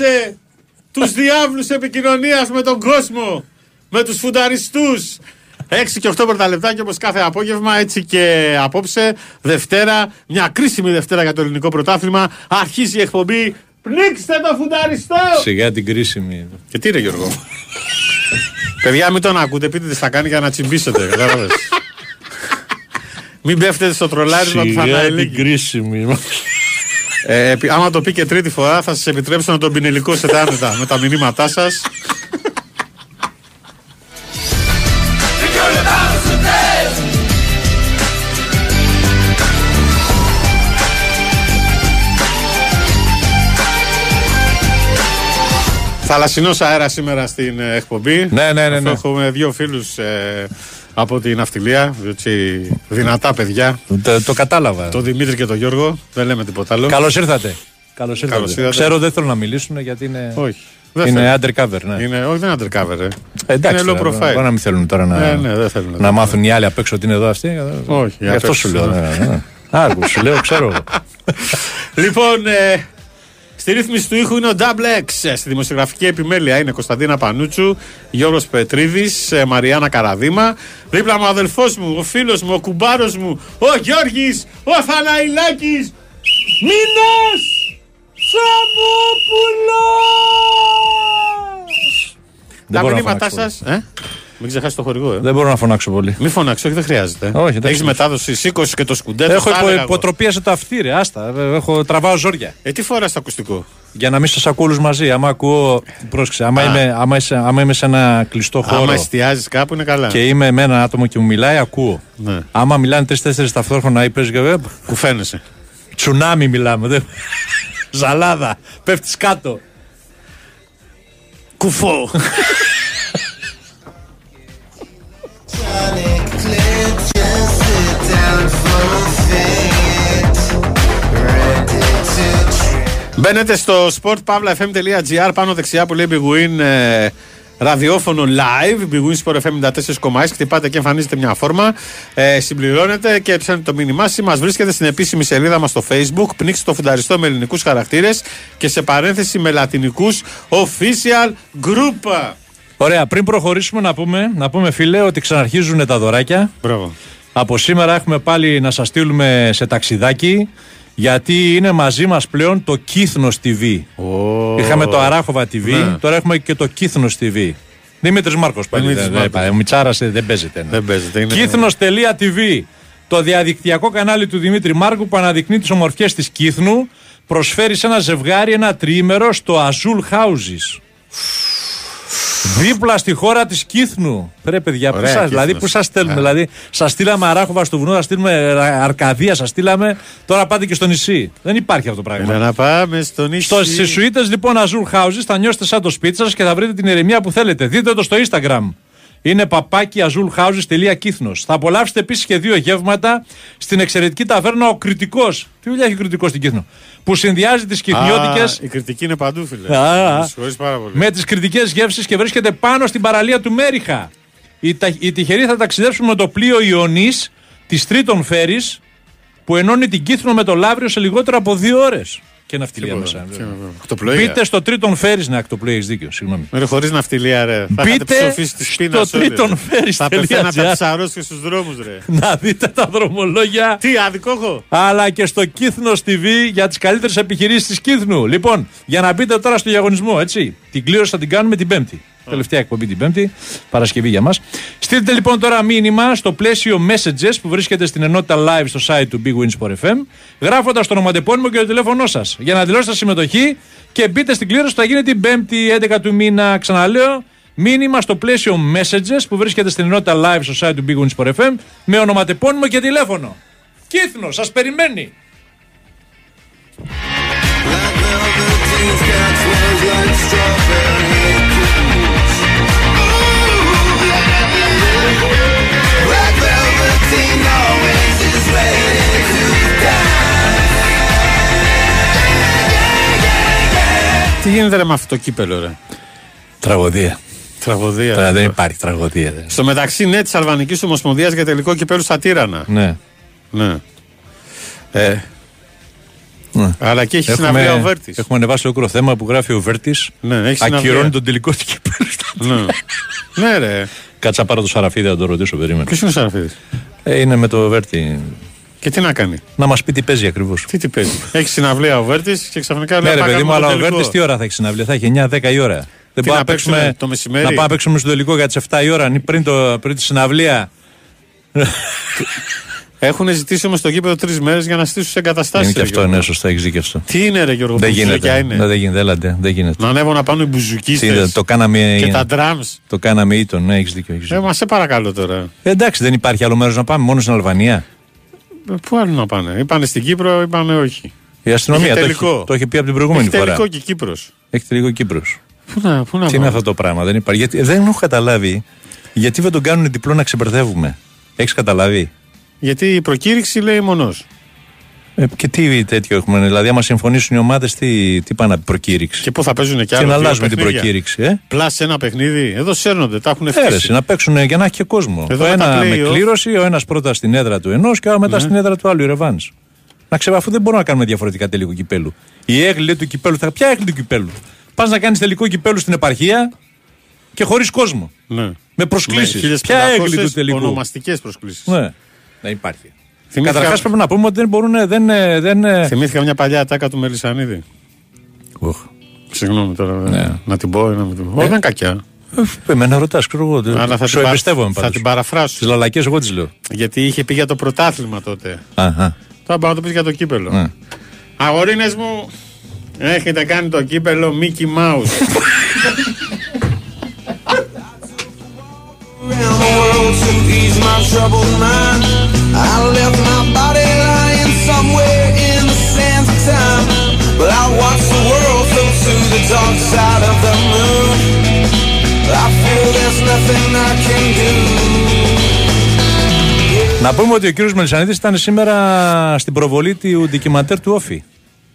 Άνοιξε τους διάβλους επικοινωνίας με τον κόσμο, με τους φουνταριστούς. 6 και 8 πρώτα λεπτάκια όπως κάθε απόγευμα, έτσι και απόψε, Δευτέρα, μια κρίσιμη Δευτέρα για το ελληνικό πρωτάθλημα. Αρχίζει η εκπομπή. Πνίξτε το φουνταριστό! Σιγά την κρίσιμη. Και τι είναι Γιώργο; Παιδιά, μην τον ακούτε, πείτε τι θα κάνει για να τσιμπήσετε. κατάλαβες; μην πέφτετε στο τρολάρισμα του Σιγά την Φαναηλίκη. κρίσιμη. Ε, επί- άμα το πει και τρίτη φορά, θα σας επιτρέψω να τον πινελικώσετε άνετα με τα μηνύματά σας. Et que le bal se taise Θαλασσινός αέρας σήμερα στην ε, εκπομπή. Ναι, ναι, ναι, Αυτό ναι. Έχουμε δύο φίλους από την ναυτιλία. έτσι, δυνατά παιδιά. το, το κατάλαβα. Το Δημήτρη και τον Γιώργο. Δεν λέμε τίποτα άλλο. Καλώς ήρθατε. Καλώς ήρθατε. Καλώς ήρθατε. Ξέρω δεν θέλω να μιλήσουν γιατί είναι. Όχι. Δεν Είναι θέλω. undercover, ναι. Είναι, όχι, δεν είναι undercover. Ε. Εντάξει, είναι low τώρα, profile. μπορεί να μην θέλουν τώρα να, Ναι, ναι, δεν θέλουν. να μάθουν οι άλλοι απ' έξω ότι είναι εδώ αυτοί. Όχι, Γι' απ' αυτό έξω, σου λέω. ναι. ναι, ναι. Άκου, σου λέω, ξέρω. εγώ. Λοιπόν, ε, στη ρύθμιση του ήχου είναι ο Double X. Ε, Στη δημοσιογραφική επιμέλεια είναι Κωνσταντίνα Πανούτσου, Γιώργος Πετρίδης, ε, Μαριάννα Καραδίμα. Δίπλα μου ο αδελφός μου, ο φίλος μου, ο κουμπάρος μου, ο Γιώργης, ο Θαναϊλάκης, Μίνας Σαμόπουλος! Δεν Τα μπορώ να μηνύματά φωνάξω σας, ε; Μην ξεχάσεις το χορηγό, ε. Δεν μπορώ να φωνάξω πολύ. Μην φωνάξεις, όχι, δεν χρειάζεται. Όχι, εντάξει. Έχεις μετάδοση, σήκωσε και το σκουντέτο. Έχω τα υπο, έλεγα εγώ. υποτροπία σε το αυτί, ρε. Άστα. Ε, Έχω, τραβάω ζόρια. Ε, τι φοράς το ακουστικό; Για να μην σας ακούω όλους μαζί. Άμα ακούω. Πρόσεξε. Άμα, Α. είμαι, άμα, είσαι, άμα είμαι σε ένα κλειστό χώρο Άμα εστιάζεις κάπου είναι καλά. και είμαι με ένα άτομο και μου μιλάει, ακούω. Ναι. Άμα μιλάνε τρει-τέσσερι ταυτόχρονα ή παίζει και. Κουφαίνεσαι. Τσουνάμι μιλάμε. δεν- Ζαλάδα. Πέφτεις κάτω. Κουφό. Μπαίνετε στο sportpavlafm.gr πάνω δεξιά που λέει Big Win ε, ραδιόφωνο live. Big Win Sport FM 94,6. Χτυπάτε και εμφανίζετε μια φόρμα. Ε, συμπληρώνετε και ψάχνετε το μήνυμά σας. Μας βρίσκεται στην επίσημη σελίδα μας στο Facebook. Πνίξτε το φουνταριστό με ελληνικούς χαρακτήρες και σε παρένθεση με λατινικούς official group. Ωραία, πριν προχωρήσουμε να πούμε, να πούμε φίλε ότι ξαναρχίζουν τα δωράκια. Μπράβο. Από σήμερα έχουμε πάλι να σας στείλουμε σε ταξιδάκι γιατί είναι μαζί μας πλέον το Κύθνος TV. Είχαμε το Αράχοβα TV, Ναι. τώρα έχουμε και το Κύθνος TV. Δημήτρης Μάρκος πάλι. Δημήτρης δεν- δεν Μάρκος. πάει. Ο Μιτσάρας ε, δεν παίζεται. ναι. Δεν παίζεται. Είναι... Κύθνος.tv Το διαδικτυακό κανάλι του Δημήτρη Μάρκου που αναδεικνύει τις ομορφιές της Κύθνου προσφέρει σε ένα ζευγάρι ένα τριήμερο στο Azul Houses. Δίπλα στη χώρα της Κύθνου. Ρε παιδιά, πού Ωραία σας, δηλαδή Κύθνος. πού σας στέλνουμε. Α. Δηλαδή, σας στείλαμε Αράχοβα στο βουνό, σας στείλουμε Αρκαδία, σας στείλαμε. Τώρα πάτε και στο νησί. Δεν υπάρχει αυτό το πράγμα. Έλα να πάμε στο νησί. Στο, στις σουίτες λοιπόν Azure Houses θα νιώσετε σαν το σπίτι σας και θα βρείτε την ηρεμία που θέλετε. Δείτε το στο Instagram. Είναι παπάκι azulhouses.κύθνο. Θα απολαύσετε επίσης και δύο γεύματα στην εξαιρετική ταβέρνα Ο Κριτικός. Τι δουλειά έχει ο Κριτικός στην Κύθνο; Που συνδυάζει τις κυθνιώτικε Α, Η κριτική είναι παντού, φίλε. Α, α. Με συγχωρείς πάρα πολύ. με τις κριτικές γεύσεις και βρίσκεται πάνω στην παραλία του Μέριχα. Οι, τα, οι τυχεροί θα ταξιδέψουν με το πλοίο Ιωνής της Τρίτον Φέρης που ενώνει την Κύθνο με το Λαύριο σε λιγότερο από δύο ώρες. Και ναυτιλία Τίποτα. μέσα. Τι- Ακτοπλοεία. Μπείτε στο Τρίτον Φέρη. Ναι, ακτοπλοεία, έχει δίκιο. Συγγνώμη. Με χωρίς ναυτιλία, ρε. Θα Μπείτε είχατε ψοφήσει τη σπίνα στο σου, όλοι, ρε. τρίτον φέρεις Θα τελεία πεθαίνατε από gr. τι αρρώστιε στους δρόμους, ρε. Να δείτε τα δρομολόγια. Τι, άδικο έχω; αλλά και στο Κύθνο TV για τις καλύτερες επιχειρήσεις της Κύθνου. Λοιπόν, για να μπείτε τώρα στο διαγωνισμό, έτσι. Την κλήρωση θα την κάνουμε την Πέμπτη. Τελευταία εκπομπή την Πέμπτη, Παρασκευή για μας. Στείλτε λοιπόν τώρα μήνυμα στο πλαίσιο messages που βρίσκεται στην ενότητα live στο site του Big Wins Sport FM, γράφοντας το ονοματεπώνυμο και το τηλέφωνό σας για να δηλώσετε συμμετοχή και μπείτε στην κλήρωση που θα γίνει την Πέμπτη 11 του μήνα. Ξαναλέω, μήνυμα στο πλαίσιο messages που βρίσκεται στην ενότητα live στο site του Big Wins Sport FM με ονοματεπώνυμο και τηλέφωνο. Κύθνος, σας περιμένει. Τι γίνεται ρε με αυτό το κύπελο, ρε; Τραγωδία. Τραγωδία. Τώρα ρε. δεν υπάρχει τραγωδία. ρε. Στο μεταξύ, ναι, της Αλβανικής Ομοσπονδίας για τελικό κυπέλου στα Τύρανα. Ναι. Ναι. Ε, Ναι. αλλά και έχει συναυλία ο Βέρτης. έχουμε ανεβάσει ολόκληρο θέμα που γράφει ο Βέρτης. Ναι, έχει συναυλία. Ακυρώνει τον τελικό του κυπέλου. Ναι. ναι, ρε. Κάτσα πάρω το Σαραφίδη να το ρωτήσω, περίμενα. Ποιος είναι ο Σαραφίδης; Ε, είναι με το Βέρτη. Και τι να κάνει; Να μας πει τι παίζει ακριβώς. Τι τι παίζει; έχει συναυλία ο Βέρτης και ξαφνικά Ναι, λέει. ρε «Πάμε παιδί μου, το αλλά ο τελικό». Βέρτης τι ώρα θα έχει συναυλία; Θα έχει 9-10 η ώρα. Δεν Τι, μπορούμε να παίξουμε το μεσημέρι; Να πάμε να παίξουμε στο τελικό για τις 7 η ώρα, ή πριν, το, πριν τη συναυλία. Έχουν ζητήσει όμως το γήπεδο τρεις μέρες για να στήσουν σε εγκαταστάσεις. είναι και αυτό, ναι, σωστά, έχεις δίκιο αυτό. Τι είναι, ρε Γιώργο, Δεν μπουζούκια γίνεται. είναι; Ναι, δεν γίνεται, έλατε, δεν γίνεται. Να ανέβω να πάνε οι Τι, μπουζουκίστε το κάναμε, και τα drums. το κάναμε ήτον, ναι, έχεις δίκιο. Έχεις Ε, δίκιο. μα σε παρακαλώ τώρα. Ε, εντάξει, δεν υπάρχει άλλο μέρος να πάμε, μόνο στην Αλβανία. Ε, Πού άλλο να πάνε. Είπανε στην Κύπρο, είπανε όχι. Η αστυνομία Είχε το έχει, τελικό. το έχει πει από την προηγούμενη Έχει φορά. τελικό και Κύπρος. Έχει τελικό Κύπρος. Πού να, πού να Τι είναι πάμε; αυτό το πράγμα, δεν υπάρχει. Γιατί, δεν έχω καταλάβει γιατί δεν τον κάνουν διπλό να ξεμπερδεύουμε. Έχεις καταλάβει; Γιατί η προκήρυξη λέει μονός. Ε, και τι τέτοιο έχουμε, δηλαδή, άμα συμφωνήσουν οι ομάδες, τι, τι πάνε από προκήρυξη; Και πού θα παίζουν κι Και άλλο. να δύο αλλάζουμε την παιχνίδια; προκήρυξη, ε. Πλάς ένα παιχνίδι. Εδώ σέρνονται, τα έχουν Έρεση, φτύσει. να παίξουν για να έχει και κόσμο. Εδώ ο με τα ένα με play-off. κλήρωση, ο ένας πρώτα στην έδρα του ενός και ο άλλο μετά στην έδρα του άλλου, η ρεβάν. Να ξέρω, αφού δεν μπορούμε να κάνουμε διαφορετικά τελικό κυπέλου. Η έγκλη του κυπέλου, θα... ποια έγκλη του κυπέλου; Πας να κάνεις τελικό κυπέλου στην επαρχία και χωρίς κόσμο. Ναι. Με προσκλήσεις. Με Ποια έγκλη του τελικού; Ονομαστικές προσκλήσεις. Ναι, δεν υπάρχει. Θυμήθηκα- Καταρχάς πρέπει να πούμε ότι δεν μπορούν. Δεν, ε, δεν, ε, Θυμήθηκα μια παλιά ατάκα του Μελισανίδη. Οχ. Συγγνώμη τώρα. Ναι. Να την πω ή να μην την πω. Όχι, δεν είναι κακιά. Ε, Εμένα ρωτάς, ξέρω εγώ. Αλλά θα Σου την, πα- εμπιστεύομαι θα πάντως. την παραφράσω. Τις λαλακές, εγώ τις λέω. Γιατί είχε πει για το πρωτάθλημα τότε. Αχα. Τώρα πάω να το πεις για το κύπελο. Ναι. Αγορίνες μου, έχετε κάνει το κύπελο Mickey Mouse. around the world to ease my troubled mind. I left my body lying somewhere in the sands of time. But I watched the world float to the dark side of the moon. I feel there's nothing I can do. Να πούμε ότι ο κύριος Μελισανίδης ήταν σήμερα στην προβολή του ντοκιμαντέρ του Όφη.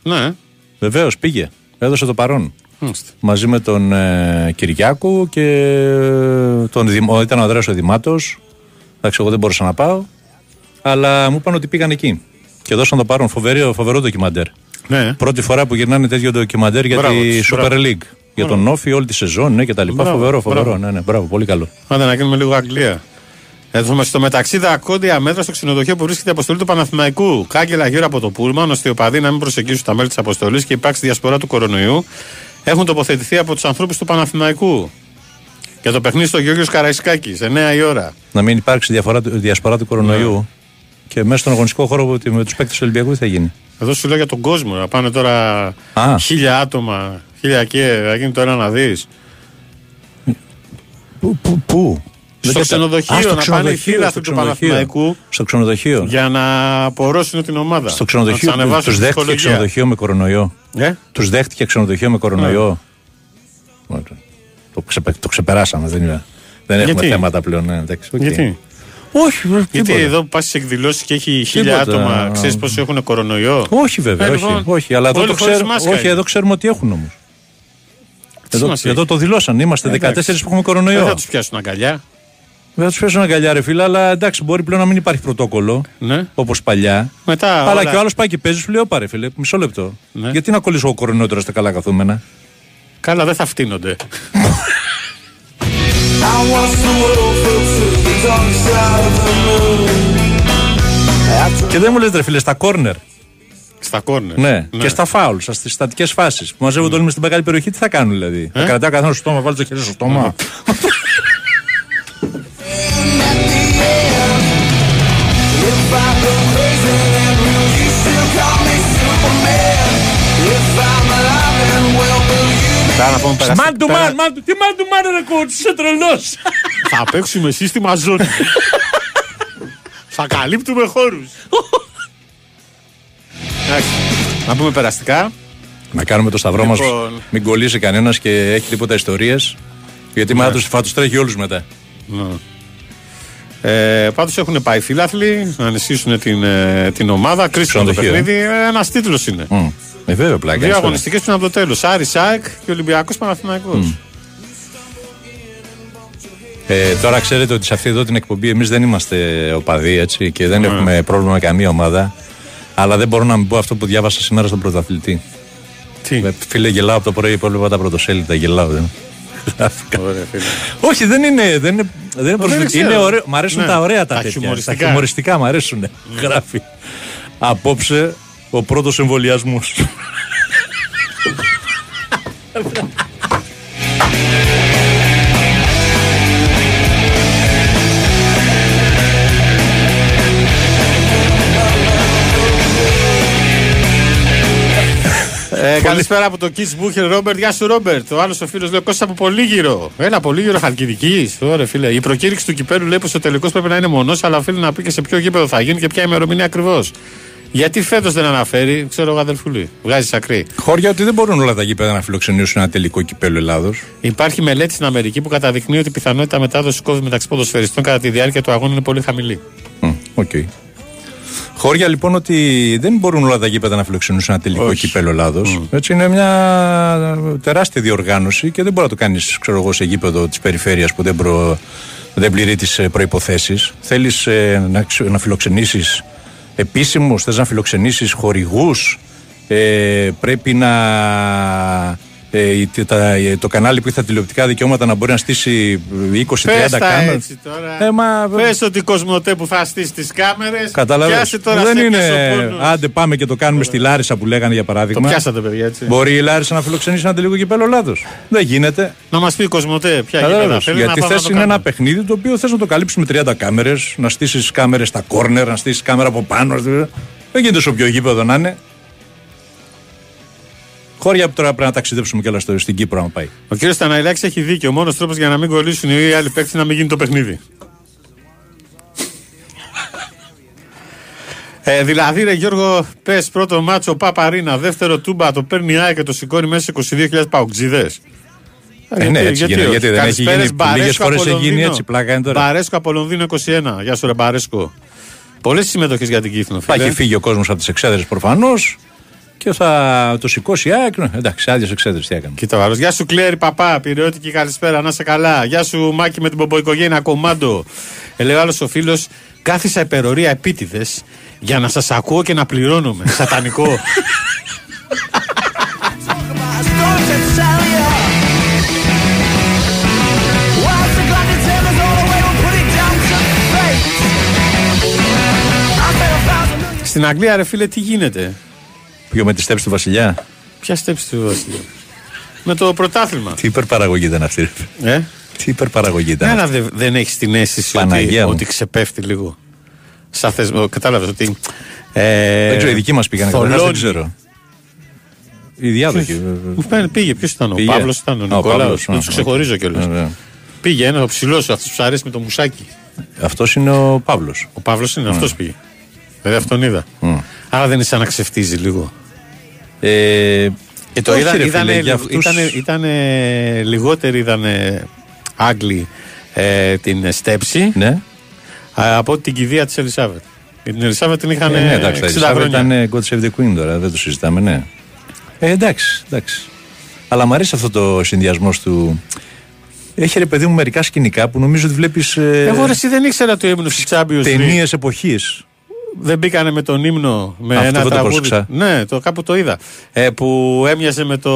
ναι. Βεβαίω πήγε. Έδωσε το παρόν. Μάλιστα. Μαζί με τον ε, Κυριάκο και τον Δημο, ήταν ο Ανδρέας ο Δημάτος. Εντάξει, εγώ δεν μπορούσα να πάω. Αλλά μου είπαν ότι πήγαν εκεί. Και δώσαν το παρόν. Φοβερό, φοβερό ντοκιμαντέρ. Ναι. Πρώτη φορά που γυρνάνε τέτοιο ντοκιμαντέρ για Μπράβο τη τους, Super μπράβο. League. Για τον Όφη, όλη τη σεζόν, ναι, και τα λοιπά. Μπράβο, φοβερό, φοβερό. μπράβο. Ναι, ναι, μπράβο, πολύ καλό. Άντε να γίνουμε λίγο Αγγλία. Εδώ στο μεταξύ δακόντια μέτρα στο ξενοδοχείο που βρίσκεται η αποστολή του Παναθηναϊκού. Κάγκελα γύρω από το Πούλμαν, ώστε οι οπαδοί να μην προσεγγίσουν τα μέλη της αποστολής και υπάρξει διασπορά του κορονοϊού. Έχουν τοποθετηθεί από τους ανθρώπους του Παναθηναϊκού. Για το παιχνίδι στο Γιώργο Καραϊσκάκης, 9 η ώρα. Να μην υπάρξει διαφορά, του- διασπορά του κορονοϊού Ναι. και μέσα στον αγωνιστικό χώρο που- με τους παίκτες του Ολυμπιακού τι θα γίνει; Εδώ σου λέω για τον κόσμο. Να πάνε τώρα Α. χίλια άτομα, χίλια και θα γίνει το ένα να δεις. Πού, πού, πού; Στο Δεν κατα- ξενοδοχείο, Α, στο να πάνε οι ξενοδοχείο, φίλαθλοι στο του ξενοδοχείο. Παναθηναϊκού. Στο ξενοδοχείο. Για να απορρώσουν την ομάδα. Στο ξενοδοχείο Να τους ανεβάσουν τους τη δέχτηκε ψυχολογία. ξενοδοχείο με κορονοϊό. Ε; Τους δέχτηκε ξενοδοχείο με κορονοϊό. Ωραία. Το, ξεπε- το ξεπεράσαμε, δεν, είναι. δεν έχουμε Γιατί; θέματα πλέον. Ναι, εντάξει, οκ. Γιατί; Όχι, βέβαια, Γιατί τίποτα. εδώ που πας σε εκδηλώσεις και έχει χίλια Τίποτα. άτομα, ξέρεις πόσοι έχουν κορονοϊό; Όχι, βέβαια, Ε, όχι, λοιπόν, όχι. Αλλά εδώ, όλοι το χωρίς ξέρουμε, μάσκα όχι, είναι. εδώ ξέρουμε ότι έχουν όμως. Τι Εδώ, σημασία εδώ έχει. το δηλώσαν. Είμαστε 14 Εντάξει. που έχουμε Δεν κορονοϊό. θα τους πιάσουν αγκαλιά. Δεν θα του πέσουν αγκαλιά, ρε φίλε, αλλά εντάξει, μπορεί πλέον να μην υπάρχει πρωτόκολλο Ναι. όπως παλιά. Μετά. Αλλά όλα- και ο άλλος πάει και παίζει, σου λέει: Όπα, ρε φίλε, μισό λεπτό. Ναι. Γιατί να κολλήσω εγώ κορονοϊό τώρα στα καλά καθούμενα; Καλά, δεν θα φτύνονται. I watched the world float to the dark side of the moon. After Και δεν μου λες, ρε φίλε, στα κόρνερ. στα κόρνερ. Ναι. και στα φάουλς, στις στατικές φάσεις που μαζεύονται όλοι με στην μεγάλη περιοχή, τι θα κάνουν δηλαδή; Θα κρατάει ο καθένας στο στόμα, βάλει το χέρι στο στόμα. Man to man, man to- τι man to man ρε coach, είσαι τρελός. Θα παίξουμε σύστημα ζώνη. Θα καλύπτουμε χώρους. Να πούμε περαστικά. Να κάνουμε το σταυρό μας, Λοιπόν. μην κολλήσει κανένας και έχει τίποτα ιστορίες. Γιατί μετά τους- θα τους τρέχει όλους μετά. Ε, Πάντως έχουν πάει φίλαθλοι να ενισχύσουν την, ε, την ομάδα. Κρίσιμο το Ξενοδοχείο, παιχνίδι. Ένας τίτλος είναι. Μμ. Ε, βέβαια πλάκα. Δύο είναι τώρα. αγωνιστικέ πριν από το τέλος. Άρης Σάικ και Ολυμπιακός Παναθηναϊκός Ε, τώρα ξέρετε ότι σε αυτή εδώ την εκπομπή εμείς δεν είμαστε οπαδοί έτσι και δεν έχουμε πρόβλημα με καμία ομάδα. Αλλά δεν μπορώ να μην πω αυτό που διάβασα σήμερα στον πρωταθλητή. Τι; Ε, Φίλε, γελάω από το πρωί που έβλεπα τα πρωτοσέλιδα. Γελάω. Δεν. Ωραία, φίλε. Όχι, δεν είναι. Δεν είναι, δεν είναι, προσβλητικό. ξέρω. είναι ωραίο. Μ' αρέσουν Ναι. τα ωραία τα, Τα τέτοια. χιουμοριστικά. Τα χιουμοριστικά μ' αρέσουν. Γράφει. Απόψε ο πρώτος εμβολιασμός. Ε, καλησπέρα από το Kiss Booker, Ρόμπερτ. Γεια σου, Ρόμπερτ. Ο άλλος ο φίλος λέει: Κώστα από πολύ γύρω. Έλα, πολύ γύρω Χαλκιδικής. Ωραία, φίλε. Η προκήρυξη του κυπέλου λέει πως ο τελικός πρέπει να είναι μονός, αλλά οφείλει να πει και σε ποιο γήπεδο θα γίνει και ποια ημερομηνία ακριβώς. Γιατί φέτος δεν αναφέρει, ξέρω εγώ, αδελφούλη. Βγάζεις άκρη. Χώρια ότι δεν μπορούν όλα τα γήπεδα να φιλοξενήσουν ένα τελικό κυπέλο Ελλάδος. Υπάρχει μελέτη στην Αμερική που καταδεικνύει ότι η πιθανότητα μετάδοσης COVID μεταξύ ποδοσφαιριστών κατά τη διάρκεια του αγώνα είναι πολύ χαμηλή. Οκ. Χώρια λοιπόν ότι δεν μπορούν όλα τα γήπεδα να φιλοξενήσουν ένα τελικό Όχι. κυπέλο Ελλάδος. Έτσι είναι μια τεράστια διοργάνωση και δεν μπορεί να το κάνεις, ξέρω εγώ, σε γήπεδο της περιφέρειας που δεν, προ... δεν πληρεί τις προποθέσει. Θέλεις να, ξε- να φιλοξενήσεις επίσημους, θες να φιλοξενήσεις χορηγούς. Ε, πρέπει να ε, η- τα- ε, το κανάλι που έχει τα τηλεοπτικά δικαιώματα να μπορεί να στήσει 20-30 Πες τα κάμερες. έτσι τώρα. Ε, μα- Πες ότι η Κοσμοτέ που θα στήσει τις κάμερες Κατάλαβες. Πιάσε τώρα Δεν σε είναι. πίσω πόνους. Άντε, πάμε και το κάνουμε στη Λάρισα που λέγανε για Το παράδειγμα. πιάσατε παιδιά έτσι Μπορεί η Λάρισα να φιλοξενήσει ένα τελικό κυπέλο Ελλάδο. Δεν γίνεται. Να μας πει η Κοσμοτέ ποια γήπεδα Κατάλαβες. θέλει Γιατί να πάμε θες να το είναι ένα κάνουμε. παιχνίδι το οποίο θες να το καλύψεις με 30 κάμερες, να στήσεις κάμερες στα κόρνερ, να στήσεις κάμερα από πάνω. Δεν γίνεται σε όποιο γήπεδο να είναι. Χώρια που τώρα πρέπει να ταξιδέψουμε κιόλα στο- στην Κύπρο, αν πάει. Ο κύριος Σταναϊλάκης έχει δίκιο. Ο μόνος τρόπος για να μην κολλήσουν οι άλλοι παίκτες είναι να μην γίνει το παιχνίδι. Ε, δηλαδή, ρε Γιώργο, πες πρώτο μάτσο Παπαρίνα, δεύτερο τούμπα, το παίρνει η ΑΕΚ και το σηκώνει μέσα σε 22.000 παουτζίδε. Ε, ναι, έτσι γίνεται. Γιατί δεν έχει γίνει. Λίγες φορές έχει γίνει έτσι. Πλάκα είναι τώρα. Μπαρέσκο από Λονδίνο 21. Γεια σου, ρε Μπαρέσκο. Πολλές συμμετοχές για την Κύθνο. Θα φίλε. έχει φύγει ο κόσμος από τις εξέδρες προφανώς και θα το σηκώσει η ΑΕΚ. Ναι, Εντάξει, άδειε εξέδρε τι έκανε. Κοίτα ο άλλος. Γεια σου Κλέρι Παπά, πυρεώτικη καλησπέρα, να σε καλά. Γεια σου Μάκη με την πομποϊκογένεια κομμάντο. Ε, λέει ο άλλος ο φίλος, κάθισα υπερορία επίτηδες για να σας ακούω και να πληρώνομαι. Σατανικό. Storms that sally up. Whilst the clock is hammers all the way, we'll put it down to fate. I bet a thousand million. Στην Αγγλία ρε φίλε τι γίνεται; Ποιο με τη στέψη του Βασιλιά. Ποια στέψη του Βασιλιά; Με το πρωτάθλημα. Τι υπερπαραγωγή ήταν αυτή. ρε. Ε; Τι υπερπαραγωγή ήταν. Ναι, αυτή. αλλά δεν, δεν έχεις την αίσθηση ότι, Παναγία μου. ότι ξεπέφτει λίγο. Σαν θεσμό. Κατάλαβες ότι. Ε, Δεν ξέρω, οι δικοί μας πήγαν καταρχάς, θολώνει. δεν ξέρω. Οι διάδοχοι. Μου φαίνεται, πήγε. Ποιος ήταν ο Πήγε. Παύλος, ήταν ο Α, ο Νικόλαος. Παύλος, Δεν α, τους οκ. ξεχωρίζω κιόλας. Ωραία. Πήγε ένα, ο ψηλός, αυτός που σου αρέσει με το μουσάκι. Αυτός είναι ο Παύλος. Ο Παύλος είναι, αυτός πήγε. Δηλαδή αυτόν είδα. Άρα δεν είναι σαν να ξεφτίζει λίγο. Ε, Και το όχι, είδα, ρε φίλε, ήτανε, για αυτούς- ήτανε, ήτανε λιγότεροι είδανε Άγγλοι ε, την στέψη Ναι. α, από την κηδεία της Ελισάβετ. Για την Ελισάβετ την είχαν Ε, ναι, εντάξει, τα 60 Ελισάβετ χρόνια. ήταν God Save the Queen τώρα, δεν το συζητάμε, ναι. Ε, εντάξει, εντάξει. Αλλά μου αρέσει αυτό το συνδυασμό του. Έχει ρε παιδί μου μερικά σκηνικά που νομίζω ότι βλέπεις. Ε, Εγώ ρε, εσύ δεν ήξερα το ύμνο τη Champions League. Ταινίες εποχής. Δεν μπήκανε με τον ύμνο με Αυτό ένα δεν το τραγούδι. πρόσεξα. Ναι, το κάπου το είδα. Ε, που έμοιαζε με το,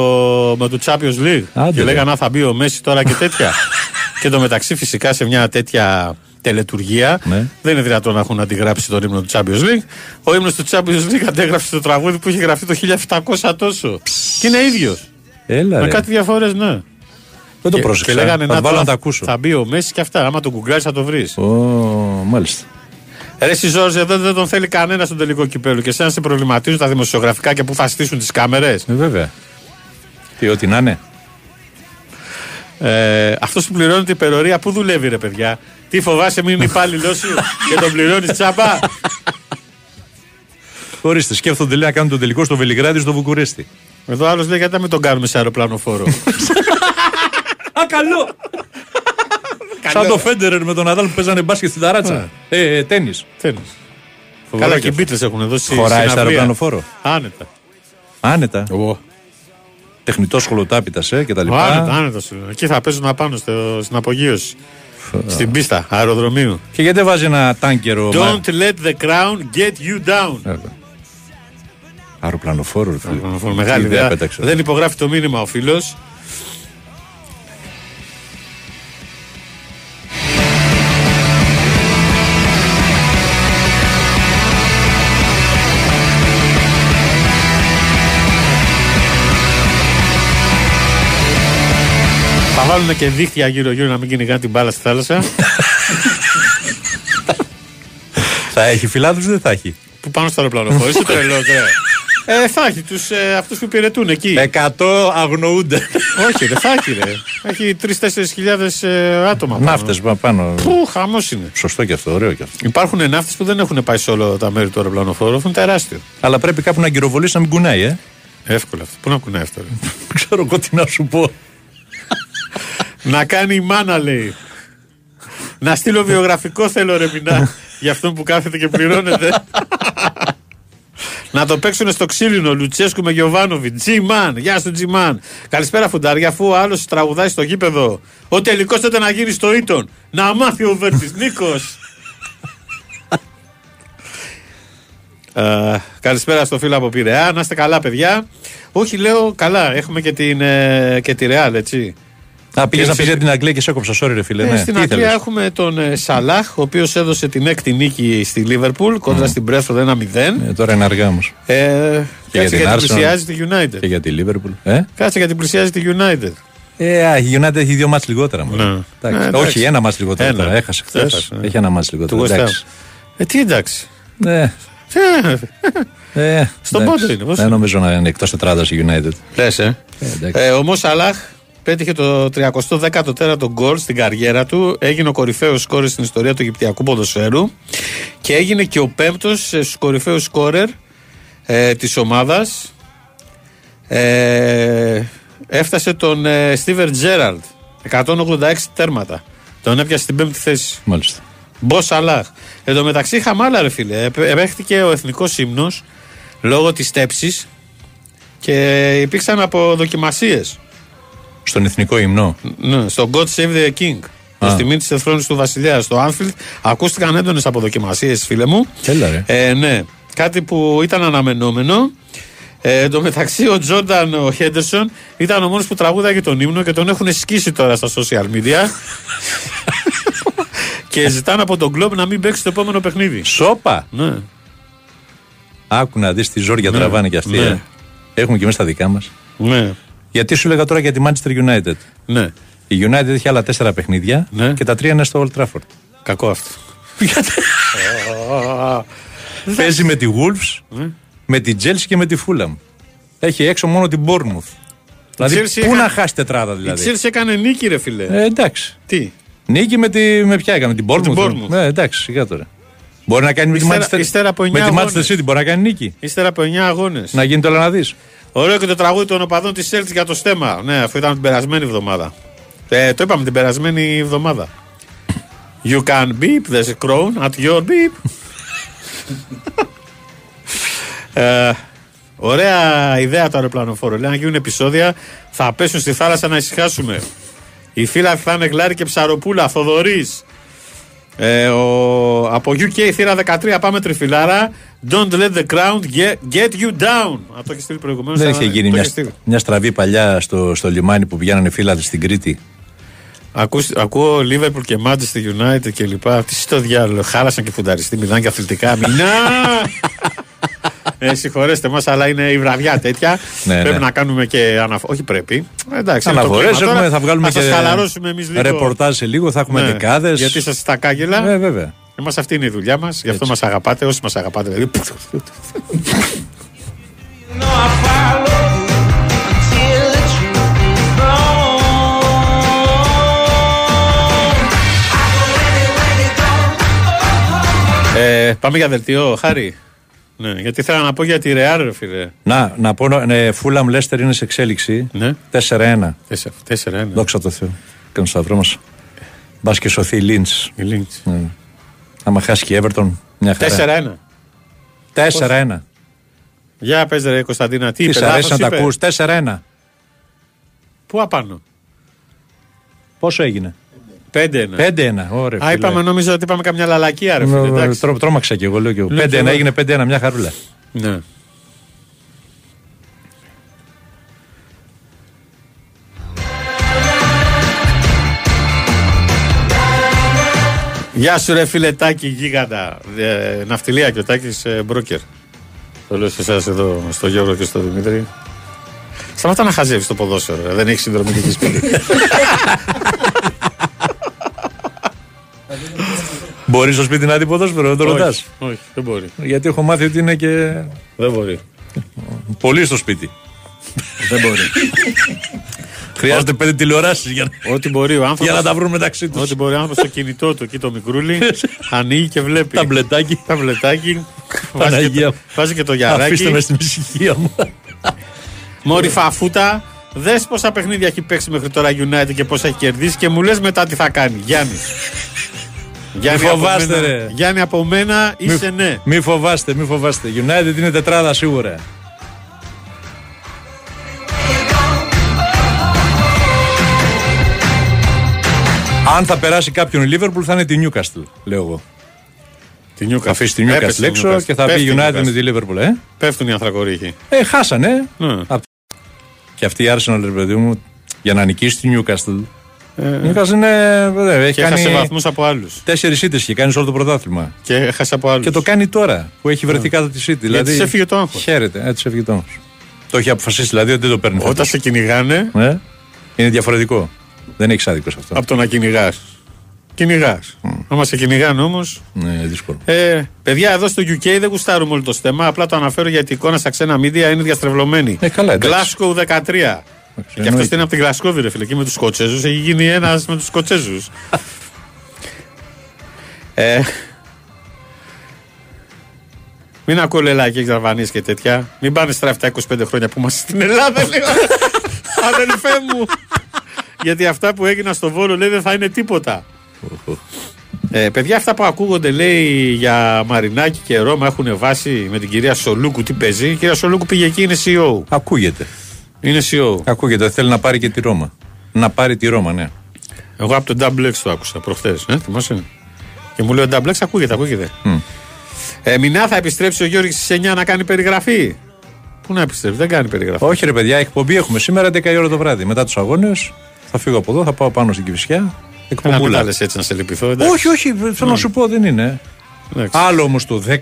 με το Champions League. Άντε, και ρε. λέγανε «Α, θα μπει ο Μέση τώρα και τέτοια. και το μεταξύ φυσικά σε μια τέτοια τελετουργία. Ναι. Δεν είναι δυνατόν να έχουν αντιγράψει τον ύμνο του Champions League. Ο ύμνος του Champions League αντέγραψε το τραγούδι που είχε γραφτεί το 1700 τόσο. Και είναι ίδιος. Έλα, Με ρε. κάτι διαφορές, ναι. Δεν το Και- πρόσεξα. Και λέγανε θα να το βάλω το- να τα ακούσω. Θα μπει ο Μέση και αυτά. Άμα το γκουγκλάρει θα το βρεις. Ω, μάλιστα. Ρε εσύ Ζόρζε, εδώ δεν τον θέλει κανένα στον τελικό κυπέλο. Και εσένα σε προβληματίζουν τα δημοσιογραφικά και πού θα στήσουν τις κάμερες. Ε, βέβαια. Τι, ό,τι να είναι. Ε, Αυτός που πληρώνει την υπερορία, πού δουλεύει, ρε παιδιά; Τι φοβάσαι, μην είναι υπάλληλό σου και τον πληρώνεις τσάμπα; Ορίστε, σκέφτονται λέει να κάνουν τον τελικό στο Βελιγράδι στο Βουκουρέστι. Εδώ άλλος λέει γιατί να μην τον κάνουμε σε αεροπλανοφόρο. Α, καλό! Σαν το Φέντερερ με τον Ναδάλ που παίζανε μπάσκετ στην ταράτσα. Ε, ε τέννη. Θέλει. Φοβερό Καλά κι και οι αυτό. Beatles έχουν δώσει. Χωράει συναυλία. στο αεροπλανοφόρο. Άνετα. Άνετα. Εγώ. Τεχνητός σχολοτάπητα ε, και τα λοιπά. Άνετα, άνετα σου λέω. Εκεί θα παίζουν απάνω στο, στην απογείωση. Στην πίστα αεροδρομίου. Και γιατί δεν βάζει ένα τάνκερο. Don't let the crown get you down. Ε, Αεροπλανοφόρο, ρε φίλε. Αεροπλανοφόρο, Μεγάλη Τι ιδέα ιδέα. πέταξε. Δεν υπογράφει το μήνυμα ο φίλος. Βάλουν και δίχτυα γύρω-γύρω να μην κυνηγάνε την μπάλα στη θάλασσα. Θα έχει φιλάδου ή δεν θα έχει. που πάνω στο αεροπλανοφόρο. Είσαι τρελό, Ε, θα έχει τους, ε, αυτούς που υπηρετούν εκεί. 100 αγνοούνται. Όχι, δεν θα έχει, ρε. Έχει 3-4 χιλιάδες ε, άτομα. πάνω. Ναύτες πάνω. Πού, χαμός είναι. Σωστό και αυτό, ωραίο και αυτό. Υπάρχουν ναύτες που δεν έχουν πάει σε όλα τα μέρη του αεροπλανοφόρου. Αυτό είναι τεράστιο. Αλλά πρέπει κάπου να γυροβολήσει να μην κουνάει, ε. Εύκολο αυτό. Πού να κουνάει αυτό, ρε. Δεν ξέρω εγώ τι να σου πω. Να κάνει η μάνα, λέει. να στείλω βιογραφικό θέλω, ρε Μινά, για αυτόν που κάθεται και πληρώνεται. Να το παίξουν στο ξύλινο Λουτσέσκου με Γιωβάνοβιτ. Τζιμάν, γεια σου Τζιμάν. Καλησπέρα Φουντάρια, αφού ο άλλος τραγουδάει στο γήπεδο. Ο τελικός τότε να γίνει στο Ήτον. Να μάθει ο Βέρτης Νίκος. καλησπέρα στο φίλο από Πειραιά. Να είστε καλά, παιδιά. Όχι, λέω καλά. Έχουμε και, την, ε, και τη Ρεάλ, έτσι. Α, πήγες Και να σε- πεις για την Αγγλία και σε έκοψα, sorry, ρε φίλε. Ε, ναι. στην Τι Αγγλία ήθελες; έχουμε τον ε, Σαλάχ, ο οποίος έδωσε την έκτη νίκη στη Λίβερπουλ κοντά στην Πρέσφορντ 1-0. Ε, τώρα είναι αργά όμως. Ε, για κάτσε την γιατί Arsenal. πλησιάζει τη United. Και για τη Λίβερπουλ. Ε; Κάτσε γιατί πλησιάζει τη United. Ε, α, η United έχει δύο μάτς λιγότερα. μωρέ. Ναι. Εντάξει. Ναι, εντάξει. Όχι, ένα μάτς λιγότερα. Ένα. τώρα. Έχασε χθες. Έχασε, ναι. Έχει ένα μάτς λιγότερα. Του West Ham. Εντάξει. Ε, τι εντάξει. Ναι. Ε, Ε, Στον εντάξει. πόντο είναι, πώς Δεν είναι. νομίζω να είναι εκτός τετράδας η United. Λες, ε. εντάξει. ε, ο Μο Σαλάχ πέτυχε το 314ο γκολ στην καριέρα του. Έγινε ο κορυφαίος σκόρερ στην ιστορία του Αιγυπτιακού ποδοσφαίρου. Και έγινε και ο πέμπτος στου κορυφαίου σκόρερ ε, της ομάδας. Ε, έφτασε τον ε, Στίβερ Τζέραλτ. 186 τέρματα. Τον έπιασε στην πέμπτη θέση. Μάλιστα. Μπος Σαλάχ. Εν τω μεταξύ είχαμε άλλα, ρε φίλε. Επ- Επέχτηκε ο εθνικός ύμνος λόγω της τέψη και υπήρξαν αποδοκιμασίες. Στον εθνικό υμνό. Ναι, στο God Save the King. Προ Α. τιμή της εθρόνης του Βασιλιά. Στο Anfield ακούστηκαν έντονες αποδοκιμασίες, φίλε μου. Έλα, ρε. Ε, ναι, κάτι που ήταν αναμενόμενο. Ε, εν τω μεταξύ, ο Τζόρνταν ο Χέντερσον ήταν ο μόνος που τραγούδαγε τον ύμνο και τον έχουν σκίσει τώρα στα social media. και ζητάνε από τον κλοπ να μην παίξει το επόμενο παιχνίδι. Σόπα! Ναι. Άκου να δεις τι ζόρια Ναι, τραβάνε κι αυτοί. ναι. ε. Έχουμε και εμείς τα δικά μας. Ναι. Γιατί σου έλεγα τώρα για τη Manchester United. Ναι. Η United έχει άλλα τέσσερα παιχνίδια Ναι. και τα τρία είναι στο Old Trafford. Κακό αυτό. Παίζει με τη Wolves, Ναι. με τη Chelsea και με τη Fulham. Έχει έξω μόνο την Bournemouth. Δηλαδή, Chelsea πού έκανε- να χάσει τετράδα Η δηλαδή; Chelsea έκανε νίκη, ρε φίλε. Ε, εντάξει. Τι; Νίκη με, τη, με ποια έκανε, την Bournemouth. την Bournemouth. Ε, εντάξει, σιγά τώρα. Μπορεί να κάνει με τη Ύστερα- Manchester, ύστερα από με εννιά τη Manchester αγώνες. City, μπορεί να κάνει νίκη. Ύστερα από 9 αγώνες. Να γίνει το να δει. Ωραίο και το τραγούδι των οπαδών της Celtics για το στέμα. Ναι, αφού ήταν την περασμένη εβδομάδα. Ε, το είπαμε την περασμένη εβδομάδα. You can beep, there's a crown at your beep. ε, ωραία ιδέα το αεροπλανοφόρο. Λέει να γίνουν επεισόδια, θα πέσουν στη θάλασσα να ησυχάσουμε. Οι φίλοι θα είναι γλάρι και ψαροπούλα, Θοδωρής. Ε, ο, από UK θύρα 13 πάμε τριφυλάρα. Don't let the crown get, get you down. Αυτό το έχεις στείλει προηγουμένως. Δεν είχε γίνει μια, μια στραβή παλιά στο, στο λιμάνι που πηγαίνανε φύλατε στην Κρήτη. Ακούς, ακούω Liverpool και Manchester United και λοιπά. Τι στο διάλογο. Χάλασαν και φουνταριστή. Μιλάνε και αθλητικά. Μηνά! ε, συγχωρέστε μας, αλλά είναι η βραδιά τέτοια. Ναι, πρέπει ναι. να κάνουμε και αναφορέ. Όχι πρέπει. Εντάξει, είναι το Αναφορές κλίμα τώρα. θα βγάλουμε θα και σας χαλαρώσουμε εμείς λίγο. ρεπορτάζ σε λίγο, θα έχουμε Ναι, δεκάδες. Γιατί είσαστε στα κάγκελα. Ε, βέβαια. Εμάς αυτή είναι η δουλειά μας. Γι' αυτό μας αγαπάτε. Όσοι μας αγαπάτε, δηλαδή. No, I follow you until the truth is gone. I go anywhere they go. ε, πάμε για δελτίο, Χάρη. Ναι, γιατί θέλω να πω για τη Ρεάλ, ρε φίλε. Να, να πω, ναι, Φούλαμ Λέστερ είναι σε εξέλιξη. Ναι. 4-1. Τέσσερα, τέσσερα, ένα. Δόξα τω Θεώ. Κάνει το σταυρό μας. Μπας και σωθεί η Λίντς. Η Λίνξ. Άμα χάσει και η Everton, μια χαρά. Τέσσερα, ένα. 4-1. Για πες ρε Κωνσταντίνα, τι Τι είπε, σ' αρέσει να λάθος τα είπε; ακούς; 4-1. Πού απάνω; Πόσο έγινε; 5-1. 5-1. Ωραία. Α, είπαμε, νόμιζα ότι είπαμε καμιά λαλακία, ρε φίλε. εντάξει. Τρό, τρώμαξα και εγώ, λέω και εγώ. Λέω 5-1 και εγώ. έγινε 5-1, μια χαρούλα. Ναι. Γεια σου ρε φίλε Τάκη γίγαντα ε, Ναυτιλία και ο Τάκης ε, μπρόκερ Το λέω σε εσάς εδώ στο Γιώργο και στο Δημήτρη Σταματά να χαζεύεις το ποδόσφαιρο ρε. Δεν έχεις συνδρομητική σπίτι Μπορεί στο σπίτι να δει ποδόσφαιρο, δεν το ρωτάς. όχι, όχι, δεν μπορεί Γιατί έχω μάθει ότι είναι και Δεν μπορεί πολύ στο σπίτι. Δεν μπορεί Χρειάζεται πέντε τηλεοράσεις για, να- Ό,τι μπορεί ο άνθρωπος για να τα βρουν μεταξύ τους. Ό,τι μπορεί ο άνθρωπος στο κινητό του εκεί το μικρούλι Ανοίγει και βλέπει Ταμπλετάκι. Ταμπλετάκι βάζει, και Παναγία το, μου. βάζει και το Αφήστε με γιαράκι στην ησυχία μου. Μόρι φαφούτα Δες πόσα παιχνίδια έχει παίξει μέχρι τώρα United και πόσα έχει κερδίσει και μου λες μετά τι θα κάνει. Γιάννης. Γιάννη, από φοβάστε, μένα- ρε. Γιάννη από μένα είσαι ναι. Μη φοβάστε, μη φοβάστε. United είναι τετράδα σίγουρα. Αν θα περάσει κάποιον η Liverpool θα είναι τη Newcastle, λέω εγώ. Τη Newcastle. Θα αφήσει τη Έπεσε Newcastle η έξω Newcastle. και θα Πέφτει πει η United Newcastle. με τη Liverpool, ε. Πέφτουν οι ανθρακορίχοι. Ε, χάσανε. Ναι. Απ' Και αυτή η Arsenal, ρε παιδί μου, για να νικήσει τη Newcastle. Η Newcastle είναι. ε, έχει Και έχασε κάνει βαθμούς από άλλους. τέσσερις ήττες και κάνει σε όλο το πρωτάθλημα. Και έχασε από άλλους. Και το κάνει τώρα που έχει βρεθεί κάτω της City. Δηλαδή, της έφυγε το άγχος. Χαίρεται, έτσι έφυγε το άγχος. Το έχει αποφασίσει δηλαδή ότι δεν το παίρνει. Όταν φέτος. σε κυνηγάνε Ε, είναι διαφορετικό. Δεν έχεις άδικο σε αυτό. από το να κυνηγάς. Κυνηγάς. Άμα σε κυνηγάνε όμω. Ναι, δύσκολο. Ε, παιδιά, εδώ στο UK δεν γουστάρουμε όλο το στέμα. Απλά το αναφέρω γιατί η εικόνα στα ξένα μίντια είναι διαστρεβλωμένη. Ε, καλά, εντάξει. Glasgow 13. Και αυτό εννοείται. είναι από την Γλασκόβη, ρε φίλε. Και με τους Σκοτσέζους έχει γίνει ένας με τους Σκοτσέζους. ε, μην ακούω λελάκια και ζαρβανίε και τέτοια. Μην πάνε στράφη τα 25 χρόνια που είμαστε στην Ελλάδα, λέω. Αδελφέ μου. Γιατί αυτά που έγιναν στο Βόλο λέει δεν θα είναι τίποτα. Ε, παιδιά, αυτά που ακούγονται λέει για Μαρινάκη και Ρώμα έχουν βάσει με την κυρία Σολούκου τι παίζει; Η κυρία Σολούκου πήγε εκεί, είναι CEO. Ακούγεται. Είναι CEO. Ακούγεται. Θέλει να πάρει και τη Ρώμα. Να πάρει τη Ρώμα, ναι. Εγώ από τον Double X το άκουσα προχθές. Ε, θυμάσαι; Και μου λέει ο Double X ακούγεται, ακούγεται. Ε, Μινά θα επιστρέψει ο Γιώργης στις 9 να κάνει περιγραφή; Πού να επιστρέψει, δεν κάνει περιγραφή. Όχι, ρε παιδιά, εκπομπή έχουμε σήμερα 10 η ώρα το βράδυ. Μετά τους αγώνες θα φύγω από εδώ, θα πάω πάνω στην Κυφυσιά. Ένα Εκπομπούλα. μην έτσι να σε λυπηθώ. εντάξει. Όχι, όχι, θέλω να σου πω, δεν είναι. Εντάξει. Άλλο όμως το 10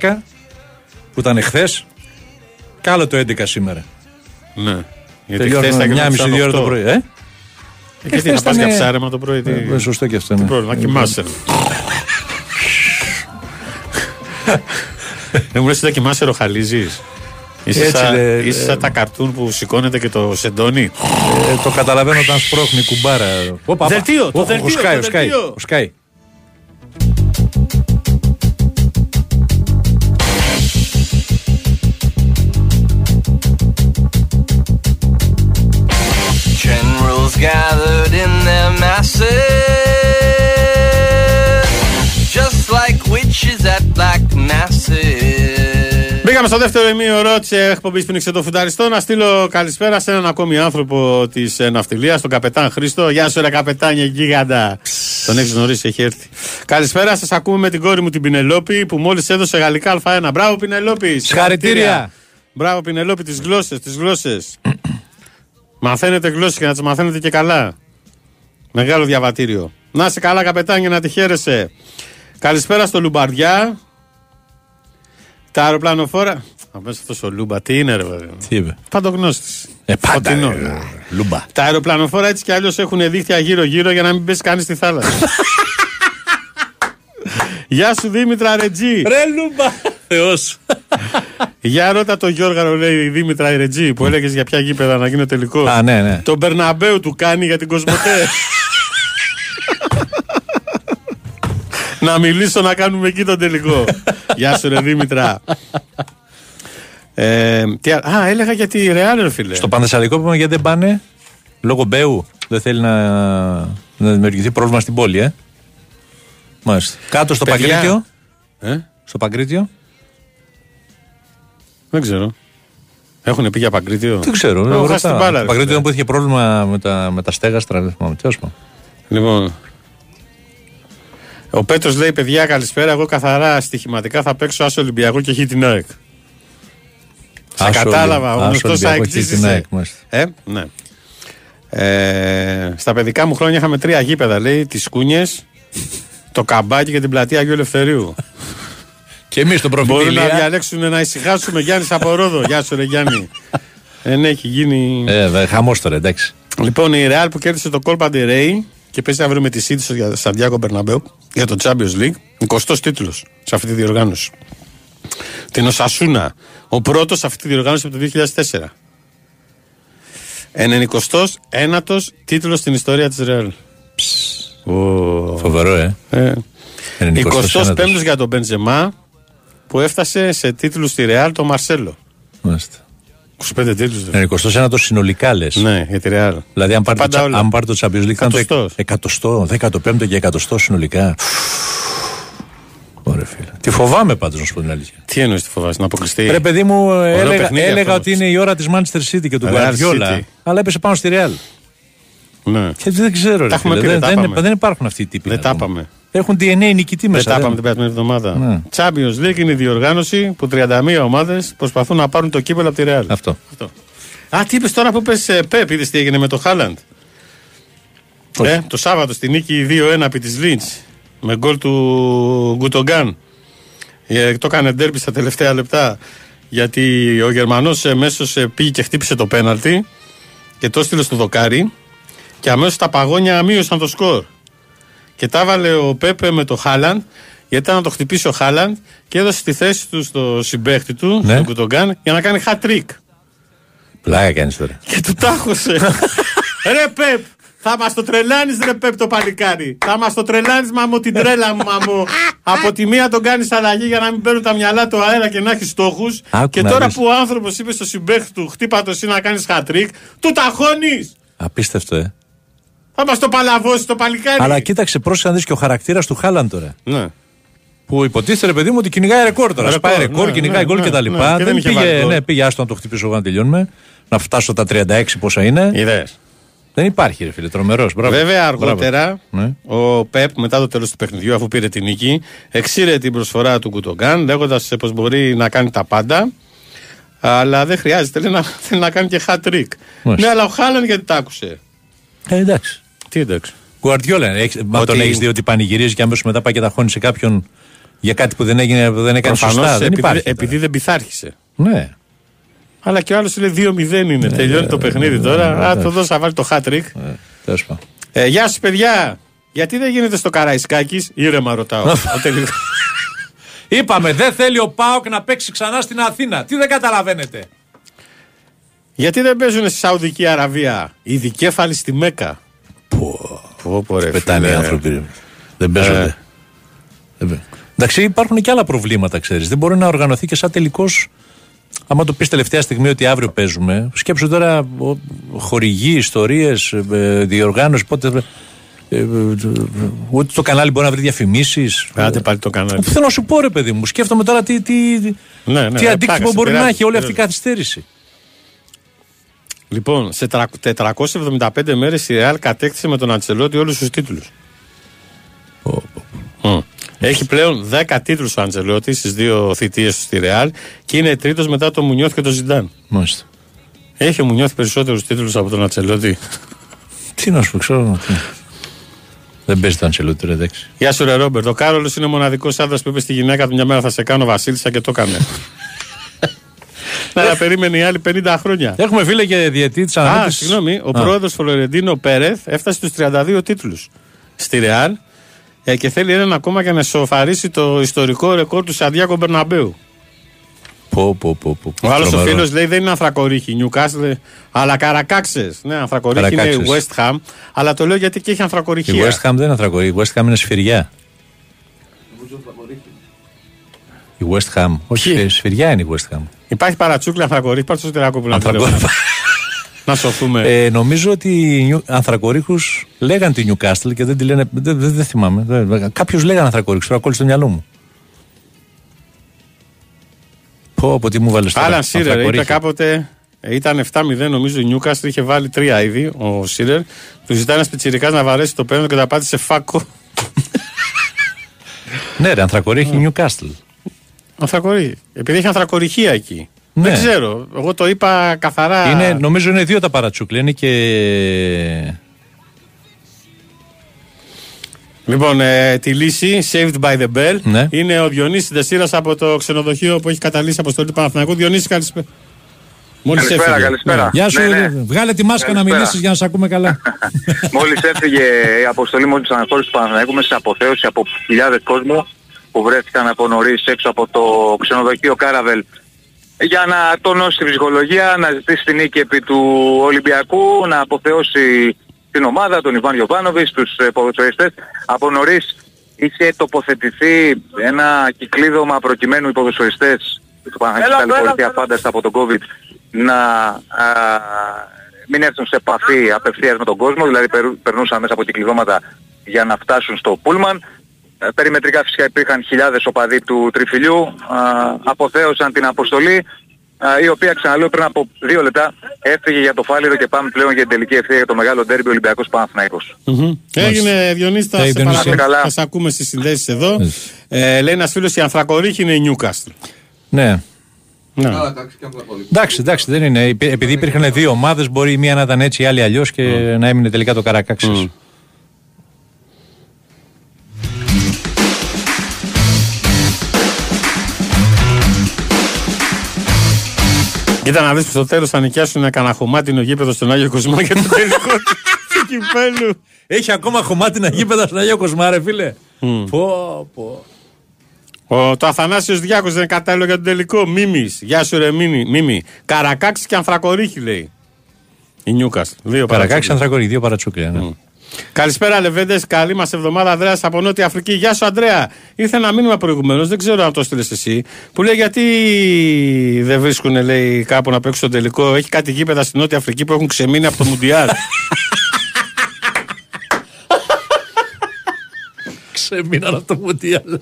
που ήταν εχθές και άλλο το 11 σήμερα. Ναι. Γιατί χθες θα Τελειώνουν γινόταν 9.30 σαν η ώρα το οκτώ. πρωί. Ε; Ε, Και τι, να χθες πας για ήταν- ψάρεμα το πρωί. Τι, Ε, σωστό και αυτό. τι ναι. πρόβλημα, κοιμάσαι. Δεν μου λες ότι κοιμάσαι ροχαλίζεις. Είσαι Έτσι, σαν, ρε, είσαι σαν τα καρτούν που σηκώνεται και το σεντόνι. Ε, το καταλαβαίνω όταν σπρώχνει η κουμπάρα. Όπα, Δελτίο, το Οχ, δελτίο, ο Σκάι, το ο Σκάι, δελτίο. ο Σκάι. Generals gathered in their masses, just like witches at black masses. Μπήκαμε στο δεύτερο ημίωρο της εκπομπής Πινίξε το Φουνταριστό. Να στείλω καλησπέρα σε έναν ακόμη άνθρωπο της ναυτιλίας, τον καπετάν Χρήστο. Γεια σου, ρε καπετάνια γίγαντα. Τον έχεις γνωρίσει, έχει έρθει. Καλησπέρα, σας ακούμε με την κόρη μου την Πινελόπη που μόλις έδωσε γαλλικά Α1. Μπράβο, Πινελόπη. Συγχαρητήρια. Μπράβο, Πινελόπη, τις γλώσσες, τις γλώσσες. Μαθαίνετε γλώσσε και να τις μαθαίνετε και καλά. Μεγάλο διαβατήριο. Να 'σαι καλά, καπετάνια, να τη χαίρεσαι. Καλησπέρα στο Λουμπαρδιά. Τα αεροπλανοφόρα. Αμέσω αυτός ο Λούμπα, τι είναι, ρε παιδί μου. Τι είπε; Παντογνώστης. Ε, πάντα. Φωτεινό. ε, Λούμπα. Τα αεροπλανοφόρα έτσι κι αλλιώς έχουν δίχτυα γύρω-γύρω για να μην πέσει κανείς στη θάλασσα. Γεια σου Δήμητρα Ρετζή. Ρε Λούμπα. Θεός. Για ρώτα το Γιώργαρο, λέει η Δήμητρα Ρετζή, που έλεγες για ποια γήπεδα να γίνει τελικό. Α, ναι, ναι. Το Μπερναμπέου του κάνει για την Κοσμοτέ. να μιλήσω να κάνουμε εκεί τον τελικό. Γεια σου ρε Δήμητρα. Ε, τι, α, α, έλεγα για τη Ρεάλ, ρε φίλε. Στο Πανθεσσαλικό είπαμε γιατί δεν πάνε. Λόγω Μπέου. Δεν θέλει να, να δημιουργηθεί πρόβλημα στην πόλη, ε. Μάλιστα. Κάτω στο Παιδιά. Παγκρίτιο. Ε, Στο Παγκρίτιο. Δεν ξέρω. Έχουν πει για Παγκρίτιο; Δεν ξέρω. Έχω ρωτάω. χάσει την μπάλα, Το ρε Παγκρίτιο φίλε. που είχε πρόβλημα με τα, με τα στέγαστρα. δεν θυμάμαι. Τέλος πάντων. Λοιπόν. Ο Πέτρος λέει: Παιδιά, καλησπέρα. Εγώ καθαρά στοιχηματικά θα παίξω Άσο Ολυμπιακό και χει την ΑΕΚ. Σε Άσο κατάλαβα. Ολυ- Ο Άσο γνωστός Ολυμπιακό ΑΕΚ και την ΑΕΚ, μάλιστα. Ε, ναι. Ε, στα παιδικά μου χρόνια είχαμε τρία γήπεδα, λέει, τις Κούνιες, το Καμπάκι και την πλατεία Αγίου Ελευθερίου. Και εμείς στον Μπορούν να προφητήλια. διαλέξουν να ησυχάσουμε Γιάννης από Ρόδο. Γεια σου, ρε Γιάννη. ε, ναι, έχει γίνει. Ε, χαμός τώρα, εντάξει. Λοιπόν, η Real που κέρδισε το Copa del Rey και παίζει αύριο με τη City στο για- Σαντιάκο Μπερναμπέου για το Champions League. 20 τίτλος σε αυτή τη διοργάνωση. Την Οσασούνα. Ο πρώτος σε αυτή τη διοργάνωση από το 2004. 99ο τίτλος στην ιστορία της Real. Φοβερό, ε. Ε, 25ος 25ο για τον Μπεντζεμά που έφτασε σε τίτλους στη Real το Μαρσέλο. Μάλιστα. 25 τίτλους. 29ο συνολικά λες. Ναι, για τη Real. Δηλαδή, αν πάρει, Πάντα το, όλα. αν πάρει το Champions League, θα είναι το Εκατοστός. 100, 15ο και 100 συνολικά. Ωραία, φίλε. Τη φοβάμαι πάντως, να σου πω την αλήθεια. Τι εννοείς τη φοβάσαι, να αποκλειστεί. Ρε, παιδί μου, έλεγα, παιχνίδι έλεγα αυτό ότι όμως. είναι η ώρα της Manchester City και του Real Guardiola. City. Αλλά έπεσε πάνω στη Real. Ναι. Και δεν ξέρω, ρε, έχουμε φίλε. πει, δεν, δεν τα δεν, είπαμε. δεν υπάρχουν αυτοί οι τύποι. Δεν να τα πούμε. Είπαμε. Έχουν DNA νικητή Δεν μέσα. τα δεν- είπαμε την περασμένη εβδομάδα. Ναι. Champions League είναι η διοργάνωση που 31 ομάδες προσπαθούν να πάρουν το κύπελο από τη Real. Αυτό. Αυτό. Α, τι είπες τώρα που είπες Πεπ, είδες τι έγινε με το Χάλαντ. Ε, το Σάββατο στη νίκη 2-1 επί της Λίντς με γκολ του Γκουτογκάν. Ε, το έκανε ντέρμπι στα τελευταία λεπτά γιατί ο Γερμανός αμέσω πήγε και χτύπησε το πέναλτι και το έστειλε στο δοκάρι και αμέσως τα παγόνια μείωσαν το σκορ. Και τα έβαλε ο Πέπε με το Χάλαντ γιατί ήταν να το χτυπήσει ο Χάλαντ και έδωσε τη θέση του στο συμπέχτη του, Ναι. στον Γκουτογκάν, για να κάνει hat trick. Πλάκα κάνεις τώρα. Και του τάχωσε. ρε Πεπ, θα μας το τρελάνεις, ρε Πεπ το παλικάρι. Θα μας το τρελάνεις, μαμώ την τρέλα μου, μαμώ. Από τη μία τον κάνεις αλλαγή για να μην παίρνουν τα μυαλά του αέρα και να έχεις στόχους. Άκου Και να τώρα δεις. που ο άνθρωπος είπε στο συμπέχτη του, χτύπα το εσύ να κάνεις χατρίκ, του ταχώνεις. Απίστευτο, ε. Θα μα το παλαβώσει το παλικάρι. Αλλά κοίταξε, πρόσεχε να δεις και ο χαρακτήρας του Χάλαν τώρα. Ναι. Που υποτίθεται, ρε παιδί μου, ότι κυνηγάει ρεκόρ τώρα. Ρεκόρ, Σπάει ρεκόρ, ναι, κυνηγάει ναι, γκολ ναι, κτλ. ναι, και δεν δεν είχε βάλει πήγε, γκολ. ναι, πήγε άστο να το χτυπήσω εγώ να τελειώνουμε. Να φτάσω τα 36 πόσα είναι. Είδες. Δεν υπάρχει, ρε φίλε, τρομερός. Βέβαια αργότερα Ναι. ο Πεπ μετά το τέλος του παιχνιδιού, αφού πήρε την νίκη, εξήρε την προσφορά του Κουτογκάν λέγοντας πως μπορεί να κάνει τα πάντα. Αλλά δεν χρειάζεται, λέει, να, θέλει να κάνει και hat trick. Μάλιστα. Ναι, αλλά ο Χάλαν γιατί τα άκουσε; Ε, εντάξει. Τι εντάξει. Γουαρδιόλα, έχεις- μα Ότι- τον έχεις δει ότι πανηγυρίζει και αμέσω μετά πάει και τα χώνει σε κάποιον για κάτι που δεν, έγινε, που δεν έκανε Προφανώς, σωστά. Δεν επειδή, υπάρχει. επειδή δεν πειθάρχησε. τώρα. Ναι. Αλλά και ο άλλος λέει 2-0 είναι. Τελειώνει το παιχνίδι τώρα. Α, το δώσα να βάλει το hat trick. Ε, τέλος πάντων. Ε, γεια σας, παιδιά. Γιατί δεν γίνεται στο Καραϊσκάκης, ήρεμα ρωτάω. Ο τελικός. Είπαμε, δεν θέλει ο Πάοκ να παίξει ξανά στην Αθήνα. Τι δεν καταλαβαίνετε; Γιατί δεν παίζουν στη Σαουδική Αραβία οι δικέφαλοι στη Μέκα; Πω, πω, ρε, Πετάνε οι φίλε. άνθρωποι. ρε. Δεν παίζονται. Ε. Δεν παί- Εντάξει, υπάρχουν και άλλα προβλήματα, ξέρεις. Δεν μπορεί να οργανωθεί και σαν τελικός. Άμα το πεις τελευταία στιγμή ότι αύριο παίζουμε, σκέψου τώρα ο- χορηγοί, ιστορίες, διοργάνωση, πότε. ε, ε, Ούτε το κανάλι μπορεί να βρει διαφημίσεις. Άντε πάλι το κανάλι. Θέλω να σου πω, ρε παιδί μου, σκέφτομαι τώρα τι, τι, Ναι, ναι, τι ναι, αντίκτυπο πλάκα, σε μπορεί να πειράζει, έχει όλη αυτή η πειράζει. καθυστέρηση. Λοιπόν, σε τρα- 475 μέρες η Real κατέκτησε με τον Αντσελότη όλους τους τίτλους. Έχει πλέον 10 τίτλους ο Αντσελότη στις δύο θητείες του στη Real και είναι τρίτος μετά τον Μουνιώθ και τον Ζιντάν. Μάλιστα. Έχει ο Μουνιώθ περισσότερους τίτλους από τον Αντσελότη. Τι να σου πω, ξέρω. τι. Δεν παίζει το Αντσελότη τώρα, εντάξει. Γεια σου, ρε Ρόμπερτ. Ο Κάρολος είναι ο μοναδικός άντρας που είπε στη γυναίκα του μια μέρα θα σε κάνω Βασίλισσα και το έκανε. Να τα περίμενε οι άλλοι 50 χρόνια. Έχουμε φίλε και διαιτή της Α, αναμέτρηση. συγγνώμη, ο πρόεδρος Φλωρεντίνο Πέρεθ έφτασε στους 32 τίτλους στη Ρεάλ ε, και θέλει έναν ακόμα για να σοφαρίσει το ιστορικό ρεκόρ του Σαντιάκο Μπερναμπέου. Πω, πω, πω, πω. Ο άλλος ο Τρομερό. φίλος λέει δεν είναι ανθρακορίχη, Newcastle, αλλά καρακάξες. Ναι, ανθρακορίχη είναι η Καρακάξες. West Ham, αλλά το λέω γιατί και έχει Η ανθρακοριχεία. West Ham δεν είναι ανθρακορίχη. Η West Ham είναι σφυριά. Η West Ham. Όχι, Ποιοι; ε, σφυριά είναι η West Ham. Υπάρχει παρατσούκλι ανθρακορίχη, πάρτε στο τερακόπουλο να Ανθρακο- δουλεύουμε. Να σωθούμε. Ε, νομίζω ότι οι Νιου- ανθρακορίχους λέγαν τη Newcastle και δεν τη λένε. Δεν, δεν, δεν θυμάμαι. Κάποιο λέγανε ανθρακορίχους, τώρα κόλλησε στο μυαλό μου. Πω, από τι μου βάλες τώρα. Άλαν Σίρερ είπε ανθρακορίχη. κάποτε. ε, Ήταν 7-0 νομίζω η Newcastle, είχε βάλει 3 ήδη ο Σίρερ. Του ζητάει ένας πιτσιρικάς να βαρέσει το πέναλ και τα πάτησε φάκο. Ναι, ρε, ανθρακορίχη Newcastle. Ανθρακορίχη. Επειδή έχει ανθρακοριχεία εκεί. Ναι. Δεν ξέρω. Εγώ το είπα καθαρά. Είναι, νομίζω είναι δύο τα παρατσούκλια. Είναι και. Λοιπόν, ε, τη λύση, saved by the bell, Ναι. είναι ο Διονύσης Δεσίρας από το ξενοδοχείο που έχει καταλύσει αποστολή του Παναθηναϊκού. Διονύση, καλησπέρα. Μόλις Καλησπέρα, έφυγε. καλησπέρα. Γεια σου, Ναι, ναι. βγάλε τη μάσκα να Καλησπέρα. μιλήσεις για να σε ακούμε καλά. Μόλις έφυγε η αποστολή μόλις αναχώρησε του Παναθηναϊκού μέσα σε αποθέωση από χιλιάδες κόσμο που βρέθηκαν από νωρίς έξω από το ξενοδοχείο Κάραβελ για να τονώσει την ψυχολογία, να ζητήσει την νίκη επί του Ολυμπιακού, να αποθεώσει την ομάδα, τον Ιβάν Γιωβάνοβιτς, τους ε, ποδοσφαιριστές. Από νωρίς είχε τοποθετηθεί ένα κυκλίδωμα προκειμένου οι ποδοσφαιριστές του Παναθηναϊκού καλή βοήθεια φάνταστα από τον COVID να α, μην έρθουν σε επαφή απευθείας με τον κόσμο, δηλαδή περου- περνούσαν μέσα από κυκλειδώματα για να φτάσουν στο Πούλμαν. Ε, Περιμετρικά φυσικά υπήρχαν χιλιάδες οπαδοί του τριφυλιού, α, αποθέωσαν την αποστολή, α, η οποία ξαναλέω πριν από δύο λεπτά έφυγε για το Φάληρο και πάμε πλέον για την τελική ευθεία για το μεγάλο ντέρμπι Ολυμπιακός Παναθηναϊκός. Μμμ. Έγινε Διονύση, θα, Hey, σε Διονύση. παρακαλώ, Καλά. θα σε ακούμε στις συνδέσεις εδώ. Έτσι. Ε, λέει ένας φίλος η Ανθρακορίχη είναι η Newcastle. ναι. Ναι. Εντάξει, εντάξει, δεν είναι. Επει- Επειδή υπήρχαν δύο ομάδες, μπορεί η μία να ήταν έτσι, η άλλη αλλιώς και να έμεινε τελικά το καρακάξι. Κοίτα να δεις που στο τέλος θα νοικιάσουν κανένα χωμάτινο γήπεδο στον Άγιο Κοσμό για το τελικό του κυπέλου. Έχει ακόμα χωμάτινα γήπεδα στον Αγίο Κοσμάρε, φίλε. Πω, πω. Ο, το Αθανάσιος Διάκος δεν είναι κατάλληλο για τον τελικό. Μίμης. Γεια σου ρε Μίμη. Μίμη. Καρακάξης και Ανθρακορίχη λέει. Η Νιούκας. Δύο Καρακάξι παρατσούκλες. ανθρακόρι, δύο παρατσούκλια. Ναι. Καλησπέρα Λεβέντες. Καλή μας εβδομάδα Ανδρέας από Νότια Αφρική. Γεια σου Ανδρέα. Ήρθε ένα μήνυμα προηγουμένως, δεν ξέρω αν το στείλες εσύ. Που λέει γιατί δεν βρίσκουν λέει, κάπου να παίξουν το τελικό; Έχει κάτι γήπεδα στη Νότια Αφρική που έχουν ξεμείνει από το Μουντιάλ. Ξεμείναν από το Μουντιάλ.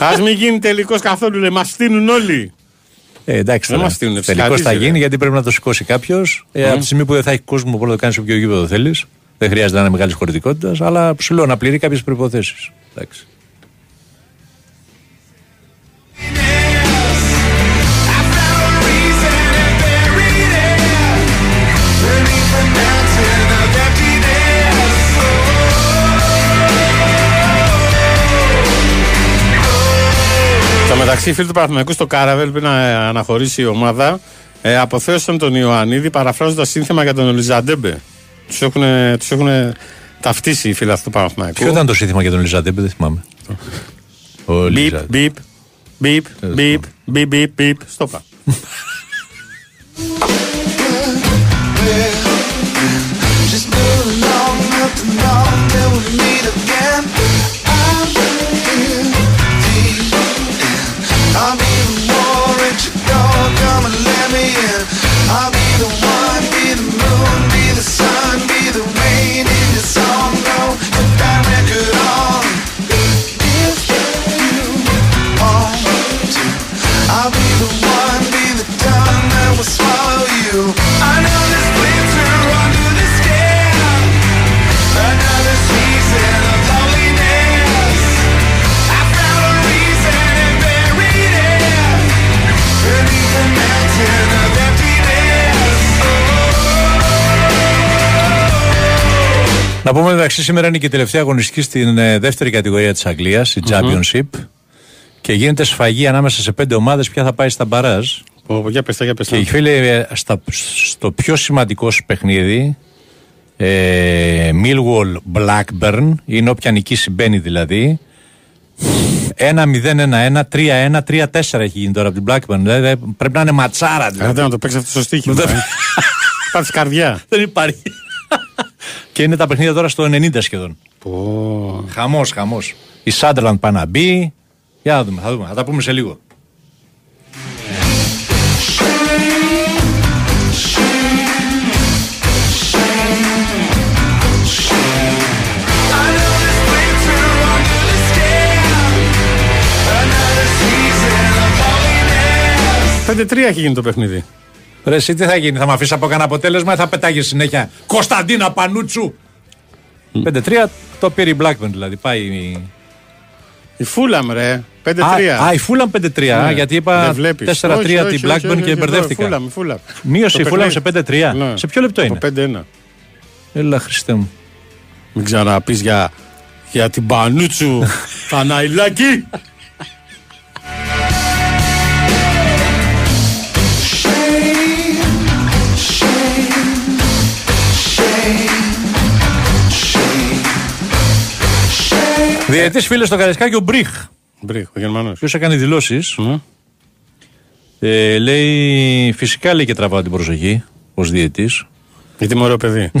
Α μην γίνει τελικός καθόλου, λέει. Μας στείλουν όλοι. Ε, εντάξει, Δεν τώρα. μας στείλουνε, Τελικώς θα ψυχαδίζει, γίνει ρε. γιατί πρέπει να το σηκώσει κάποιος. Ε, Από τη στιγμή που δεν θα έχει κόσμο, μπορεί να το κάνεις σε όποιο γήπεδο θέλεις. Δεν χρειάζεται να είναι μεγάλης χωρητικότητας, αλλά σου λέω να πληρεί κάποιες προποθέσει. Εντάξει. Στο μεταξύ, οι φίλοι του Παναθηναϊκού στο Κάραβελ πριν να αναχωρήσει η ομάδα, ε, αποθέωσαν τον Ιωαννίδη παραφράζοντας σύνθημα για τον Ολισαντέμπε. Τους έχουν, τους έχουν ταυτίσει οι φίλοι αυτού του Παναθηναϊκού. Ποιο ήταν το σύνθημα για τον Ολισαντέμπε, δεν θυμάμαι. Ο Μπιπ, Λιζα- μπιπ, μπιπ, μπιπ, μπιπ, μπιπ, μπιπ. Στο είπα. Just been long enough to know till we meet again. I'm here deep in. I'll be the more at your door, come and let me in. I'll be the one, be the moon, be the sun, Να πούμε μεταξύ σήμερα είναι και η τελευταία αγωνιστική στην ε, δεύτερη κατηγορία της Αγγλίας, η Championship. Και γίνεται σφαγή ανάμεσα σε πέντε ομάδες. Ποια θα πάει στα μπαράζ. Ω, για πες τα, για πες τα. Και φίλε, ε, στα, στο πιο σημαντικό σου παιχνίδι, ε, Millwall Blackburn, είναι όποια νικήσει μπαίνει δηλαδή. 1-0-1-1, 3-1, 3-4 έχει γίνει τώρα από την Blackburn. Δηλαδή, πρέπει να είναι ματσάρα. Ε, Δηλαδή. δεν να το παίξει αυτό στο στοίχημα. Δεν- ε. Πάθεις καρδιά. Δεν υπάρχει. Και είναι τα παιχνίδια τώρα στο 90 σχεδόν. Πω. Χαμός, χαμός. Η Σάντερλαντ πάει να μπει. Για να δούμε, θα δούμε. Θα τα πούμε σε λίγο. Πέντε τρία έχει γίνει το παιχνίδι. Ρε, εσύ τι θα γίνει, θα με αφήσεις από κανένα αποτέλεσμα ή θα πετάγεις συνέχεια. Κωνσταντίνα Πανούτσου! 5-3 το πήρε η Blackburn δηλαδή. Πάει. η- Η Φούλαμ, ρε. 5-3. Α, α, η Φούλαμ 5-3, Ναι. γιατί Δεν είπα βλέπεις. 4-3 Όχι, την όχι, όχι, Blackburn όχι, και όχι, μπερδεύτηκα. Φούλαμ, η Φούλαμ. Μείωσε η Το Φούλαμ σε παιχνίδι. 5-3. Ναι. Σε ποιο λεπτό Από είναι; 5-1. Έλα, Χριστέ μου. Μην ξαναπείς για, για την Πανούτσου Θαναϊλάκη. Διαιτητής φίλος στο Καρισκάκι ο Μπριχ. Μπρίχ, ο Γερμανός. Ποιος έκανε δηλώσεις; Ναι. Ε, λέει, φυσικά λέει και τραβάω την προσοχή ως διαιτή. Γιατί είμαι ωραίο παιδί.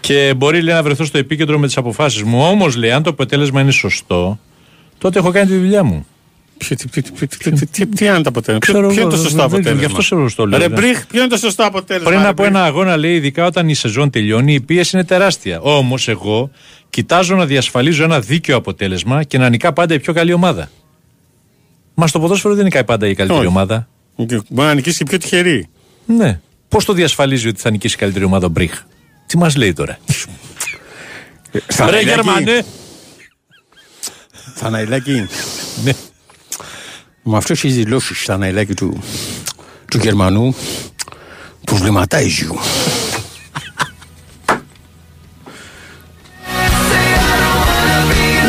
Και μπορεί λέει, να βρεθώ στο επίκεντρο με τις αποφάσεις μου. Όμως λέει, αν το αποτέλεσμα είναι σωστό, τότε έχω κάνει τη δουλειά μου. Ποιο- τι- τι- τι- τι- τι- τι- Τι είναι το αποτέλεσμα; Ποιο Ξέρω ποιο είναι εγώ, το σωστό δεν- αποτέλεσμα; γι' αυτό σε ρωτώ, λέω, Ρε ναι. Μπρίχ, ποιο είναι το σωστό αποτέλεσμα. Πριν ρε από Μπρίχ. ένα αγώνα, λέει, ειδικά όταν η σεζόν τελειώνει, η πίεση είναι τεράστια. Όμως εγώ κοιτάζω να διασφαλίζω ένα δίκαιο αποτέλεσμα και να νικά πάντα η πιο καλή ομάδα. Μα στο ποδόσφαιρο δεν νικάει πάντα η καλύτερη Όχι. ομάδα. Μπορεί να νικήσει και πιο τυχερή. Ναι. Πώς το διασφαλίζει ότι θα νικήσει η καλύτερη ομάδα ο Μπριχ; Τι μας λέει τώρα; Ρε Θαναϊλάκη. Γερμανέ. Θαναϊλάκη. Ναι. Με αυτός οι δηλώσει Θαναϊλάκη του, του Γερμανού προβληματίζει.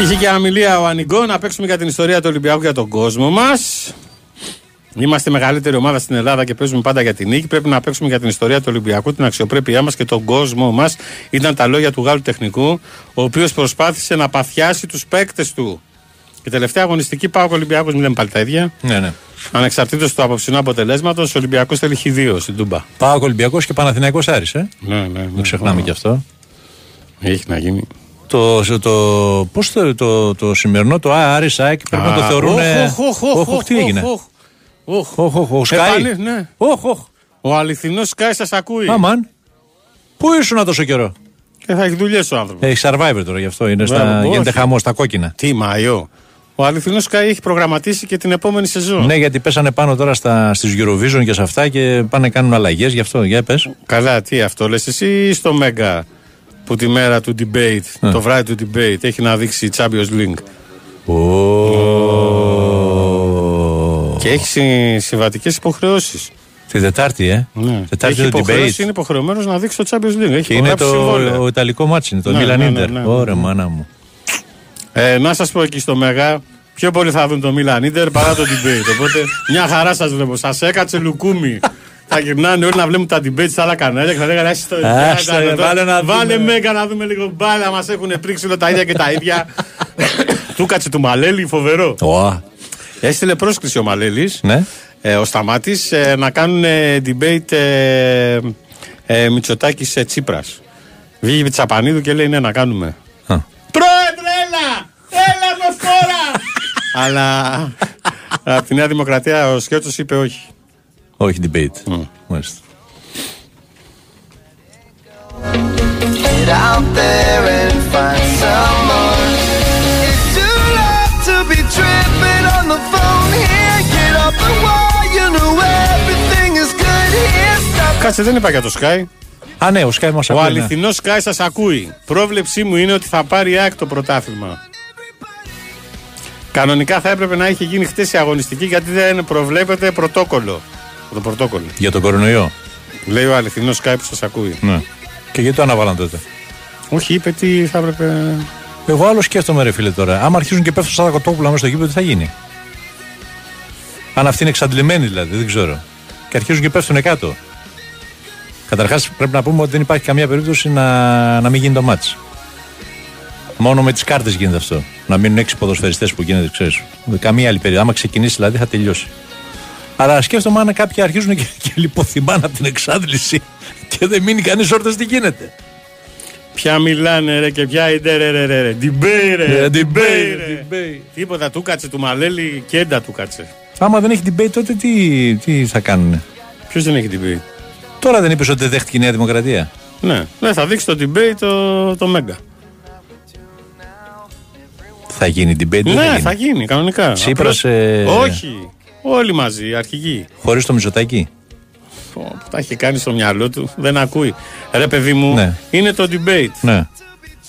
Είχε και αμιλία ο Ανιγκό να παίξουμε για την ιστορία του Ολυμπιακού για τον κόσμο μας. Είμαστε η μεγαλύτερη ομάδα στην Ελλάδα και παίζουμε πάντα για την νίκη. Πρέπει να παίξουμε για την ιστορία του Ολυμπιακού, την αξιοπρέπειά μας και τον κόσμο μας. Ήταν τα λόγια του Γάλλου τεχνικού, ο οποίος προσπάθησε να παθιάσει τους παίκτες του. Η τελευταία αγωνιστική πάω Ολυμπιακός, μην λέμε πάλι τα ίδια. ναι, ναι. Ανεξαρτήτως του απόψινού αποτελέσματος, ο Ολυμπιακός θέλει χ2 στην Τούμπα. Πάω Ολυμπιακός και Παναθηναϊκός Άρης, ε. Ναι, ναι, ναι. Δεν ξεχνάμε κι αυτό. Έχει να γίνει. Το, το, πώς το, το, το σημερινό, το Α, Άρης ΑΕΚ, πρέπει να το Α, θεωρούν. οχ, ε, οχ, οχ, οχ, οχ, τι οχ, έγινε; οχ, οχ. Οχ, οχ, ο Σκάι. Επανή, ναι. Οχ, οχ. Ο αληθινός Σκάι σας ακούει. Αμάν. Πού ήσουν τόσο καιρό; Και θα έχεις δουλειές ο άνθρωπος. Έχεις survivor τώρα γι' αυτό. Είναι στα, Μπράβο, γίνεται όχι. χαμός στα κόκκινα. Τι Μάιο. Ο αληθινός Σκάι έχει προγραμματίσει και την επόμενη σεζόν. Ναι, γιατί πέσανε πάνω τώρα στα, στις Eurovision και σε αυτά και πάνε να κάνουν αλλαγές γι' αυτό. Για πες. Καλά, τι αυτό λες εσύ ή στο Μέγκα που τη μέρα του debate, το βράδυ του debate, έχει να δείξει Champions League; Και έχει συ- συμβατικές υποχρεώσεις. Την Τετάρτη, ε. Ναι. Τετάρτη έχει το υποχρέωση, debate. είναι υποχρεωμένος να δείξει το Champions League. Έχει Και είναι υπογράψει το συμβόλαια. ο Ιταλικό ματς, είναι το Ναι, Milan ναι, Inter. ναι, ναι, Ωραία, ναι. μάνα μου. Ε, να σας πω εκεί στο Mega, πιο πολύ θα δουν το Milan Inter παρά το debate. Οπότε μια χαρά σας βλέπω. Σας έκατσε λουκούμι. θα γυρνάνε όλοι να βλέπουν τα debate στα άλλα κανάλια και θα λέγανε «Άστα, Άστα, κάτω, ρε, τώρα, βάλε να Βάλε δούμε». Mega να δούμε λίγο μπάλα. Μας έχουν πρίξει όλα τα ίδια και τα ίδια. του κάτσε του Μαλέλη, φοβερό. Ω, Έστειλε πρόσκληση ο Μαλέλης, Ναι. ε, ο Σταμάτης, να κάνουν ε, debate ε, ε, Μητσοτάκης σε Τσίπρας. Βγήκε η Τσαπανίδου και λέει ναι, να κάνουμε. Α. Πρόεδρε, έλα! Έλα με φόρα! Αλλά από τη Νέα Δημοκρατία ο Σκιώτσος είπε όχι. Όχι debate. Μάλιστα. Get out there and find someone. It's too late to be tripping on the phone here. Get off the wall, you know everything is good here. Stop. Κάτσε, δεν είπα για το Sky. Α, ναι, ο Σκάι μας Ο ακούει. ναι. αληθινός Sky σας ακούει. Πρόβλεψή μου είναι ότι θα πάρει η ΑΕΚ το πρωτάθλημα. Κανονικά θα έπρεπε να είχε γίνει χτες η αγωνιστική γιατί δεν προβλέπεται πρωτόκολλο. Το πρωτόκολλο. Για τον κορονοϊό. Λέει ο αληθινός Sky που σας ακούει. Ναι. Και γιατί το αναβάλαν τότε; Όχι, είπε τι θα έπρεπε. Εγώ άλλο σκέφτομαι, ρε φίλε τώρα. Άμα αρχίζουν και πέφτουν σαν κοτόπουλα μέσα στο γήπεδο, τι θα γίνει; Αν αυτοί είναι εξαντλημένοι δηλαδή, δεν ξέρω. Και αρχίζουν και πέφτουν κάτω. Καταρχάς πρέπει να πούμε ότι δεν υπάρχει καμία περίπτωση να, να μην γίνει το μάτς. Μόνο με τις κάρτες γίνεται αυτό. Να μείνουν έξι ποδοσφαιριστές που γίνεται, ξέρεις. Καμία άλλη περίπτωση. Άμα ξεκινήσει δηλαδή θα τελειώσει. Αλλά σκέφτομαι αν κάποιοι αρχίζουν και, και λιποθυμάνε από την εξάντληση και δεν μείνει κανείς όρθιος τι γίνεται. Ποια μιλάνε ρε και ποια είναι ρε ρε ρε ρε. Debate ρε. Ε, debate, debate, ρε. debate. Τίποτα του κάτσε του Μαλέλη και έντα του κάτσε. Άμα δεν έχει debate, τότε τι, τι θα κάνουν. Ποιος δεν έχει debate. Τώρα δεν είπες ότι δεν δέχτηκε η Νέα Δημοκρατία; Ναι, ναι, θα δείξει το debate το, το Μέγκα. Θα γίνει debate, δεν Ναι, θα θα γίνει. γίνει κανονικά. Τσίπρας, Απλώς- ε, Όχι. Όλοι μαζί, οι αρχηγοί. Χωρίς το μισοτάκι. Πω, Τα έχει κάνει στο μυαλό του, δεν ακούει. Ρε παιδί μου, Ναι. είναι το debate. Ναι.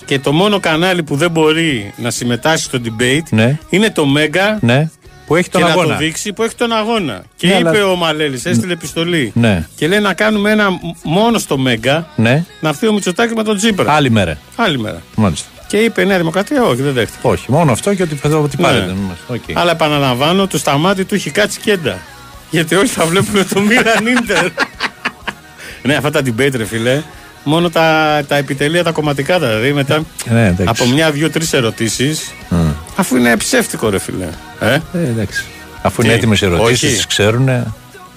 Και το μόνο κανάλι που δεν μπορεί να συμμετάσχει στο debate Ναι. είναι το Μέγκα Ναι. Που έχει και τον να αγώνα. το δείξει που έχει τον αγώνα. Και Ναι, είπε αλλά- ο Μαλέλης, έστειλε επιστολή. Ναι. Και λέει να κάνουμε ένα μ- μόνο στο Μέγκα Ναι. να έρθει ο Μητσοτάκης με τον Τζίπρα. Άλλη μέρα. Άλλη μέρα. Μάλιστα. Και είπε η Νέα Δημοκρατία, όχι, δεν δέχτηκε. Όχι, μόνο αυτό και ότι, ότι Ναι. πάρετε. Μάλιστα. Οκ. Αλλά επαναλαμβάνω, του Σταμάτη του έχει κάτσει κέντα. Γιατί όλοι θα βλέπουν το Milan Inter. ναι, αυτά τα debate, ρε φίλε. Μόνο τα, τα επιτελεία, τα κομματικά δηλαδή. Μετά Ναι, εντάξει. από μια, δύο, τρεις ερωτήσεις. Αφού είναι ψεύτικο, ρε φίλε. Ε; Ε, εντάξει. Αφού Τι, είναι έτοιμες ερωτήσεις, όχι. τις ξέρουν.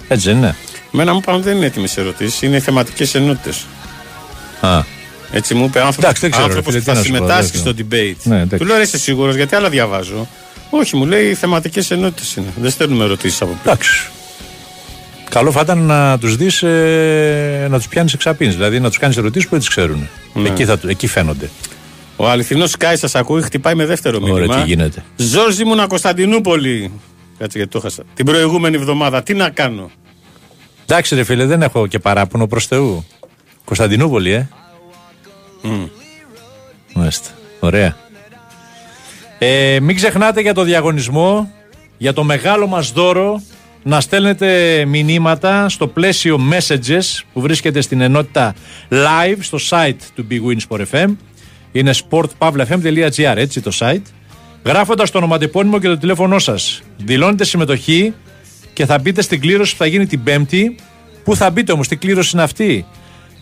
Έτσι δεν είναι. Μένα μου είπαν ότι δεν είναι έτοιμες ερωτήσεις, είναι θεματικές ενότητες. Α, Έτσι μου είπε άνθρωπο Εντάξει, δεν ξέρω, άνθρωπος φίλε, που τι θα να σου πω, συμμετάσχει δεν στο debate. Ναι, εντάξει. Του λέω, «Ρε, είσαι σίγουρος, γιατί άλλα διαβάζω. Όχι, μου λέει θεματικές ενότητες είναι. Δεν στέλνουμε ερωτήσεις από πίσω. εντάξει. Καλό θα ήταν να τους δεις ε, να τους πιάνεις εξαπίνεις. Δηλαδή να τους κάνεις ερωτήσεις που δεν τις ξέρουν. Ναι. Εκεί, θα, εκεί φαίνονται. Ο αληθινός Σκάι σας ακούει, χτυπάει με δεύτερο Ωραία, μήνυμα. τι γίνεται. Ζόρζι μου Κωνσταντινούπολη. Κάτσε γιατί το χάσα. Την προηγούμενη εβδομάδα. Τι να κάνω. Εντάξει, ρε φίλε, δεν έχω και παράπονο προς Θεού. Κωνσταντινούπολη, ε. Μάλιστα. Ωραία. Ε, μην ξεχνάτε για το διαγωνισμό, για το μεγάλο μας δώρο, να στέλνετε μηνύματα στο πλαίσιο messages που βρίσκεται στην ενότητα live στο site του Big Win Sport FM. Είναι sportpavlafm.gr, έτσι το site. Γράφοντας το ονοματεπώνυμο και το τηλέφωνό σας. Δηλώνετε συμμετοχή και θα μπείτε στην κλήρωση που θα γίνει την Πέμπτη. Πού θα μπείτε όμως, τι κλήρωση είναι αυτή;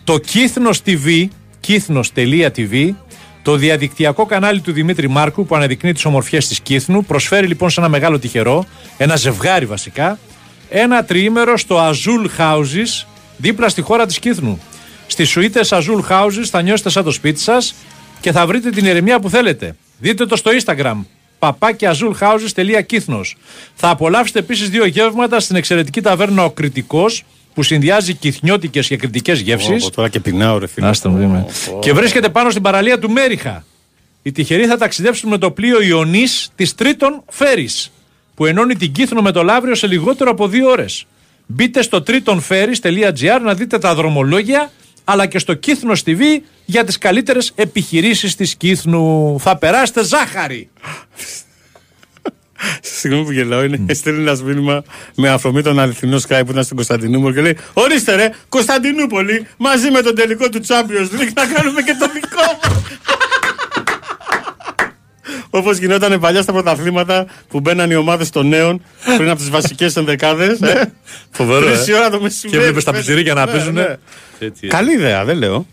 Το Κύθνος TV, κύθνος.tv, το διαδικτυακό κανάλι του Δημήτρη Μάρκου που αναδεικνύει τις ομορφιές της Κύθνου, προσφέρει λοιπόν σε ένα μεγάλο τυχερό, ένα ζευγάρι βασικά, ένα τριήμερο στο Azul Houses, δίπλα στη χώρα της Κύθνου. Στις σουίτες Azul Houses θα νιώσετε σαν το σπίτι σας και θα βρείτε την ηρεμία που θέλετε. Δείτε το στο Instagram, παπάκιαζουλχάουζες.κύθνος. Θα απολαύσετε επίσης δύο γεύματα στην εξαιρετική ταβέρνα Ο Κριτικός, που συνδυάζει κυθνιώτικες και κριτικές γεύσεις. Ω, τώρα και πεινάω, ρε φίλε. Άστα μου, είμαι. Και βρίσκεται πάνω στην παραλία του Μέριχα. Οι τυχεροί θα ταξιδέψουν με το πλοίο Ιωνής της Τρίτον Φέρι, που ενώνει την Κύθνο με το Λαύριο σε λιγότερο από δύο ώρες. Μπείτε στο tritonferries.gr να δείτε τα δρομολόγια, αλλά και στο Κύθνος TV για τις καλύτερες επιχειρήσεις της Κύθνου. Θα περάσετε ζάχαρη! Συγγνώμη που γελάω, είναι στέλνει ένα μήνυμα με αφορμή τον αληθινό Sky που ήταν στην Κωνσταντινούπολη και λέει: Ορίστε ρε, Κωνσταντινούπολη μαζί με τον τελικό του Champions League να κάνουμε και το δικό μου. Όπως γινόταν παλιά στα πρωταθλήματα που μπαίναν οι ομάδες των νέων πριν από τις βασικές ενδεκάδες. Φοβερό, ε. Τρει ώρα το μεσημέρι. Και βλέπεις τα πες. πιτσιρίκια να Ναι, παίζουν. ναι. Έτσι, Καλή ιδέα, δεν λέω.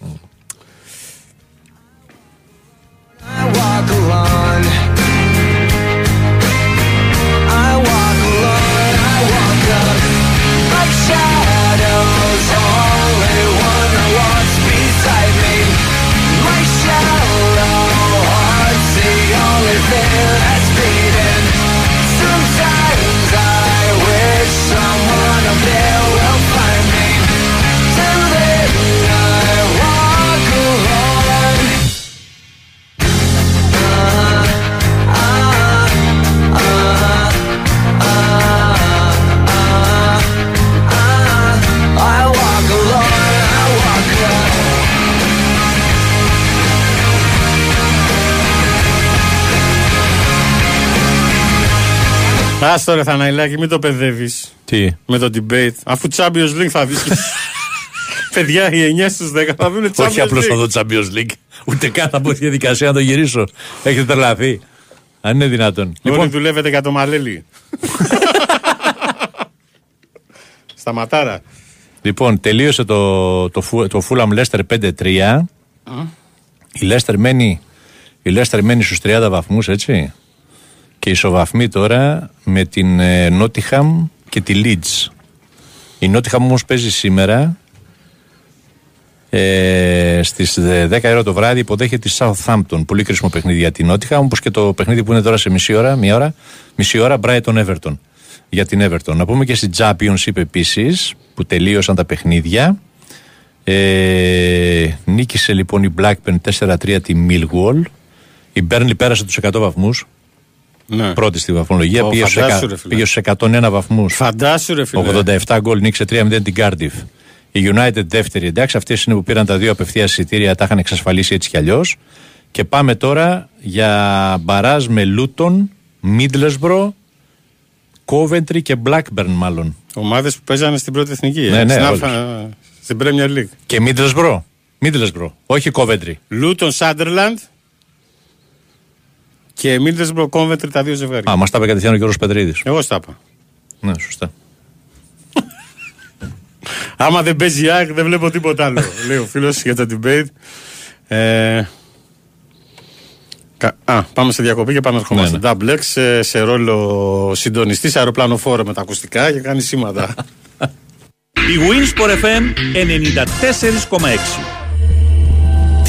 Άστο ρε Θαναϊλάκη, μην το παιδεύεις Τι; με το debate. Αφού Champions League θα δεις. Παιδιά, οι 9 στους 10 θα δουν Champions Όχι απλώς League. να δω Champions League. Ούτε καν θα μπω στη διαδικασία να το γυρίσω. Έχετε τρελαθεί. Αν είναι δυνατόν. Όλοι Λοιπόν, δουλεύετε για το μαλέλι. Σταματάρα. λοιπόν τελείωσε το, το, Φου- το Fulham Leicester 5-3. Η Leicester μένει, η Leicester μένει στους 30 βαθμούς, έτσι. Και ισοβαθμεί τώρα με την ε, Nottingham και τη Leeds. Η Nottingham όμως παίζει σήμερα ε, στις ε, 10 ώρα το βράδυ υποδέχεται τη Southampton. Πολύ κρίσιμο παιχνίδι για την Nottingham, όπως και το παιχνίδι που είναι τώρα σε μισή ώρα, μία ώρα, μισή ώρα Brighton Everton για την Everton. Να πούμε και στην Championship επίσης που τελείωσαν τα παιχνίδια. Ε, νίκησε λοιπόν η Blackburn 4-3 τη Millwall. Η Burnley πέρασε τους 100 βαθμούς. Ναι. Πρώτη στη βαθμολογία. Ω, πήγε, στους φαντάσου, εκα- ρε φίλε. πήγε στους 101 βαθμούς. Φαντάσου ρε φίλε. 87 γκολ νίκησε 3-0 την Cardiff. Η United δεύτερη. Εντάξει, αυτές είναι που πήραν τα δύο απευθεία εισιτήρια, τα είχαν εξασφαλίσει έτσι κι αλλιώς. Και πάμε τώρα για μπαράζ με Luton, Middlesbrough, Coventry και Blackburn μάλλον. Ομάδες που παίζανε στην πρώτη εθνική. ε, Ναι, ναι, στην, όλες. Α- στην Premier League. Και Middlesbrough. Middlesbrough, όχι Coventry. Luton Sunderland και Middlesbrough Coventry τα δύο ζευγάρια. Α, μας τα είπε κατευθείαν ο Γιώργος Πετρίδης. Εγώ στα είπα. Ναι, σωστά. Άμα δεν παίζει η ΑΕΚ δεν βλέπω τίποτα άλλο. Λέει ο φίλος για το debate. Ε, κα- Α, πάμε σε διακοπή και πάμε να ερχόμαστε. Ναι, Double X σε, σε ρόλο συντονιστή, αεροπλανοφόρο με τα ακουστικά και κάνει σήματα. Η Winsport FM 94,6.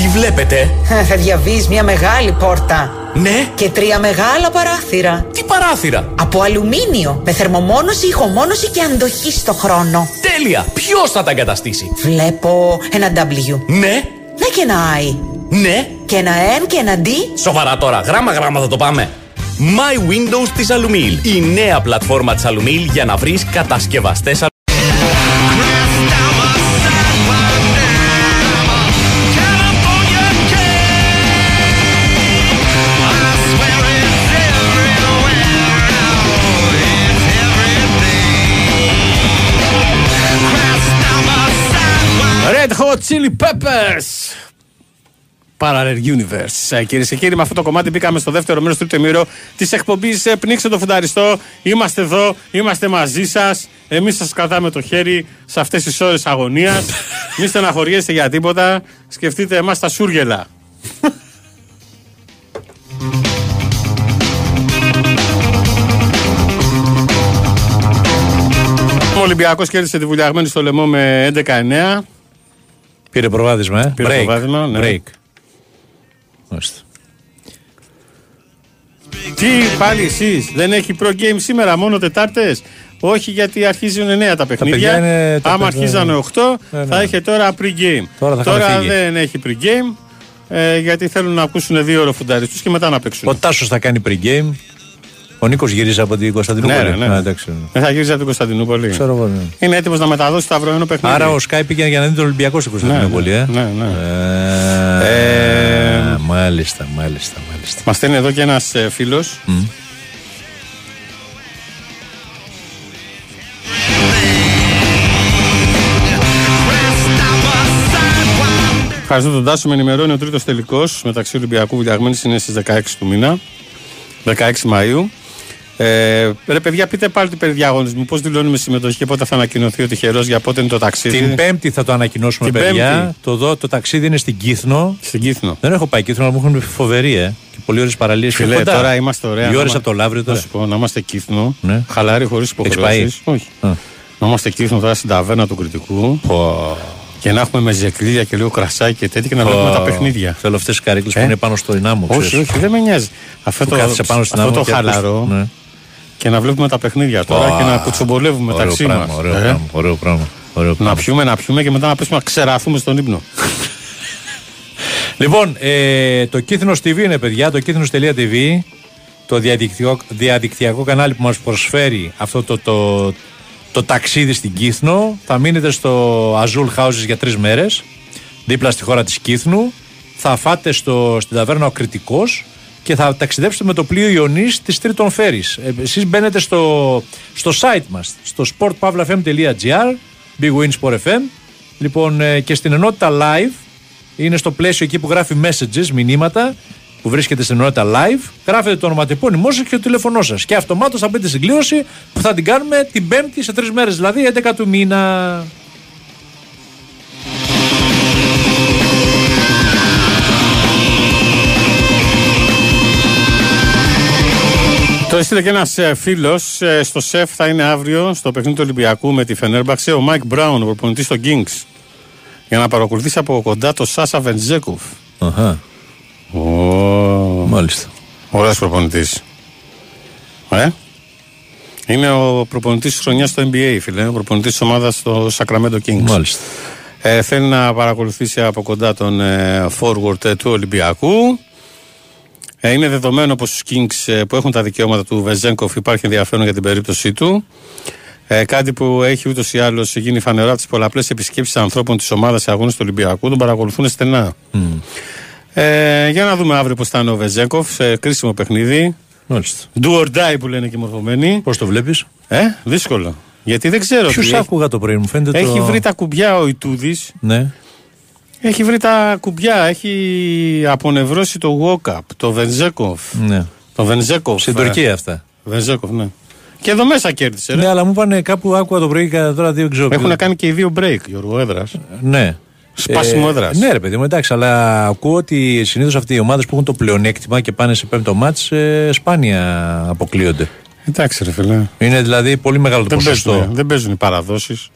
Τι βλέπετε, Θα διαβείς μια μεγάλη πόρτα ναι, και τρία μεγάλα παράθυρα. τι παράθυρα; Από αλουμίνιο, με θερμομόνωση, ηχομόνωση και αντοχή στο χρόνο. Τέλεια, ποιος θα τα εγκαταστήσει; Βλέπω ένα W. Ναι, Ναι και ένα I. ναι, Και ένα N και ένα D. σοβαρά τώρα, γράμμα γράμμα θα το πάμε. My Windows της Alumil, η νέα πλατφόρμα της Alumil για να βρεις κατασκευαστές Chili Peppers! Parallel Universe. Κυρίες και κύριοι, με αυτό το κομμάτι μπήκαμε στο δεύτερο μέρος του τρίτου μήρο της εκπομπής. Πνίξτε το φουνταριστό. Είμαστε εδώ, είμαστε μαζί σας. Εμείς σας κρατάμε το χέρι σε αυτές τις ώρες αγωνίας. Μην στεναχωριέστε για τίποτα. Σκεφτείτε εμάς τα σούργελα. Ο Ολυμπιακός κέρδισε τη βουλιαγμένη στο λαιμό με 11-9. Πήρε προβάδισμα, ε. Πήρε Break. προβάδισμα, ναι. Break. Μάλιστα. Τι πάλι εσείς, δεν έχει pro game σήμερα, μόνο Τετάρτες; Όχι γιατί αρχίζουν 9 τα παιχνίδια. παιδιά είναι τα Άμα παιδιά- αρχίζανε 8, Ναι, ναι. θα είχε τώρα pre-game. Τώρα θα είχαν φύγει. δεν έχει pre-game. Ε, γιατί θέλουν να ακούσουν δύο ώρο φουντάριστου και μετά να παίξουν. Ο Τάσος θα κάνει pre-game. Ο Νίκος γυρίζει από την Κωνσταντινούπολη. Ναι, ναι, ναι. Α, εντάξει. Δεν θα γυρίσει από την Κωνσταντινούπολη. Ξέρω εγώ, ναι. Είναι έτοιμος να μεταδώσει το αυριανό παιχνίδι. Άρα ο Σκάι πήγαινε για να δει τον Ολυμπιακό στην Κωνσταντινούπολη, ε. ναι, ναι. Ε, Ε, Μάλιστα, μάλιστα, μάλιστα. Μας στέλνει εδώ και ένας φίλος. Ευχαριστώ τον Τάσο. Με ενημερώνει ο τρίτος τελικός μεταξύ Ολυμπιακού Βουλιαγμένης είναι στις 16 του μήνα. 16 Μαου. Ε, ρε παιδιά, πείτε πάλι την περί διαγωνισμού. Πώς δηλώνουμε συμμετοχή και πότε θα ανακοινωθεί ο τυχερός για πότε είναι το ταξίδι. Την Πέμπτη θα το ανακοινώσουμε, Την παιδιά. Πέμπτη. Το, δω, το ταξίδι είναι στην Κύθνο. Στην Κύθνο. Δεν έχω πάει Κύθνο, αλλά μου έχουν πει φοβερή, ε. Και πολύ ώρε παραλίες. Φιλέ, τώρα είμαστε ωραία. Δύο να ώρες είμα- από το Λαύριο Να τώρα. σου πω, να είμαστε κύθνο. Ναι. Χαλάρι χωρίς υποχρεώσει. πάει; Όχι. Α. Να είμαστε κύθνο τώρα στην ταβέρνα του κριτικού Πω. και να έχουμε με ζεκλίδια και λίγο κρασάκι και τέτοια και να βλέπουμε τα παιχνίδια. Θέλω αυτές τις καρέκλες Ε; που είναι πάνω στο Ινάμο. Όχι, ξέρεις. όχι, δεν με νοιάζει. Αυτό Που το, κάθεσαι πάνω στην αυτό άμμο το και ακούς- χαλαρό Ναι. Και να βλέπουμε τα παιχνίδια τώρα Πω. και να κουτσομπολεύουμε Ωραίο μεταξύ πράγμα, μας. Ωραίο πράγμα. Ωραίο πράγμα. Ωραίο Να πράγμα. πιούμε, να πιούμε και μετά να πέσουμε να ξεραθούμε στον ύπνο. Λοιπόν, ε, το Κύθνο TV είναι παιδιά, το κύθνος.tv, το διαδικτυακό, διαδικτυακό κανάλι που μας προσφέρει αυτό το, το, το ταξίδι στην Κύθνο. Θα μείνετε στο Azul Houses για τρεις μέρες, δίπλα στη χώρα της Κύθνου. Θα φάτε στο, στην ταβέρνα ο Κρητικός και θα ταξιδέψετε με το πλοίο Ιωνής της Τρίτων Φέρης. Ε, εσείς μπαίνετε στο, στο site μας, στο sportpavlafm.gr, Big Win Sport FM Λοιπόν, ε, και στην ενότητα live είναι στο πλαίσιο εκεί που γράφει messages, μηνύματα, που βρίσκεται στην ενότητα live. Γράφετε το ονοματεπώνυμό σα και το τηλέφωνό σας. Και αυτομάτως θα μπείτε στην κλήρωση που θα την κάνουμε την Πέμπτη σε τρεις μέρες, δηλαδή 11 του μήνα. Έστειλε και ένας φίλος. Στο ΣΕΦ θα είναι αύριο στο παιχνίδι του Ολυμπιακού με τη Φενέρμπαχτσε ο Μάικ Μπράουν, ο προπονητής των Kings. Για να παρακολουθήσει από κοντά το Σάσα Βεζένκοφ. Αχα, Ο... μάλιστα. Ωραίος προπονητής. Ε; Είναι ο προπονητής της χρονιάς στο NBA, φίλε. Ο προπονητής της ομάδας στο Sacramento Kings. Μάλιστα. Ε, θέλει να παρακολουθήσει από κοντά τον ε, forward ε, του Ολυμπιακού. Ε, είναι δεδομένο πως στους Kings ε, που έχουν τα δικαιώματα του Βεζέγκοφ υπάρχει ενδιαφέρον για την περίπτωσή του. Ε, κάτι που έχει ούτως ή άλλως γίνει φανερό από τις πολλαπλές επισκέψεις ανθρώπων της ομάδας σε αγώνες του Ολυμπιακού. Τον παρακολουθούν στενά. Ε, για να δούμε αύριο πώς θα είναι ο Βεζέγκοφ σε κρίσιμο παιχνίδι. Μάλιστα. Do or die που λένε και οι μορφωμένοι. Πώς το βλέπεις, Ε, δύσκολο. Γιατί δεν ξέρω. τι Ποιου έχει. άκουγα το πρωί, μου φαίνεται Έχει το... βρει τα κουμπιά ο Ιτούδης. Ναι. Έχει βρει τα κουμπιά. Έχει απονευρώσει το Walkup, το Βενζέκοφ. ναι. Το Βενζέκοφ. Στην ε. Τουρκία αυτά. Βενζέκοφ, ναι. Και εδώ μέσα κέρδισε. Ρε. Ναι, αλλά μου είπανε κάπου άκουγα το πρωί και τώρα δεν ξέρω. Έχουν ποιο- κάνει και οι δύο break, Γιώργο Έδρας. Ναι. Σπάσιμο έδρας. Ναι, ρε παιδί μου, εντάξει, αλλά ακούω ότι συνήθως αυτοί οι ομάδες που έχουν το πλεονέκτημα και πάνε σε πέμπτο μάτς ε, σπάνια αποκλείονται. Εντάξει, ρε φίλε. Είναι δηλαδή πολύ μεγάλο το Δεν ποσοστό. παίζουν, δεν παίζουν οι παραδόσεις.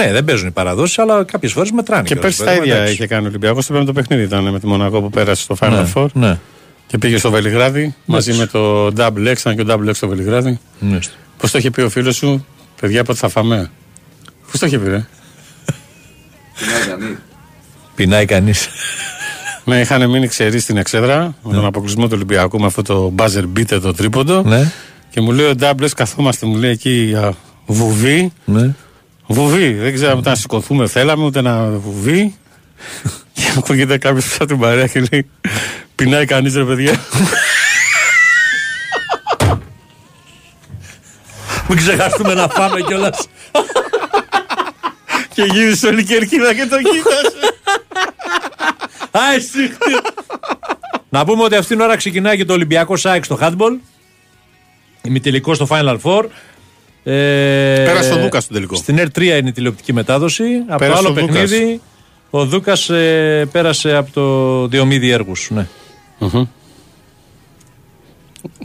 Ο, ναι, δεν παίζουν οι παραδόσεις, αλλά κάποιες φορές μετράνε. Και κιόλας, πέρσι τα βέβαια, ίδια εντάξει. είχε κάνει ο Ολυμπιακός. Στο πέμπτο παιχνίδι ήταν με τη Μονακό που πέρασε στο Final Ναι, Four. ναι. Και πήγε στο Βελιγράδι μαζί με το Double X. Ήταν και ο Double X στο Βελιγράδι. Ναι. Πώς το είχε πει ο φίλος σου, παιδιά, πότε θα φάμε; Πώς το είχε πει, ρε; Πεινάει κανείς. Ναι, είχαν μείνει ξεροί στην εξέδρα με τον αποκλεισμό του Ολυμπιακού με αυτό το buzzer beater το τρίποντο. ναι, Και μου λέει ο Ντάμπλε, καθόμαστε, μου λέει εκεί α, βουβή. Ναι. Βουβή. Δεν ξέραμε ούτε να σηκωθούμε, θέλαμε ούτε να βουβή. και ακούγεται κάποιος από την παρέα και λέει: Πεινάει κανείς ρε παιδιά. Μην ξεχαστούμε να φάμε κιόλας. και γύρισε όλη η κερκίδα και το κοίτασε. Α, εσύ. Να πούμε ότι αυτήν την ώρα ξεκινάει και το Ολυμπιακό ΣΑΕΚ στο handball. Ημιτελικό στο Final Four. Ε, Πέρασε ο Δούκας στον τελικό. Στην R3 είναι η τηλεοπτική μετάδοση. Από Πέρασε το ο άλλο Δούκας. παιχνίδι ο Δούκας πέρασε από το Διομήδη Έργους. Ναι.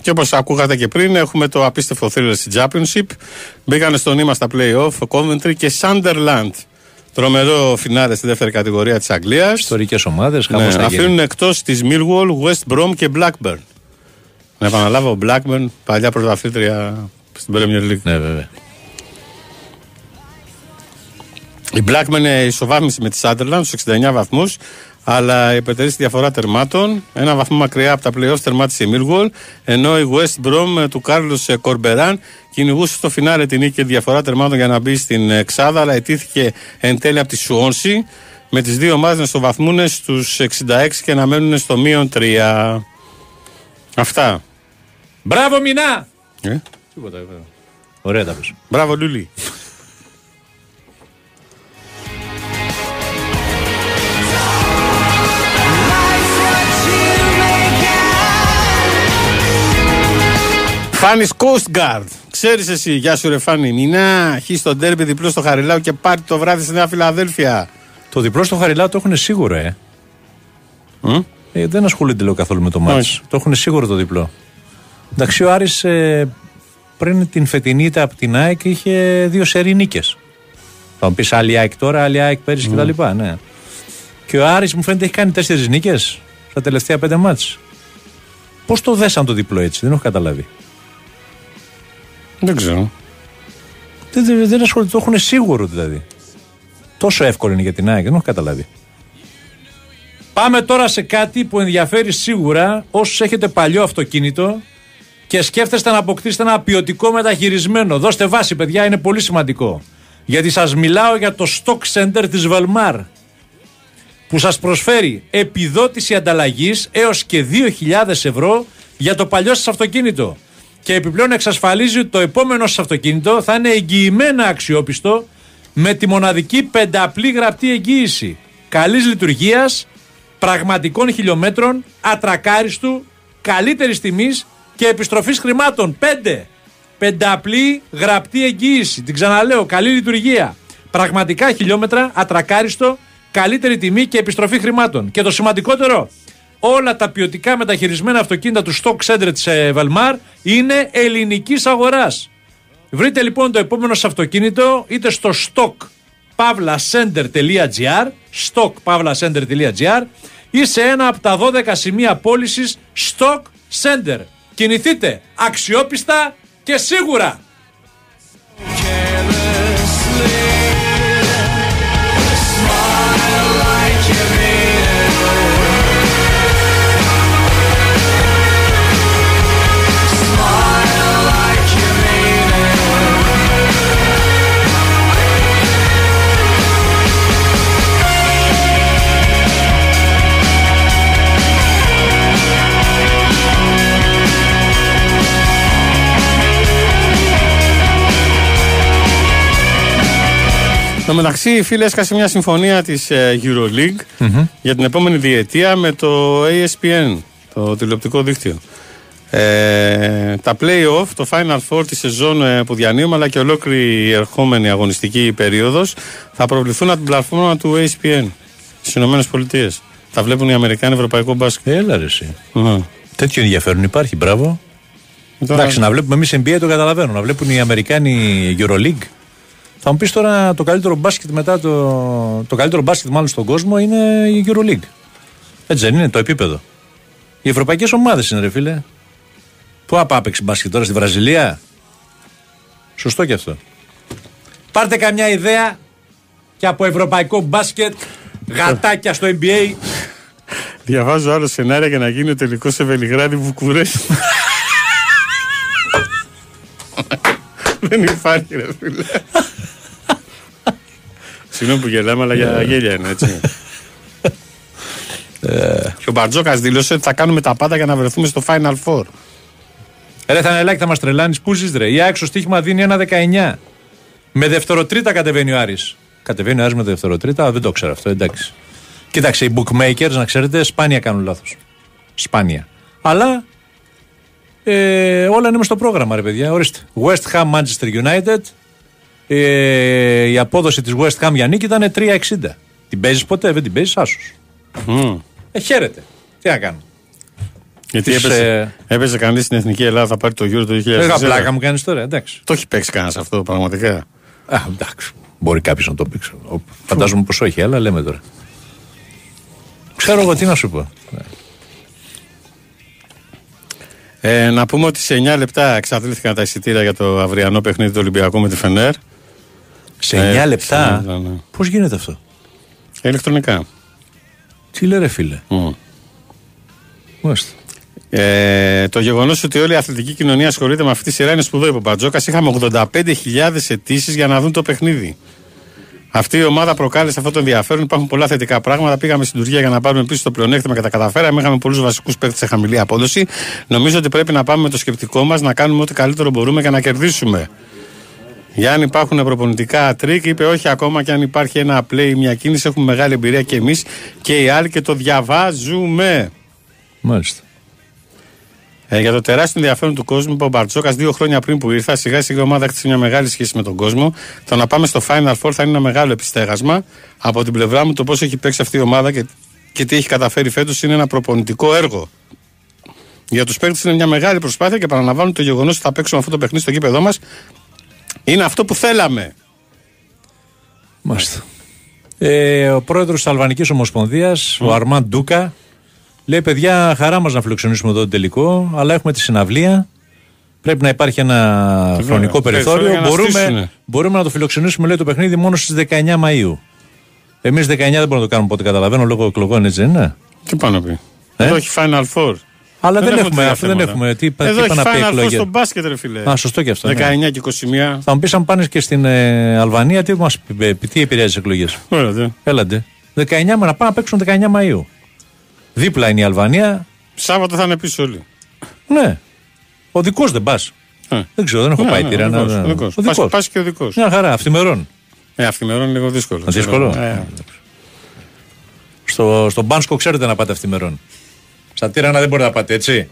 και όπως ακούγατε και πριν, έχουμε το απίστευτο thriller στη Championship. Μπήκανε στο νήμα στα playoff, ο Coventry και Sunderland. Τρομερό φινάλε στη δεύτερη κατηγορία της Αγγλίας. Ιστορικές ομάδες. Ναι, αφήνουν εκτός της Millwall, West Brom και Blackburn. Να επαναλάβω, Blackburn, παλιά πρωταθλήτρια στην Premier League. Ναι, βέβαια. Η Blackburn είναι ισοβάθμιση με τη Sunderland στους 69 βαθμούς, αλλά υπερτερεί στη διαφορά τερμάτων. Ένα βαθμό μακριά από τα playoff τερμάτισε η Millwall, ενώ η West Brom ε, του Κάρλο Κορμπεράν κυνηγούσε στο φινάλε την νίκη και τη διαφορά τερμάτων για να μπει στην ε, Ξάδα, αλλά ετήθηκε εν τέλει από τη Σουόνση, με τις δύο ομάδες να ισοβαθμούν στους 66 και να μένουν στο μείον 3. Αυτά. Μπράβο, Μινά! Ε; Τίποτα, βέβαια. Ωραία τα πες. Μπράβο, Λούλη. Φάνης Coast Guard. Ξέρεις εσύ, γεια σου ρε Φάνη. Μινά, χει στον τέρμπι διπλό στο Χαριλάου και πάρει το βράδυ στη Νέα Φιλαδέλφια. Το διπλό στο Χαριλάου το έχουν σίγουρο, ε. Μμ; Ε, δεν ασχολείται λέω καθόλου με το μάτς. Όχι. Το έχουν σίγουρο το διπλό. Εντάξει, ο Άρης ε, πριν την φετινή ήττα από την ΑΕΚ είχε δύο σερή νίκες. Θα μου πεις άλλη ΑΕΚ τώρα, άλλη ΑΕΚ πέρυσι Mm. κτλ. Ναι. Και ο Άρης μου φαίνεται έχει κάνει τέσσερις νίκες στα τελευταία πέντε μάτς. Πώς το δέσαν το διπλό έτσι, δεν έχω καταλάβει. Δεν ξέρω. Δεν, δεν, δεν ασχολείται, το έχουν σίγουρο δηλαδή. Τόσο εύκολο είναι για την ΑΕΚ, δεν έχω καταλάβει. Πάμε τώρα σε κάτι που ενδιαφέρει σίγουρα όσους έχετε παλιό αυτοκίνητο και σκέφτεστε να αποκτήσετε ένα ποιοτικό μεταχειρισμένο. Δώστε βάση, παιδιά, είναι πολύ σημαντικό. Γιατί σας μιλάω για το Stock Center της Velmar που σας προσφέρει επιδότηση ανταλλαγής έως και 2.000 ευρώ για το παλιό σας αυτοκίνητο. Και επιπλέον εξασφαλίζει ότι το επόμενο σας αυτοκίνητο θα είναι εγγυημένα αξιόπιστο με τη μοναδική πενταπλή γραπτή εγγύηση καλής λειτουργίας, πραγματικών χιλιόμετρων, ατρακάριστου, καλύτερης τιμής και επιστροφής χρημάτων. Πέντε. Πενταπλή γραπτή εγγύηση. Την ξαναλέω, καλή λειτουργία. Πραγματικά χιλιόμετρα, ατρακάριστο, καλύτερη τιμή και επιστροφή χρημάτων. Και το σημαντικότερο, όλα τα ποιοτικά μεταχειρισμένα αυτοκίνητα του Stock Center της ε, Velmar είναι ελληνικής αγοράς. Βρείτε λοιπόν το επόμενο σας αυτοκίνητο είτε στο stock pavlacenter.gr stockpavlacenter.gr ή σε ένα από τα 12 σημεία πώλησης Stock Center. Κινηθείτε αξιόπιστα και σίγουρα. Μεταξύ, φίλε, έσκασε μια συμφωνία της Euroleague για την επόμενη διετία με το ASPN, το τηλεοπτικό δίκτυο. Ε, τα play-off, το Final Four της σεζόν ε, που διανύουμε, αλλά και ολόκληρη η ερχόμενη αγωνιστική περίοδος θα προβληθούν από την πλατφόρμα του ASPN στις ΗΠΑ. Τα βλέπουν οι Αμερικάνοι Ευρωπαϊκό μπάσκετ. Έλα ρε εσύ. Μμμ. Τέτοιο ενδιαφέρον υπάρχει, μπράβο. Τώρα- Εντάξει, να βλέπουμε εμείς NBA το καταλαβαίνω. Να βλέπουν οι Αμερικάνοι Euroleague. Θα μου πεις τώρα το καλύτερο μπάσκετ μετά το. Το καλύτερο μπάσκετ μάλλον στον κόσμο είναι η Euroleague. Έτσι δεν είναι το επίπεδο. Οι ευρωπαϊκές ομάδες είναι, ρε φίλε. Πού απάπαιξε μπάσκετ τώρα στη Βραζιλία; Σωστό και αυτό. Πάρτε καμιά ιδέα και από ευρωπαϊκό μπάσκετ γατάκια στο NBA. Διαβάζω άλλο σενάρια για να γίνει ο τελικός σε Βελιγράδι Βουκουρέστι. Δεν υπάρχει, ρε φίλε. Συγγνώμη που γελάμε, αλλά για γέλια είναι έτσι. Και ο Μπαρτζόκας δήλωσε ότι θα κάνουμε τα πάντα για να βρεθούμε στο Final Four. Ρε Θανελάκη θα μας τρελάνεις. Πού ζεις, ρε; Η άξιο στοίχημα δίνει ένα 19. Με δευτεροτρίτα κατεβαίνει ο Άρης. Κατεβαίνει ο Άρης με δευτεροτρίτα, α, δεν το ξέρω αυτό, εντάξει. Κοίταξε, οι bookmakers, να ξέρετε, σπάνια κάνουν λάθος. Σπάνια. Αλλά ε, όλα είναι μες στο πρόγραμμα, ρε παιδιά. Ορίστε. West Ham Manchester United. Ε, η απόδοση της West Ham για νίκη ήταν 3,60. Την παίζεις ποτέ, δεν την παίζεις, άσος. Ε, χαίρετε. Τι να κάνω. Γιατί Τις, έπαιζε, έπαιζε κανείς στην εθνική Ελλάδα, θα πάρει το Euro το 2000. Λίγα πλάκα μου κάνεις τώρα, εντάξει. Το έχει παίξει κανένας αυτό πραγματικά; Α, εντάξει. Μπορεί κάποιος να το πει. ξέρω. Ο- Φαντάζομαι πως όχι, αλλά λέμε τώρα. Ξέρω εγώ τι να σου πω. Ε, να πούμε ότι σε 9 λεπτά εξαντλήθηκαν τα εισιτήρια για το αυριανό παιχνίδι του Ολυμπιακού με τη Φενέρ. Σε Ε, 9 λεπτά; ναι, ναι. Πώς γίνεται αυτό; Ηλεκτρονικά. Τι λέει ρε φίλε; Μμ. Μάλιστα. Ε, το γεγονός ότι όλη η αθλητική κοινωνία ασχολείται με αυτή τη σειρά είναι σπουδαίο, είπε ο Μπατζόκας. Είχαμε 85.000 αιτήσεις για να δουν το παιχνίδι. Αυτή η ομάδα προκάλεσε αυτό το ενδιαφέρον. Υπάρχουν πολλά θετικά πράγματα. Πήγαμε στην Τουρκία για να πάρουμε πίσω το πλεονέκτημα και τα καταφέραμε. Είχαμε πολλούς βασικούς παίκτες σε χαμηλή απόδοση. Νομίζω ότι πρέπει να πάμε με το σκεπτικό μας να κάνουμε ό,τι καλύτερο μπορούμε για να κερδίσουμε. Για αν υπάρχουν προπονητικά τρικ, είπε όχι ακόμα και αν υπάρχει ένα play ή μια κίνηση, έχουμε μεγάλη εμπειρία και εμείς και οι άλλοι και το διαβάζουμε. Μάλιστα. Ε, για το τεράστιο ενδιαφέρον του κόσμου, είπε ο Μπαρτζώκας δύο χρόνια πριν που ήρθα, σιγά σιγά η ομάδα έχτισε μια μεγάλη σχέση με τον κόσμο. Το να πάμε στο Final Four θα είναι ένα μεγάλο επιστέγασμα. Από την πλευρά μου, το πώς έχει παίξει αυτή η ομάδα και, και τι έχει καταφέρει φέτος είναι ένα προπονητικό έργο. Για τους παίκτες είναι μια μεγάλη προσπάθεια και παραλαμβάνω το γεγονός ότι θα παίξουμε αυτό το παιχνίδι στο γήπεδό μας. Είναι αυτό που θέλαμε. Μάλιστα. Ε, ο πρόεδρος της Αλβανικής Ομοσπονδίας, ο Αρμάν Ντούκα, λέει: Παιδιά, χαρά μας να φιλοξενήσουμε εδώ το τελικό, αλλά έχουμε τη συναυλία. Πρέπει να υπάρχει ένα Βέβαια, χρονικό περιθώριο περιθώριο. για να Μπορούμε, στήσουνε. μπορούμε να το φιλοξενήσουμε, λέει, το παιχνίδι μόνο στις 19 Μαου. Εμείς 19 δεν μπορούμε να το κάνουμε οπότε καταλαβαίνω λόγω εκλογών, έτσι δεν είναι; Τι πάνω να πει; Ε; Εδώ έχει Final Four. Αλλά δεν, έχουμε, τέτοια αυτό δεν θέματα. έχουμε. Τι, είπα- τι Εδώ είπα έχει να πει Final Four εκλογές. στο μπάσκετ, ρε φίλε. Α, σωστό και αυτό. 19 ναι. και 21. Θα μου πεις αν πάνε και στην ε, Αλβανία, τι, μας, ε, τι επηρεάζει τις εκλογές. Ωραία, δε. Έλαντε. 19 με να πάνε να παίξουν 19 Μαου. Δίπλα είναι η Αλβανία. Σάββατο θα είναι πίσω όλοι. Ναι. Ο δικός δεν πας. Ε. Δεν ξέρω, δεν έχω Ναι, πάει ναι, τυρά. ο να- δικός, να- ο δικός. Ο Πας- δικός. πας και ο δικός. Μια χαρά, αυτημερών. Ε, αυθημερών είναι λίγο δύσκολο. Δύσκολο. Ξέρω. Ε, Στο, στο Μπάνσκο ξέρετε να πάτε αυθημερών. Στα Τύρανα δεν μπορείτε να πάτε έτσι;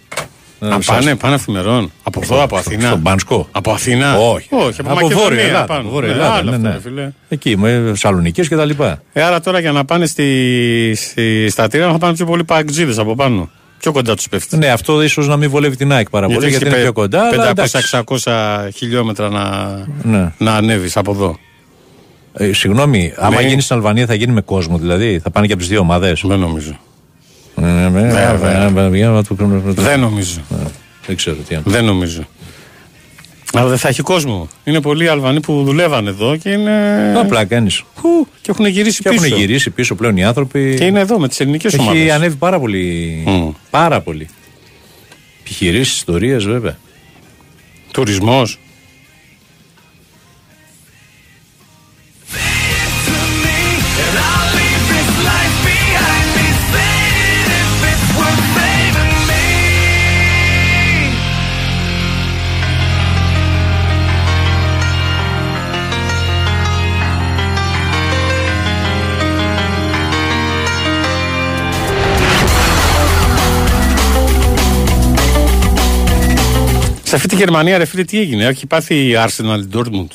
Α, πάνε, πάνε αυθημερών. Από εδώ, από Αθήνα. Στον Μπάνσκο. Από Αθήνα. Όχι. Όχι, από, από Μακεδονία Βόρεια Ελλάδα. πάνω. από Βόρεια Ε, Ελλάδα, άλλο ναι, αυτό, ναι. ρε φίλε. Εκεί, με Σαλονίκε και τα λοιπά. Ε, άρα τώρα για να πάνε στη, στη, στα Τύρανα θα πάνε πιο πολλοί παγκτζίδε από πάνω. Πιο κοντά τους πέφτεις. Ναι, αυτό ίσως να μην βολεύει την ΑΕΚ πάρα πολύ, γιατί, έχεις είναι και πιο κοντά. αλλά εντάξει. 500-600 χιλιόμετρα να, Ναι. να ανέβεις από εδώ. Ε, συγγνώμη, άμα Ναι. γίνει στην Αλβανία θα γίνει με κόσμο, δηλαδή. Θα πάνε και από τις δύο ομάδες. Δεν νομίζω. Δεν Δεν νομίζω. ξέρω τι αν. Δεν νομίζω. Αλλά δεν θα έχει κόσμο. Είναι πολλοί Αλβανοί που δουλεύανε εδώ και είναι. Απλά κάνεις. Χου, και έχουν γυρίσει Και πίσω. έχουν γυρίσει πίσω πλέον οι άνθρωποι. Και είναι εδώ με τις ελληνικές Έχει ομάδες. ανέβει πάρα πολύ. Μμ. Πάρα πολύ. Επιχειρήσεις, ιστορίες βέβαια. Τουρισμός. Σε αυτή τη Γερμανία, ρε φίλε, τι έγινε; Έχει πάθει η Arsenal Dortmund.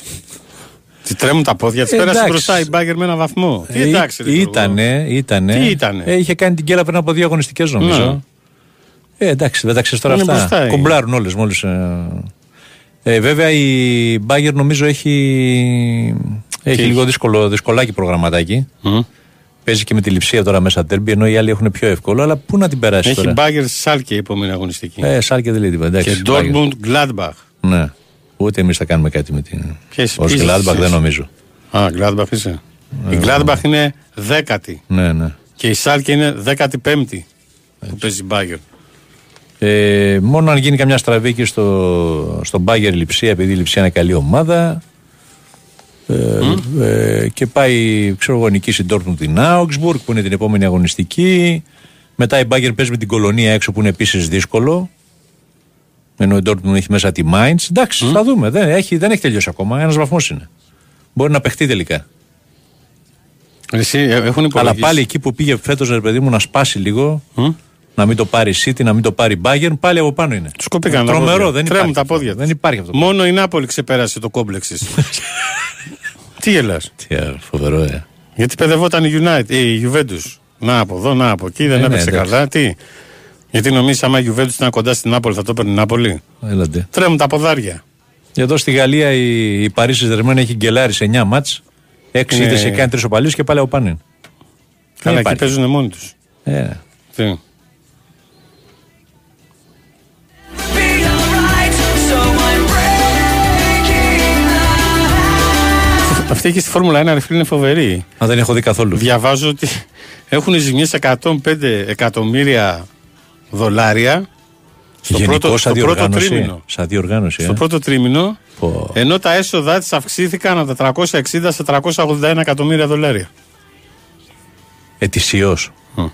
Τη τρέμουν τα πόδια, της Ε, πέρασε εντάξει. μπροστά η Bayern με ένα βαθμό. Τι Ε, εντάξει, ρε, Γιώργο. ήτανε, ήτανε. Τι ήτανε; Ε, είχε κάνει την κέλα πριν από δύο αγωνιστικές νομίζω. Ναι. Ε, εντάξει, δεν τα ξέρεις τώρα Είναι αυτά. μπροστά η- Κομπλάρουν όλες μόλις. Ε... Ε, βέβαια η Bayern νομίζω έχει, έχει έχει; λίγο δύσκολο, δυσκολάκι προγραμματάκι. Μμ. Παίζει και με τη λειψία τώρα μέσα τέρμπι, ενώ οι άλλοι έχουν πιο εύκολο. Αλλά πού να την περάσει Έχει τώρα; Bayern Σάλκε η επόμενη αγωνιστική. Ε, Σάλκε δεν λέει τίποτα. εντάξει, και Bayern. Dortmund Gladbach. Ναι. Ούτε εμείς θα κάνουμε κάτι με την. Ποιες- Ω ποιες Gladbach εσείς; δεν νομίζω. Α, Gladbach είσαι. Η Gladbach είναι δέκατη. Ναι, ναι. Και η Σάλκε είναι δέκατη πέμπτη. Που παίζει η Bayern. Ε, μόνο αν γίνει καμιά στραβή και στο, στο Bayern Λιψία, επειδή η Λιψία είναι καλή ομάδα. Ε, ε, και πάει, ξέρω εγώ, νικήσει η Dortmund την Augsburg που είναι την επόμενη αγωνιστική. Μετά η Bayern παίζει με την Κολονία έξω που είναι επίσης δύσκολο. Ενώ η Dortmund έχει μέσα τη Mainz. Εντάξει, θα δούμε. Δεν έχει, δεν έχει τελειώσει ακόμα. Ένας βαθμός είναι. Μπορεί να παιχτεί τελικά. Εσύ, ε, έχουν Αλλά υπολογίσει. πάλι εκεί που πήγε φέτος, ρε παιδί μου, να σπάσει λίγο. Μμ. Να μην το πάρει η City, να μην το πάρει η Bayern, πάλι από πάνω είναι. Τους κοπήκαν τα Τρομερό, πόδια. δεν Τρέμουν υπάρχει. τα αυτό. πόδια. Δεν υπάρχει αυτό. Μόνο η Νάπολη ξεπέρασε το κόμπλεξ της. Τι γελάς; Τι α, φοβερό, ε. Γιατί παιδευόταν η United, η Juventus. Να από εδώ, να από εκεί, δεν Ε, ναι, έπαιξε εντάξει. καλά. Τι. Γιατί νομίζεις άμα η Juventus ήταν κοντά στην Νάπολη θα το έπαιρνε η Νάπολη; Έλατε. Τρέμουν τα ποδάρια. Εδώ στη Γαλλία η, η Παρίσι Δερμένη έχει γκελάρει σε 9 μάτς. 6 Ναι. ήττες σε κάνει τρεις οπαλίους και πάλι από πάνω. είναι. Καλά, εκεί υπάρχει. παίζουν μόνοι τους. Ε, Τι. Αυτή εκεί στη Φόρμουλα 1 ρε φίλε είναι φοβερή. αν δεν έχω δει καθόλου. Διαβάζω ότι έχουν ζημιές 105 εκατομμύρια δολάρια στο Γενικώς πρώτο, σαν στο πρώτο διοργάνωση. τρίμηνο. Σαν διοργάνωση. Στο ε. πρώτο τρίμηνο, Πω. ενώ τα έσοδα της αυξήθηκαν από τα 360 σε 381 εκατομμύρια δολάρια. Ετησίως. Μμ.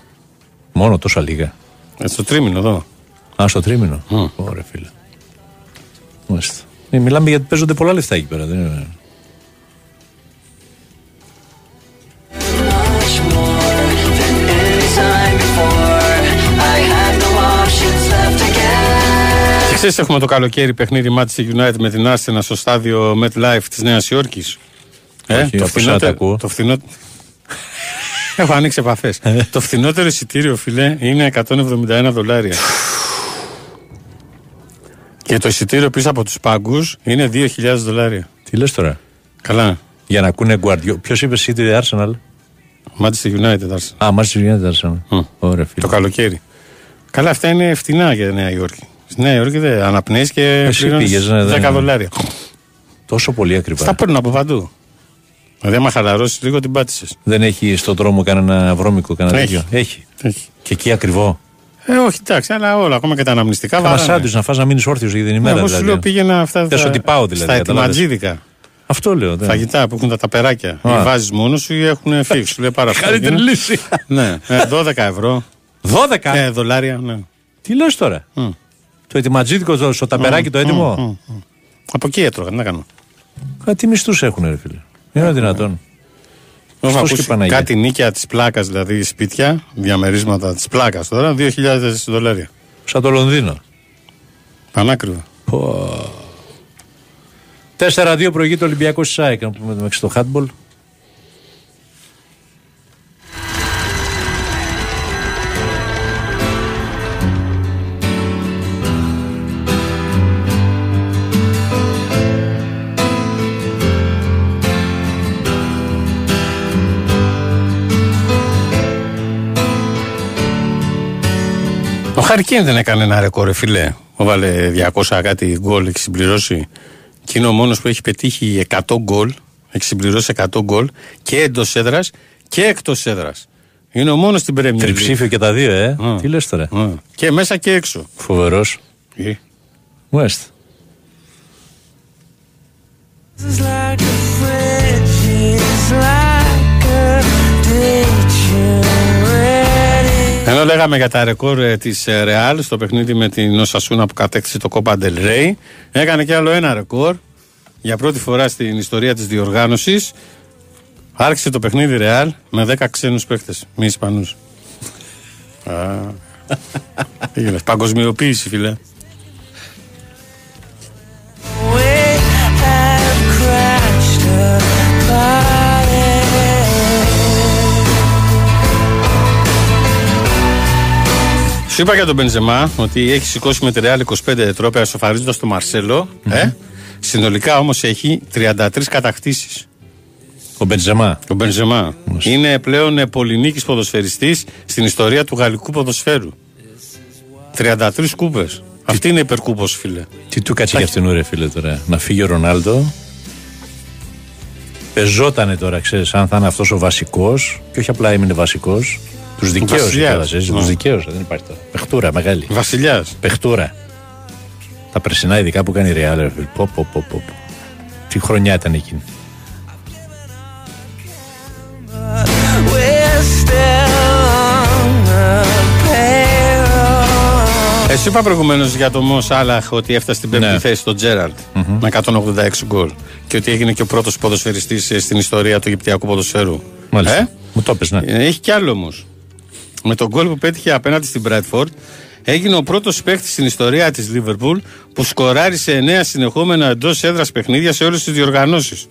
Μόνο τόσα λίγα. Ε, στο τρίμηνο εδώ. Α, στο τρίμηνο. Μμ. Ωραία, φίλε. Μάλιστα. Ε, μιλάμε γιατί παίζονται πολλά λεφτά εκεί πέρα. Δεν είναι... Και ξέρεις έχουμε το καλοκαίρι παιχνίδι Manchester United με την Arsenal στο στάδιο MetLife της Νέας Υόρκης. Ε, Όχι, από εσένα τα ακούω. το φθηνό... Έχω ανοίξει επαφές. το φθηνότερο εισιτήριο, φιλέ, είναι 171 δολάρια. Και το εισιτήριο πίσω από τους πάγκους είναι 2.000 δολάρια. Τι λες τώρα; Καλά. Για να ακούνε Guardiola. Ποιος είπε City Arsenal; Manchester United, Arsenal. Α, Manchester United Arsenal. Μμ. Ωραία, φίλε. Το καλοκαίρι. Καλά, αυτά είναι φτηνά για τη Νέα Υόρκη. Στη Νέα Υόρκη δεν αναπνέεις και Εσύ πληρώνεις πήγες, ναι, 10 δεν- δολάρια. Τόσο πολύ ακριβά. Στα παίρνουν από παντού. Δηλαδή, άμα χαλαρώσεις λίγο, την πάτησες. Δεν έχει στον δρόμο κανένα βρώμικο, κανένα Έχει. τέτοιο; Έχει. Έχει. Και εκεί ακριβό; Ε, όχι, εντάξει, αλλά όλα, ακόμα και τα αναμνηστικά Κάμα βαράνε. σάντουιτ να φας να μείνεις όρθιος για την Ναι, ημέρα. εγώ σου δηλαδή. λέω πήγαινα αυτά Θες τα- ότι πάω, δηλαδή, στα καταλάβες. ετοιματζίδικα. Αυτό λέω. δεν- Φαγητά που έχουν τα ταπεράκια. Α. Ή βάζεις μόνος σου ή έχουν φύγεις. Σου λέει πάρα αυτά. Καλύτερη λύση. Ναι, ε, 12 ευρώ. 12. Ε, δολάρια, ναι. Τι λες τώρα; Μμ. Το ετοιματζίδικο στο, στο ταπεράκι το έτοιμο; Από εκεί έτρωγα, τι να κάνω. Α, τι μισθούς έχουν, ρε φίλε. Είναι δυνατόν. Έχω Χριστός και ακούσει Παναγία. κάτι νίκια της πλάκας, δηλαδή σπίτια, διαμερίσματα της πλάκας τώρα, 2.000 δολάρια. Σαν το Λονδίνο. Πανάκριβα. 4-2 προηγείται ο Ολυμπιακός ΣΑΕΚ. Να πούμε μέχρι στο χάτμπολ. Ο Χαρικίν δεν έκανε ένα ρεκόρ, ρε φιλέ. Μου βάλε 200 κάτι γκολ, έχει συμπληρώσει. Και είναι ο μόνος που έχει πετύχει 100 γκολ, έχει συμπληρώσει 100 γκολ και εντός έδρας και εκτός έδρας. Είναι ο μόνος στην Premier League. Τριψήφιο και τα δύο, ε. Α. Τι λες τώρα. Α, Και μέσα και έξω. Φοβερός. Ε, Μάλιστα. It's like a friendship, it's like a dictionary. Ενώ λέγαμε για τα ρεκόρ ε, της τη Ρεάλ στο παιχνίδι με την Οσασούνα που κατέκτησε το Copa del Rey, έκανε και άλλο ένα ρεκόρ για πρώτη φορά στην ιστορία της διοργάνωσης. Άρχισε το παιχνίδι Ρεάλ με 10 ξένους παίχτες, μη Ισπανούς. Α, τι γίνες, Παγκοσμιοποίηση, φίλε. We have crashed Σου είπα για τον Μπενζεμά ότι έχει σηκώσει με τη Ρεάλ 25 τρόπια σοφαρίζοντας τον μαρσελο Ε; Συνολικά όμως έχει 33 κατακτήσεις. Ο Μπεντζεμά. Ο Μπενζεμά. Είναι πλέον ε, πολυνίκης ποδοσφαιριστής στην ιστορία του γαλλικού ποδοσφαίρου. 33 κούπες. Αυτή είναι υπερκούπο, φίλε. Τι του κάτσε για αυτήν ρε φίλε τώρα. Να φύγει ο Ρονάλντο. Πεζότανε τώρα, ξέρεις, αν θα είναι αυτός ο βασικός. Και όχι απλά έμεινε βασικός. Τους δικαίωσε Βασιλιάς. κιόλας. Του Ναι. δικαίωσε. Δεν υπάρχει τώρα. Πεχτούρα μεγάλη. Βασιλιάς. Παιχτούρα. Τα περσινά ειδικά που κάνει η Real, ρε φίλε. Πω, πω, πω, πω, πω. Τι χρονιά ήταν εκείνη. We're still on the payroll. Εσύ είπα προηγουμένως για τον Μος Σάλαχ ότι έφτασε στην πέμπτη Ναι. θέση στον τζεραλτ με 186 γκολ. Και ότι έγινε και ο πρώτος ποδοσφαιριστής στην ιστορία του Αιγυπτιακού ποδοσφαίρου. Μάλιστα. Ε; Μου το πες, ναι. Ε, Έχει κι άλλο όμως. Με τον γκολ που πέτυχε απέναντι στην Bradford, έγινε ο πρώτος παίκτης στην ιστορία της Liverpool που σκοράρισε 9 συνεχόμενα εντός έδρας παιχνίδια σε όλες τις διοργανώσεις.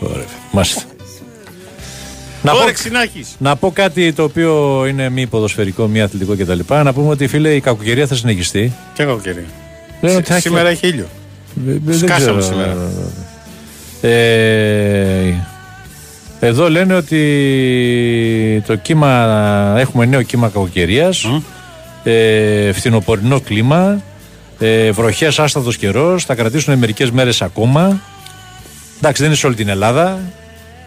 Ωραία. Μάλιστα. Να πω, Ωραία, Ξινάκης. να πω κάτι το οποίο είναι μη ποδοσφαιρικό, μη αθλητικό κτλ. Να πούμε ότι φίλε η κακοκαιρία θα συνεχιστεί. Και κακοκαιρία; Λένε ότι θα έχει- Σήμερα έχει ήλιο. Δεν- δεν Σκάσαμε ξέρω. σήμερα. Ε, εδώ λένε ότι το κύμα, έχουμε νέο κύμα κακοκαιρίας, ε, φθινοπορεινό κλίμα, ε, βροχές άστατος καιρός, θα κρατήσουν μερικές μέρες ακόμα. Εντάξει, δεν είναι σε όλη την Ελλάδα.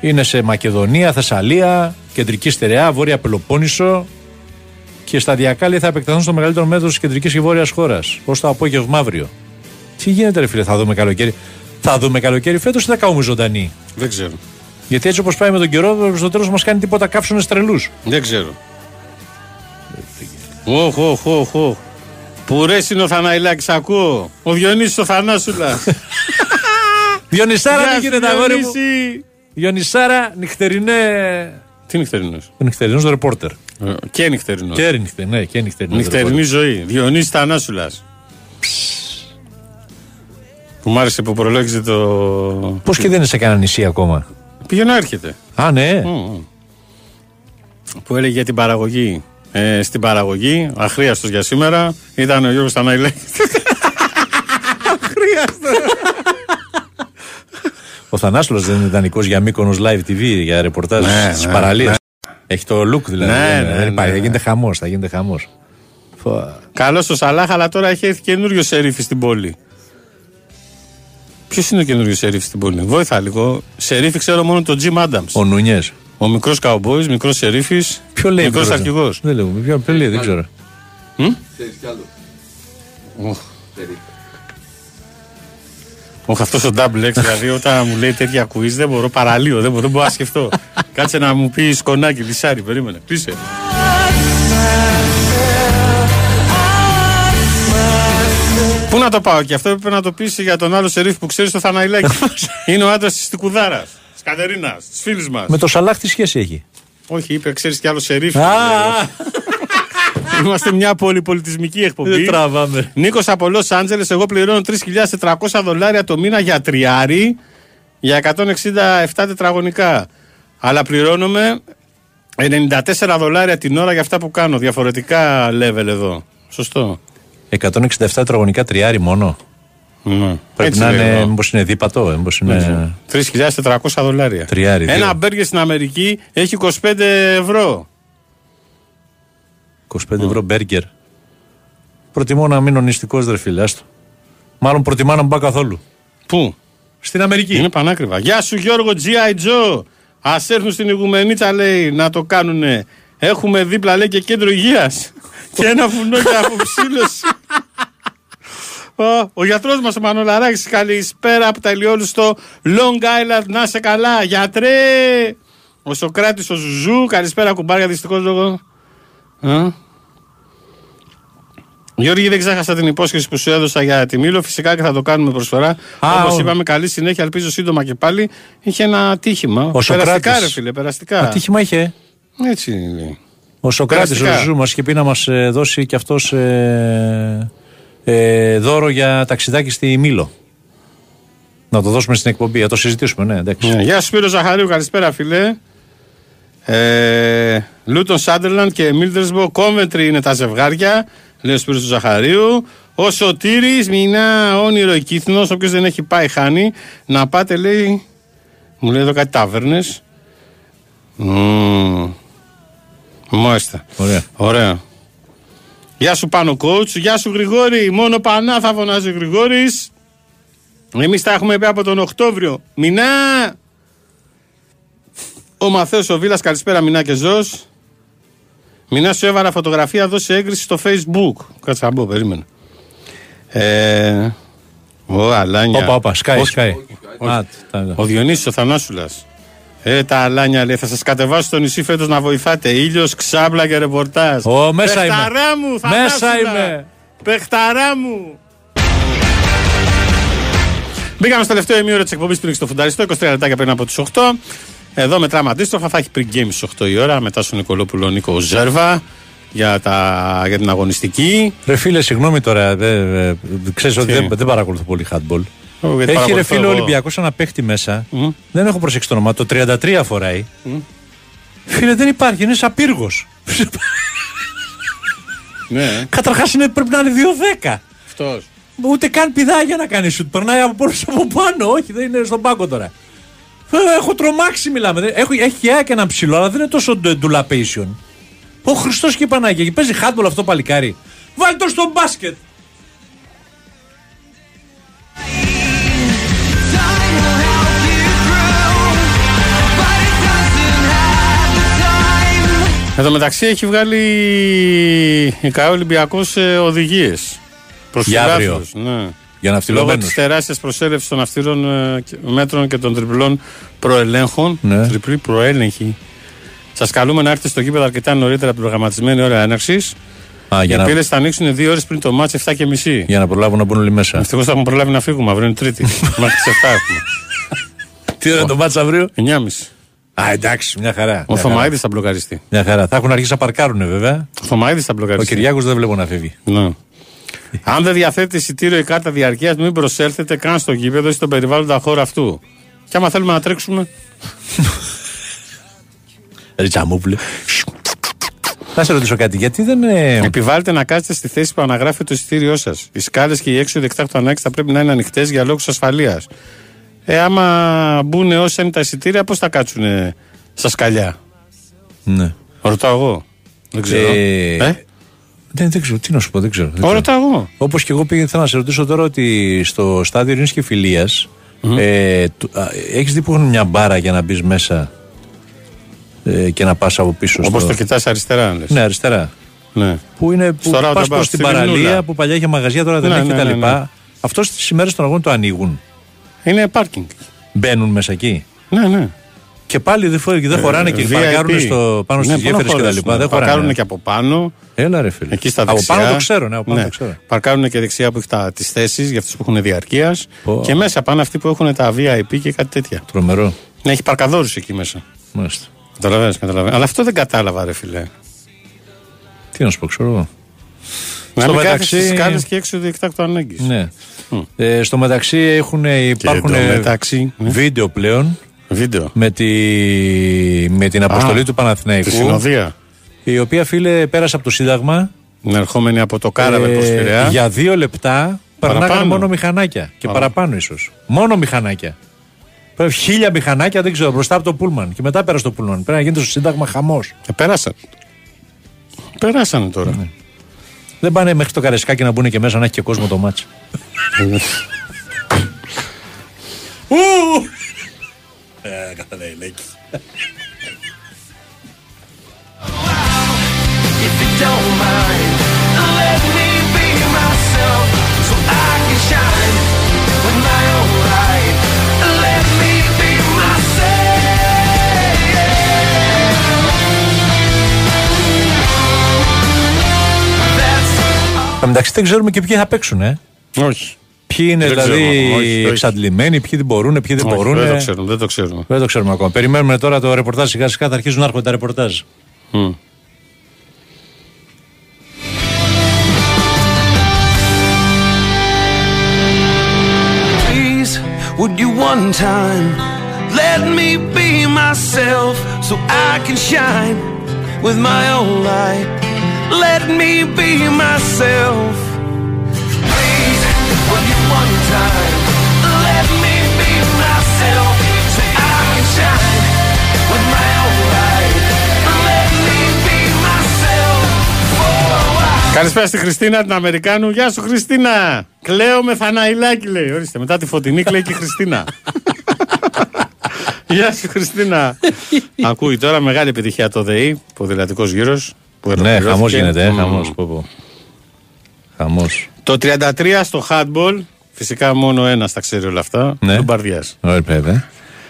Είναι σε Μακεδονία, Θεσσαλία, Κεντρική Στερεά, Βόρεια Πελοπόννησο και σταδιακά λέει, θα επεκταθούν στο μεγαλύτερο μέτρο της κεντρικής και βόρειας χώρας, ως το απόγευμα αύριο. Τι γίνεται, ρε φίλε, θα δούμε καλοκαίρι. Θα δούμε καλοκαίρι φέτος ή θα κάνουμε ζωντανή. Δεν ξέρω. Γιατί έτσι όπως πάει με τον καιρό, στο τέλος μας κάνει τίποτα κάψονε τρελού. Δεν ξέρω. Οχ, οχ, οχ, οχ. Που ρε είναι ο Θαναϊλάκης, ακούω. Ο Διονύσης ο Θανάσουλας. Διονυσάρα, Γεια δεν σου, γίνεται, αγόρι μου; Διονύση. Διονυσάρα, νυχτερινέ. Τι νυχτερινός; Νυχτερινός ρεπόρτερ. Ε, Και νυχτερινός. Και νυχτερινή, ναι, και νυχτερινός. Νυχτερινή ζωή. Διονύσης Θανάσουλας. Που μ' άρεσε που προλόγιζε το... Πώς και δεν είναι σε κανένα νησί ακόμα; Πήγε να έρχεται. Α, ναι. Μμ. Που έλεγε για την παραγωγή. Ε, στην παραγωγή, αχρίαστος για σήμερα, ήταν ο Γιώργος Θαναϊλάκης. Ο Θανάσουλος δεν είναι ιδανικό για Μύκονος Live TV, για ρεπορτάζ Ναι, στι ναι, παραλίε. ναι. Έχει το look δηλαδή. Ναι, δεν, ναι, δεν ναι, υπάρχει. ναι. Θα γίνεται χαμός. Θα γίνεται χαμός. Καλός ο Σαλάχ, αλλά τώρα έχει έρθει καινούριο σερίφι στην Ποιος είναι ο καινούριο σερίφι στην πόλη, Βόηθα λίγο. Σερίφι ξέρω μόνο τον Jim Adams. Ο Νούνιες. Ο μικρός καουμπόη, μικρός σερίφης. Ποιο λέει Μικρός μικρός, αρχηγός. Δεν λέω. Ποιο, ποιο λέει, δεν ξέρω. Όχι αυτός ο double X, δηλαδή όταν μου λέει τέτοια quiz δεν μπορώ παραλύω, δεν μπορώ, δεν μπορώ να σκεφτώ. Κάτσε να μου πεις σκονάκι, λισάρι, περίμενε. Πείσε. Πού να το πάω και αυτό έπρεπε να το πεις για τον άλλο σερίφ που ξέρεις το Θαναϊλάκι. Είναι ο άντρας της Τικουδάρα. Της Κατερίνας, της φίλης μας. Με το Σαλάχ τι σχέση έχει; Όχι, είπε, ξέρεις κι άλλο σερίφ. Α, Είμαστε μια πολυπολιτισμική εκπομπή. δεν τραβάμε. Νίκος από Λος Άντζελες, εγώ πληρώνω 3.400 δολάρια το μήνα για τριάρι για 167 τετραγωνικά. Αλλά πληρώνουμε 94 δολάρια την ώρα για αυτά που κάνω. Διαφορετικά level εδώ. Σωστό. 167 τετραγωνικά τριάρι μόνο. Ναι. Πρέπει Έτσι να λέει είναι, εδώ. μήπως είναι δίπατο, ε, μήπως είναι 3.400 δολάρια. τριάρι. δύο. Ένα μπέργκερ στην Αμερική έχει 25 ευρώ. 25 ευρώ μπέργκερ. Προτιμώ να μείνω νηστικός ρε φίλε, άστο. Μάλλον προτιμά να μην πάω καθόλου. Πού; Στην Αμερική. Είναι πανάκριβα. Γεια σου Γιώργο G.I. Joe. Α έρθουν στην Ιγουμενίτσα λέει να το κάνουνε. Έχουμε δίπλα λέει και κέντρο υγείας. και ένα βουνό για αποψήλωση. Ο, ο γιατρός μας ο Μανολαράκης καλησπέρα από το ηλιόλουστο Long Island να 'σαι καλά γιατρέ ο Σοκράτης ο Ζουζού καλησπέρα κουμπάρια δυστυχώς λόγω Α. Γιώργη, δεν ξέχασα την υπόσχεση που σου έδωσα για τη Μήλο. Φυσικά και θα το κάνουμε προσφορά. Α, Όπως ο- είπαμε, καλή συνέχεια. Ελπίζω σύντομα και πάλι. Είχε ένα ατύχημα. Ο περαστικά, Σοκράτης. ρε φίλε, περαστικά. Ατύχημα είχε. Έτσι είναι. Ο Σοκράτης ο Περαστικά. Ζουζού μας είχε πει να μας ε, δώσει και αυτός ε, ε, δώρο για ταξιδάκι στη Μήλο. Να το δώσουμε στην εκπομπή, να το συζητήσουμε, ναι, εντάξει. Ναι. Γεια σου, Σπύρο Ζαχαρίου, καλησπέρα, φίλε. Ε, Λούτον Σάντερλαντ και Μίλτερσμπο Κόμβεντρι είναι τα ζευγάρια. Λέει ο Σπύρος του Ζαχαρίου. Ο Σωτήρης, μηνά όνειρο Κύθνος, όποιος δεν έχει πάει χάνει. Να πάτε, λέει, μου λέει εδώ κάτι τάβερνες. Μμμ. Μάλιστα. Ωραία. Ωραία. Γεια σου πάνω coach. Γεια σου Γρηγόρη. Μόνο πανά θα φωνάζει ο Γρηγόρης. Εμείς τα έχουμε πει από τον Οκτώβριο. Μινά! Ο Μαθαίος ο Βίλας, καλησπέρα Μινά και Ζως. Μινά σου έβαλα φωτογραφία, δώσε έγκριση στο facebook. Κάτσε να μπω, περίμενε. Ε, ο Αλάνια. Όπα, όπα, σκάει, Όχι, σκάει. όχι. Α, τα- Ο Διονύσης ο Θανάσουλας. Ε, τα αλάνια λέει, θα σας κατεβάσω στο νησί φέτος να βοηθάτε. Ήλιος, ξάπλα και ρεπορτάζ. Ω, μέσα Παιχταρά είμαι. μου, Μέσα Θανάσουλα. είμαι. Παιχταρά μου. Μπήκαμε στο τελευταίο ημίωρο της εκπομπής πριν στο φουνταριστό, 23 λεπτάκια πριν από τις 8. Εδώ μετράμε αντίστροφα, θα έχει πριν game στι 8 η ώρα. Μετά στον Νικολόπουλο Νίκο Ζέρβα για, τα, για την αγωνιστική. Ρε φίλε, συγγνώμη τώρα, δε, ε, ξέρεις ότι Τι; δεν, δεν παρακολουθώ πολύ handball. Ω, γιατί Έχει ρε παρακολουθώ φίλε ο εγώ. Ολυμπιακός ένα παίχτη μέσα. Μμ. Δεν έχω προσέξει το όνομά του. Το 33 φοράει. Φίλε, δεν υπάρχει. Είναι σαν πύργος. Ναι, Καταρχάς πρέπει να είναι 2-10. αυτός. Ούτε καν πηδάγια να κάνει σουτ. Περνάει από πάνω από πάνω. Όχι, δεν είναι στον πάγκο τώρα. Ε, Έχω τρομάξει, μιλάμε. Δεν- Έχω, έχει και ένα ψηλό, αλλά δεν είναι τόσο ντου- ντουλαπation. Ο Χριστός και η Πανάγια. Και παίζει χάντμπολ αυτό το παλικάρι. Βάλει το στο μπάσκετ. Εν τω μεταξύ έχει βγάλει η ΚΑΕ Ολυμπιακός οδηγίες. Προς Για αύριο. Ναι. Για Λόγω ναυτιλωμένου. της τεράστιας προσέλευσης των αυστηρών ε, και- μέτρων και των τριπλών προελέγχων. Ναι. Τριπλή προέλεγχη. Σας καλούμε να έρθετε στο γήπεδο αρκετά νωρίτερα από την προγραμματισμένη ώρα έναρξης. Α, για, Οι να, πύλες θα ανοίξουν δύο ώρες πριν το μάτς 7 και μισή. για να προλάβουν να μπουν όλοι μέσα. Ευτυχώς θα έχουμε προλάβει να φύγουμε. Αύριο είναι Τρίτη. Μέχρι τις 7 έχουμε. Τι ώρα το μάτσα αύριο; 9.30. Α, εντάξει, μια χαρά. Ο Μια χαρά. Θωμαίδης θα μπλοκαριστεί. Μια χαρά. Θα έχουν αρχίσει να παρκάρουν βέβαια. Ο Θωμαίδης θα Ο μπλοκαριστεί. Κυριάκος δεν βλέπω να φεύγει. Ναι. Αν δεν διαθέτει εισιτήριο η κάρτα διαρκείας, μην προσέλθετε καν στο γήπεδο ή στον περιβάλλοντα χώρο αυτού. Και άμα θέλουμε να τρέξουμε. Ριτσαμούπλε. Να σε ρωτήσω κάτι, γιατί δεν. ε, Επιβάλλετε να κάτσετε στη θέση που αναγράφει το εισιτήριό σας. Οι σκάλες και οι έξοδοι εκτάκτου ανάγκης θα πρέπει να είναι ανοιχτές για λόγους ασφαλείας. Ε, άμα μπουν όσα είναι τα εισιτήρια, πώς θα κάτσουν στα σκαλιά; Ναι. Ρωτάω εγώ. Δεν ξέρω. Ε, Ε; Δεν, δεν ξέρω, τι να σου πω, δεν ξέρω. δεν Ω, ξέρω. ρωτάω εγώ. Όπως και εγώ πήγα, θέλω να σε ρωτήσω τώρα ότι στο στάδιο Ειρήνης και Φιλίας ε, έχεις δει που έχουν μια μπάρα για να μπεις μέσα ε, και να πας από πίσω. Όπως στο... το κοιτάς αριστερά, λες. Ναι, αριστερά. ναι. Που είναι που Στο πας roundabout, προς την στη παραλία Λιμνούλα. που παλιά είχε μαγαζιά, τώρα δεν Ναι, έχει ναι, κτλ. ναι, ναι. Αυτός στι ημέρες των αγώνων το ανοίγουν. Είναι πάρκινγκ. Μπαίνουν μέσα εκεί. Ναι, ναι. Και πάλι δεν, φορ- δεν χωράνε και VIP. παρκάρουν στο, πάνω στι Ναι, γέφυρες πολλές και τα φορές, λοιπά. ναι. Δεν Παρκάρουν χωράνε. και από πάνω. Έλα ρε φίλε. Εκεί στα από δεξιά. πάνω το ξέρω, ναι, από πάνω Ναι. το ξέρω. Παρκάρουν και δεξιά που έχει τις θέσεις για αυτούς που έχουν διαρκείας. Πω. Και μέσα πάνε αυτοί που έχουν τα VIP και κάτι τέτοια. Τρομερό. Ναι, έχει παρκαδόρου εκεί μέσα. Μάλιστα. Καταλαβαίνεις, καταλαβαίνεις. Αλλά αυτό δεν κατάλαβα, ρε φιλέ. Τι να σου πω, ξέρω εγώ. Να Στο μην μεταξύ- κάθεσαι στις σκάλες και έξω διεκτάκτο ανάγκης. Ναι. Ε, στο μεταξύ έχουν, υπάρχουν εντωμεταξύ, ναι. βίντεο πλέον Βίντεο. με, τη, με την αποστολή Α, του Παναθηναϊκού. Τη συνοδεία. Η οποία φίλε πέρασε από το Σύνταγμα. Είναι ερχόμενη από το Κάραβε ε, προς Πειραιά. για δύο λεπτά περνάγανε Παραπάνω. μόνο μηχανάκια. Και Παρα- παραπάνω ίσως. Μόνο μηχανάκια. Πρέπει χίλια μηχανάκια, δεν ξέρω, μπροστά από το Πούλμαν. Και μετά πέρασε το Πούλμαν. Πρέπει να γίνεται στο Σύνταγμα χαμός. Ε, πέρασαν. Πέρασαν τώρα. Ναι. Δεν πάνε μέχρι το καρεσκάκι να μπουν και μέσα να έχει και κόσμο το μάτσο. Ε, If you don't mind, let me be myself so I can shine That's Εντάξει, δεν ξέρουμε και ποιοι θα παίξουν, ε. Όχι. Ποιοι είναι Δεν δηλαδή ξέρουμε, όχι, όχι. εξαντλημένοι, ποιοι δεν μπορούν, ποιοι δεν Όχι, μπορούν. δεν το ε. ξέρουμε. Δεν το ξέρουμε. Δεν το ξέρουμε ακόμα. Περιμένουμε τώρα το ρεπορτάζ σιγά σιγά, θα αρχίζουν να έρχονται τα ρεπορτάζ. Μμ. Please, would you one time let me be myself so I can shine with my own light? Let me be myself. Please, would you one time let me be myself so I can shine with my own light? Let me be myself for a while. Καλησπέρα στη Χριστίνα την Αμερικάνου. Γεια σου Χριστίνα. Κλαίω με θαναϊλάκι λέει. Ορίστε, μετά τη φωτεινή κλαίει και η Χριστίνα. Γεια σου Χριστίνα. Ακούει τώρα μεγάλη επιτυχία το ΔΕΗ, ποδηλατικός γύρος. Που Ναι, ολοκληρώθηκε. χαμός γίνεται, ε, Μμ. χαμός. Χαμός. Το 33 στο handball, φυσικά μόνο ένας τα ξέρει όλα αυτά. Ναι. Του Μπαρδιάς. Ωραία, βέβαια.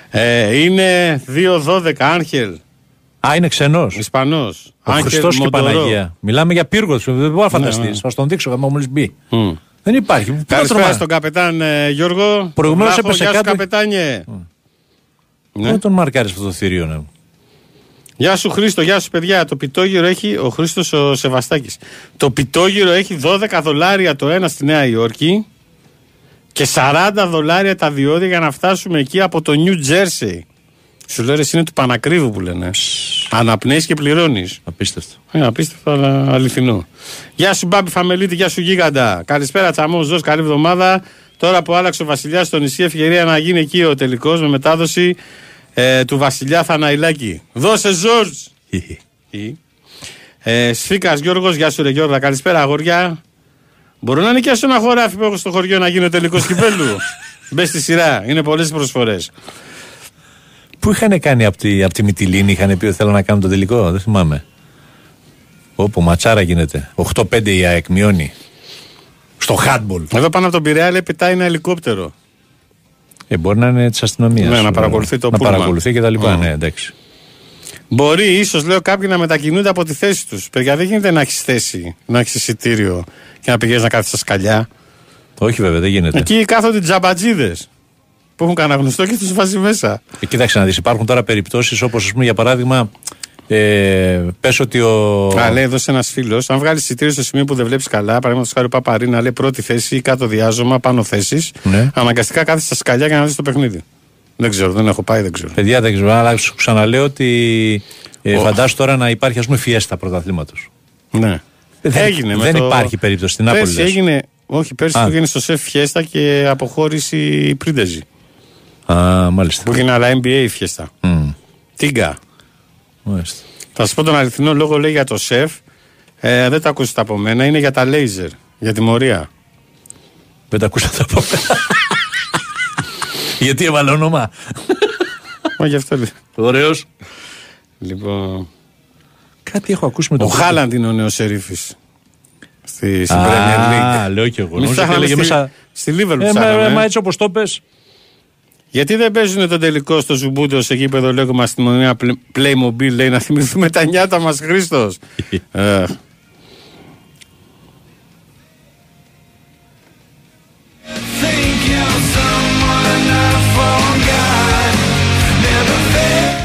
Ε, είναι 2-12 Άγχελ, Α, είναι ξενός. Ισπανός. Ο Άγχελ Χριστός και η Μοντορό. Παναγία. Μιλάμε για πύργο. Δεν μπορεί να φανταστεί. ναι. Θα στον δείξω άμα μόλις μπει. Μμ. Δεν υπάρχει. Πού να Καλησπέρα τρομά- στον καπετάν ε, Γιώργο. Προηγουμένως Βλάχο, έπεσε γεια σου, κάτω. καπετάνιε. Ναι. Πού τον μαρκάρεις αυτό το θηρίο, ναι. Γεια σου Χρήστο, γεια σου παιδιά. Το πιτόγυρο έχει ο Χρήστος ο Σεβαστάκης. Το πιτόγυρο έχει 12 δολάρια το ένα στη Νέα Υόρκη και 40 δολάρια τα διόδια για να φτάσουμε εκεί από το New Jersey. Σου λέω ρε, εσύ είναι του Πανακρίβου που λένε. Αναπνέεις και πληρώνεις. Απίστευτο. Ε, απίστευτο, αλλά αληθινό. Γεια σου Μπάμπη Φαμελίτη, γεια σου Γίγαντα. Καλησπέρα Τσαμός, δώσ' καλή εβδομάδα. Τώρα που άλλαξε ο Βασιλιάς στο νησί, ευκαιρία να γίνει εκεί ο τελικός με μετάδοση ε, του Βασιλιά Θαναϊλάκη. Δώσε Ζόρζ! Ε, Σφίκας Γιώργος, γεια σου Ρε Γιώργα. Καλησπέρα αγόρια. Μπορώ να νοικιάσω ένα χωράφι που έχω στο χωριό να γίνει ο τελικός κυπέλου. Μπες στη σειρά, είναι πολλές προσφορές. Πού είχαν κάνει από τη, απ τη Μυτιλίνη, είχαν πει ότι θέλουν να κάνουν το τελικό, δεν θυμάμαι. Όπου ματσάρα γίνεται. 8-5 η ΑΕΚ μειώνει. Στο handball. Εδώ πάνω από τον Πειραιά λέει πετάει ένα ελικόπτερο. Ε, μπορεί να είναι της αστυνομίας. Ναι, να παρακολουθεί το Να πούλμαν. παρακολουθεί και τα λοιπά, Μμ. ναι, εντάξει. Μπορεί ίσως, λέω, κάποιοι να μετακινούνται από τη θέση τους. Παιδιά, δεν γίνεται να έχεις θέση, να έχεις εισιτήριο και να πηγαίνεις να κάθεσαι στα σκαλιά. Όχι βέβαια, δεν γίνεται. Εκεί κάθονται τζαμπατζίδες που έχουν κανένα γνωστό και τους βάζει μέσα. Ε, κοίταξε να δεις, υπάρχουν τώρα περιπτώσεις όπως, για παράδειγμα, ε, πες ότι ο. Α, λέει εδώ ένας φίλος, αν βγάλεις εισιτήριο στο σημείο που δεν βλέπεις καλά, παραδείγματος χάρη ο Παπαρίνα, λέει πρώτη θέση ή κάτω διάζωμα, πάνω θέση, Ναι. αναγκαστικά κάθεσαι στα σκαλιά για να δεις το παιχνίδι. Δεν ξέρω, δεν έχω πάει, δεν ξέρω. Παιδιά, δεν ξέρω, αλλά σου ξαναλέω ότι. Ε, φαντάσου τώρα να υπάρχει, ας πούμε, φιέστα πρωταθλήματος. Ναι. Δεν- έγινε με δεν το... υπάρχει περίπτωση στην Νάπολη, Πέρσι λες. έγινε, όχι, πέρσι Α. το έγινε στο σεφ φιέστα και αποχώρηση πρίντεζη. Α, μάλιστα. Που έγινε αλλά NBA φιέστα. Μμ, Τίγκα. Μάλιστα. Θα σας πω τον αληθινό λόγο, λέει για το σεφ. Ε, δεν το ακούσετε από μένα, είναι για τα λέιζερ, για τιμωρία. Δεν τα ακούσατε από μένα. Γιατί έβαλε όνομα; Μα γι' αυτό λέει. Ωραίος. Λοιπόν. Κάτι έχω ακούσει με Ο τον Χάλαντ είναι ο νέος σερίφης. Στη, στην Α, Premier League. λέω κι εγώ. Εμείς Νόμιζα ότι ψάχναμε έλεγε στη, μέσα. στη Liverpool Ε, μα, ψάχναμε, μα ε. έτσι όπως το πες. Γιατί δεν παίζουν τον τελικό στο Ζουμπούντο σε γήπεδο λέγουμε αστυνομία Playmobil λέει να θυμηθούμε τα νιάτα μας Χρήστος. Ε,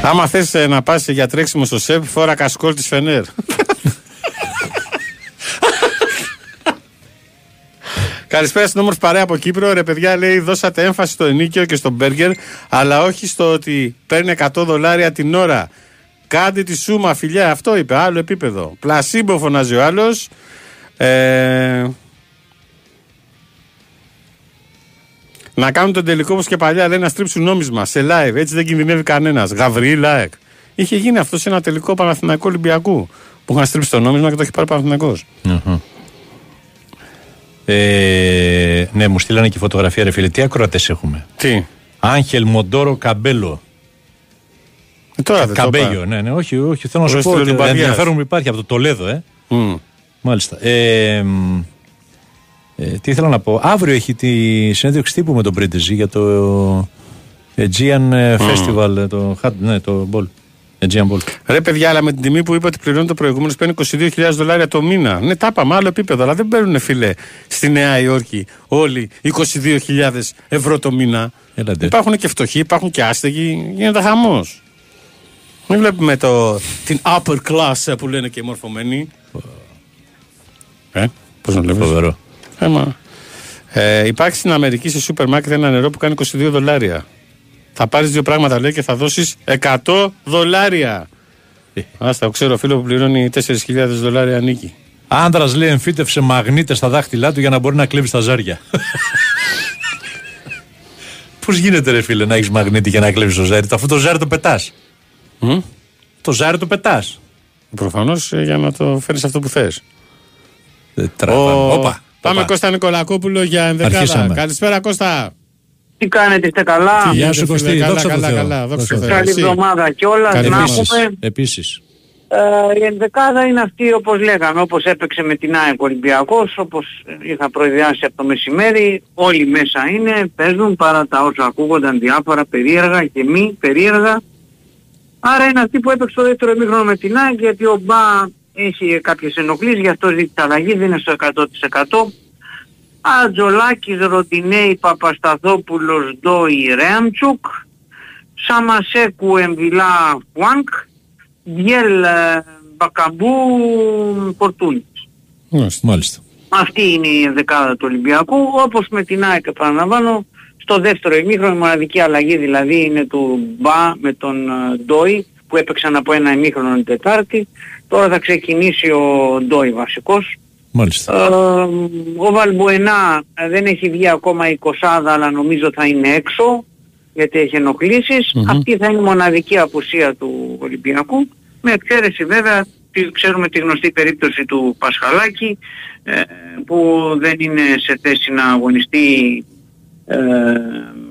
Άμα θες ε, να πας για τρέξιμο στο ΣΕΠ φόρα κασκόλ της Φενέρ. Καλησπέρα στην όμορφη παρέα από Κύπρο. Ρε παιδιά, λέει, δώσατε έμφαση στο ενίκιο και στο μπέργκερ, αλλά όχι στο ότι παίρνει 100 δολάρια την ώρα. Κάντε τη σούμα, φιλιά. Αυτό είπε, άλλο επίπεδο. Πλασίμπο φωνάζει ο άλλος. Ε, να κάνουν τον τελικό όπως και παλιά, λέει, να στρίψουν νόμισμα σε live. Έτσι δεν κινδυνεύει κανένας. Γαβρί, λάεκ. Είχε γίνει αυτό σε ένα τελικό Παναθηναϊκό Ολυμπιακού που είχαν στρίψει το νόμισμα και το έχει πάρει ο Παναθηναϊκός. Ε, ναι, μου στείλανε και φωτογραφία, ρε φίλε. Τι ακροατές έχουμε; Τι; Άγχελ Μοντόρο Καμπέλο. Ε, τώρα δεν το Καμπέλιο, είπα. ναι, ναι, όχι, όχι. Θέλω να σου Προς πω τη ότι Λιμπαδιάς. ενδιαφέρον που υπάρχει από το Τολέδο, ε. Μμ. Μάλιστα. Ε, μ, ε, τι ήθελα να πω. Αύριο έχει τη συνέντευξη τύπου με τον Πρίτεζη για το Aegean ε, Festival, ε, το, Hat- ναι, το Ball. Aegean Ball. Ρε παιδιά, αλλά με την τιμή που είπα ότι πληρώνει το προηγούμενο παίρνει 22.000 δολάρια το μήνα. Ναι, τα είπαμε, άλλο επίπεδο. Αλλά δεν παίρνουν, φίλε, στη Νέα Υόρκη όλοι 22.000 ευρώ το μήνα. Έλατε. Υπάρχουν και φτωχοί, υπάρχουν και άστεγοι. Γίνεται χαμός. Μην βλέπουμε το, την upper class που λένε και οι μορφωμένοι. Ε, πώς να βλέπεις. Φοβερό. Ε, μα. Ε, υπάρχει στην Αμερική σε σούπερ μάρκετ ένα νερό που κάνει 22 δολάρια. Θα πάρεις δύο πράγματα λέει και θα δώσεις 100 δολάρια. Άστα, το ξέρω φίλο που πληρώνει 4.000 δολάρια νίκη. Άντρα λέει εμφύτευσε μαγνήτες στα δάχτυλά του για να μπορεί να κλέβει τα ζάρια. Πώς γίνεται, ρε φίλε, να έχεις μαγνήτη για να κλέβεις το ζάρι, αφού το ζάρι το πετάς; Μμ; Το ζάρι το πετάς. Προφανώς για να το φέρεις αυτό που θες. Όπα. Πάμε όπα. Κώστα Νικολακόπουλο για ενδεκάδα. Αρχίσαμε. Καλησπέρα Κώστα. Τι κάνετε, είστε καλά; Τι Γεια σου, γίνεται, Κωστή, φίλε, δόξα τω καλά, Θεώ. καλά, δόξα Δόξα τω τω Θεώ. Καλή Εσύ. εβδομάδα κιόλα. Καλή Να εβδομάδα. πούμε, Επίσης. ε, η ενδεκάδα είναι αυτή όπως λέγαμε, όπως έπαιξε με την ΑΕΚ Ολυμπιακός, όπως είχα προειδιάσει από το μεσημέρι, όλοι μέσα είναι, παίζουν παρά τα όσα ακούγονταν διάφορα περίεργα και μη περίεργα. Άρα είναι αυτή που έπαιξε το δεύτερο ημίχρονο με την ΑΕΚ, γιατί ο Μπα έχει κάποιες ενοχλήσεις, γι' αυτό ζήτησε αλλαγή, δεν είναι στο 100%. Ατζολάκης, Ροντινέη, Παπασταθόπουλος, Ντόι, Ρέαμτσουκ, Σαμασέκου, Εμβιλά, Φουάνκ, Διέλ, ε, Μπακαμπού, Πορτούνης. Μάλιστα. Μάλιστα. Αυτή είναι η δεκάδα του Ολυμπιακού, όπως με την ΑΕΚ επαναλαμβάνω, στο δεύτερο ημίχρονο η μοναδική αλλαγή δηλαδή είναι του Μπα με τον ε, Ντόι που έπαιξαν από ένα ημίχρονο την Τετάρτη. Τώρα θα ξεκινήσει ο Ντόι βασικός. Μάλιστα. Ε, ο Βαλμποενά ε, δεν έχει βγει ακόμα η κοσάδα αλλά νομίζω θα είναι έξω γιατί έχει ενοχλήσεις. Αυτή θα είναι η μοναδική απουσία του Ολυμπιακού με εξαίρεση βέβαια τη- ξέρουμε τη γνωστή περίπτωση του Πασχαλάκη ε, που δεν είναι σε θέση να αγωνιστεί ε,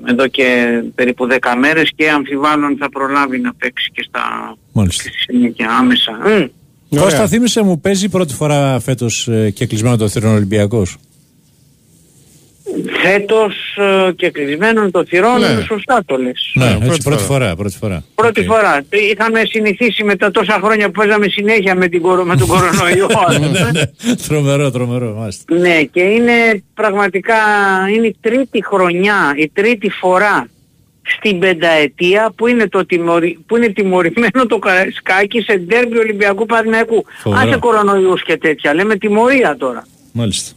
εδώ και περίπου 10 μέρες και αμφιβάλλον θα προλάβει να παίξει και στα Μάλιστα. στη συνέχεια άμεσα. Μμ. Κώστα, θύμισε μου, παίζει πρώτη φορά φέτος και κεκλεισμένων των θυρών Ολυμπιακός; Φέτος ε, κεκλεισμένων των θυρών, Ναι. σωστά το λες. Ναι, πρώτη έτσι, πρώτη φορά. φορά. Πρώτη φορά. Πρώτη Οκ. φορά. Είχαμε συνηθίσει με τα τόσα χρόνια που παίζαμε συνέχεια με, την, κορο- με τον κορονοϊό. Ναι, τρομερό, τρομερό. Μάλιστα. ναι, και είναι πραγματικά είναι η τρίτη χρονιά, η τρίτη φορά στην πενταετία που είναι, το τιμωρη, που είναι τιμωρημένο το Καραϊσκάκι σε ντέρμπι Ολυμπιακού Παναθηναϊκού. Φοβερό. Άσε κορονοϊούς και τέτοια, λέμε τιμωρία τώρα. Μάλιστα.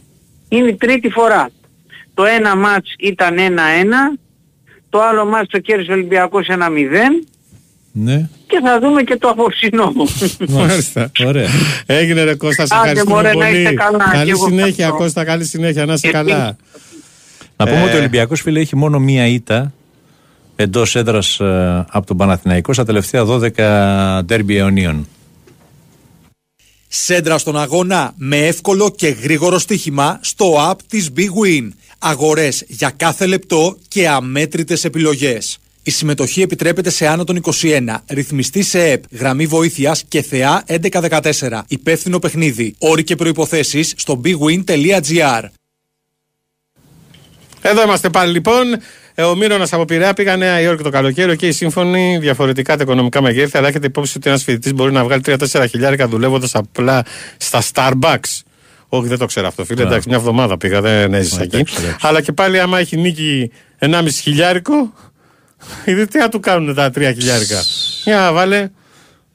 Είναι η τρίτη φορά. Το ένα μάτς ήταν 1-1, το άλλο μάτς το κέρδισε ο Ολυμπιακός 1-0 Ναι, και θα δούμε και το απόψινό. Μάλιστα. ωραία. Έγινε ρε Κώστα, σε Άντε, ευχαριστούμε μωρέ, να είστε πολύ. καλά. Και Καλή εγώ συνέχεια ευχαριστώ. Κώστα, καλή συνέχεια, να είσαι Επίσης. καλά. Να πούμε Ε. ότι ο Ολυμπιακός φίλε έχει μόνο μία ήττα εντός έδρας από τον Παναθηναϊκό στα τελευταία 12 ντέρμπι αιωνίων. Σέντρα στον αγώνα με εύκολο και γρήγορο στοίχημα στο app της Big Win. Αγορές για κάθε λεπτό και αμέτρητες επιλογές. Η συμμετοχή επιτρέπεται σε άνω των 21. Ρυθμιστή σε ΕΠ. Γραμμή βοήθειας και θεά 1114. Υπεύθυνο παιχνίδι. Όροι και προϋποθέσεις στο bigwin.gr. Εδώ είμαστε πάλι λοιπόν. Ε, ο Μύρονα από Πειραιά πήγα Νέα Υόρκη το καλοκαίρι. Και η σύμφωνη, διαφορετικά τα οικονομικά μεγέθη, αλλά έχετε υπόψη ότι ένας φοιτητής μπορεί να βγάλει 3-4 χιλιάρικα δουλεύοντας απλά στα Starbucks. Όχι, δεν το ξέρω αυτό, φίλε. Εντάξει, μια εβδομάδα πήγα, δεν έζησα εκεί. εντάξει, εντάξει. Αλλά και πάλι, άμα έχει νίκη 1,5 χιλιάρικο, είδε τι θα του κάνουν τα 3 χιλιάρικα. Για βάλε.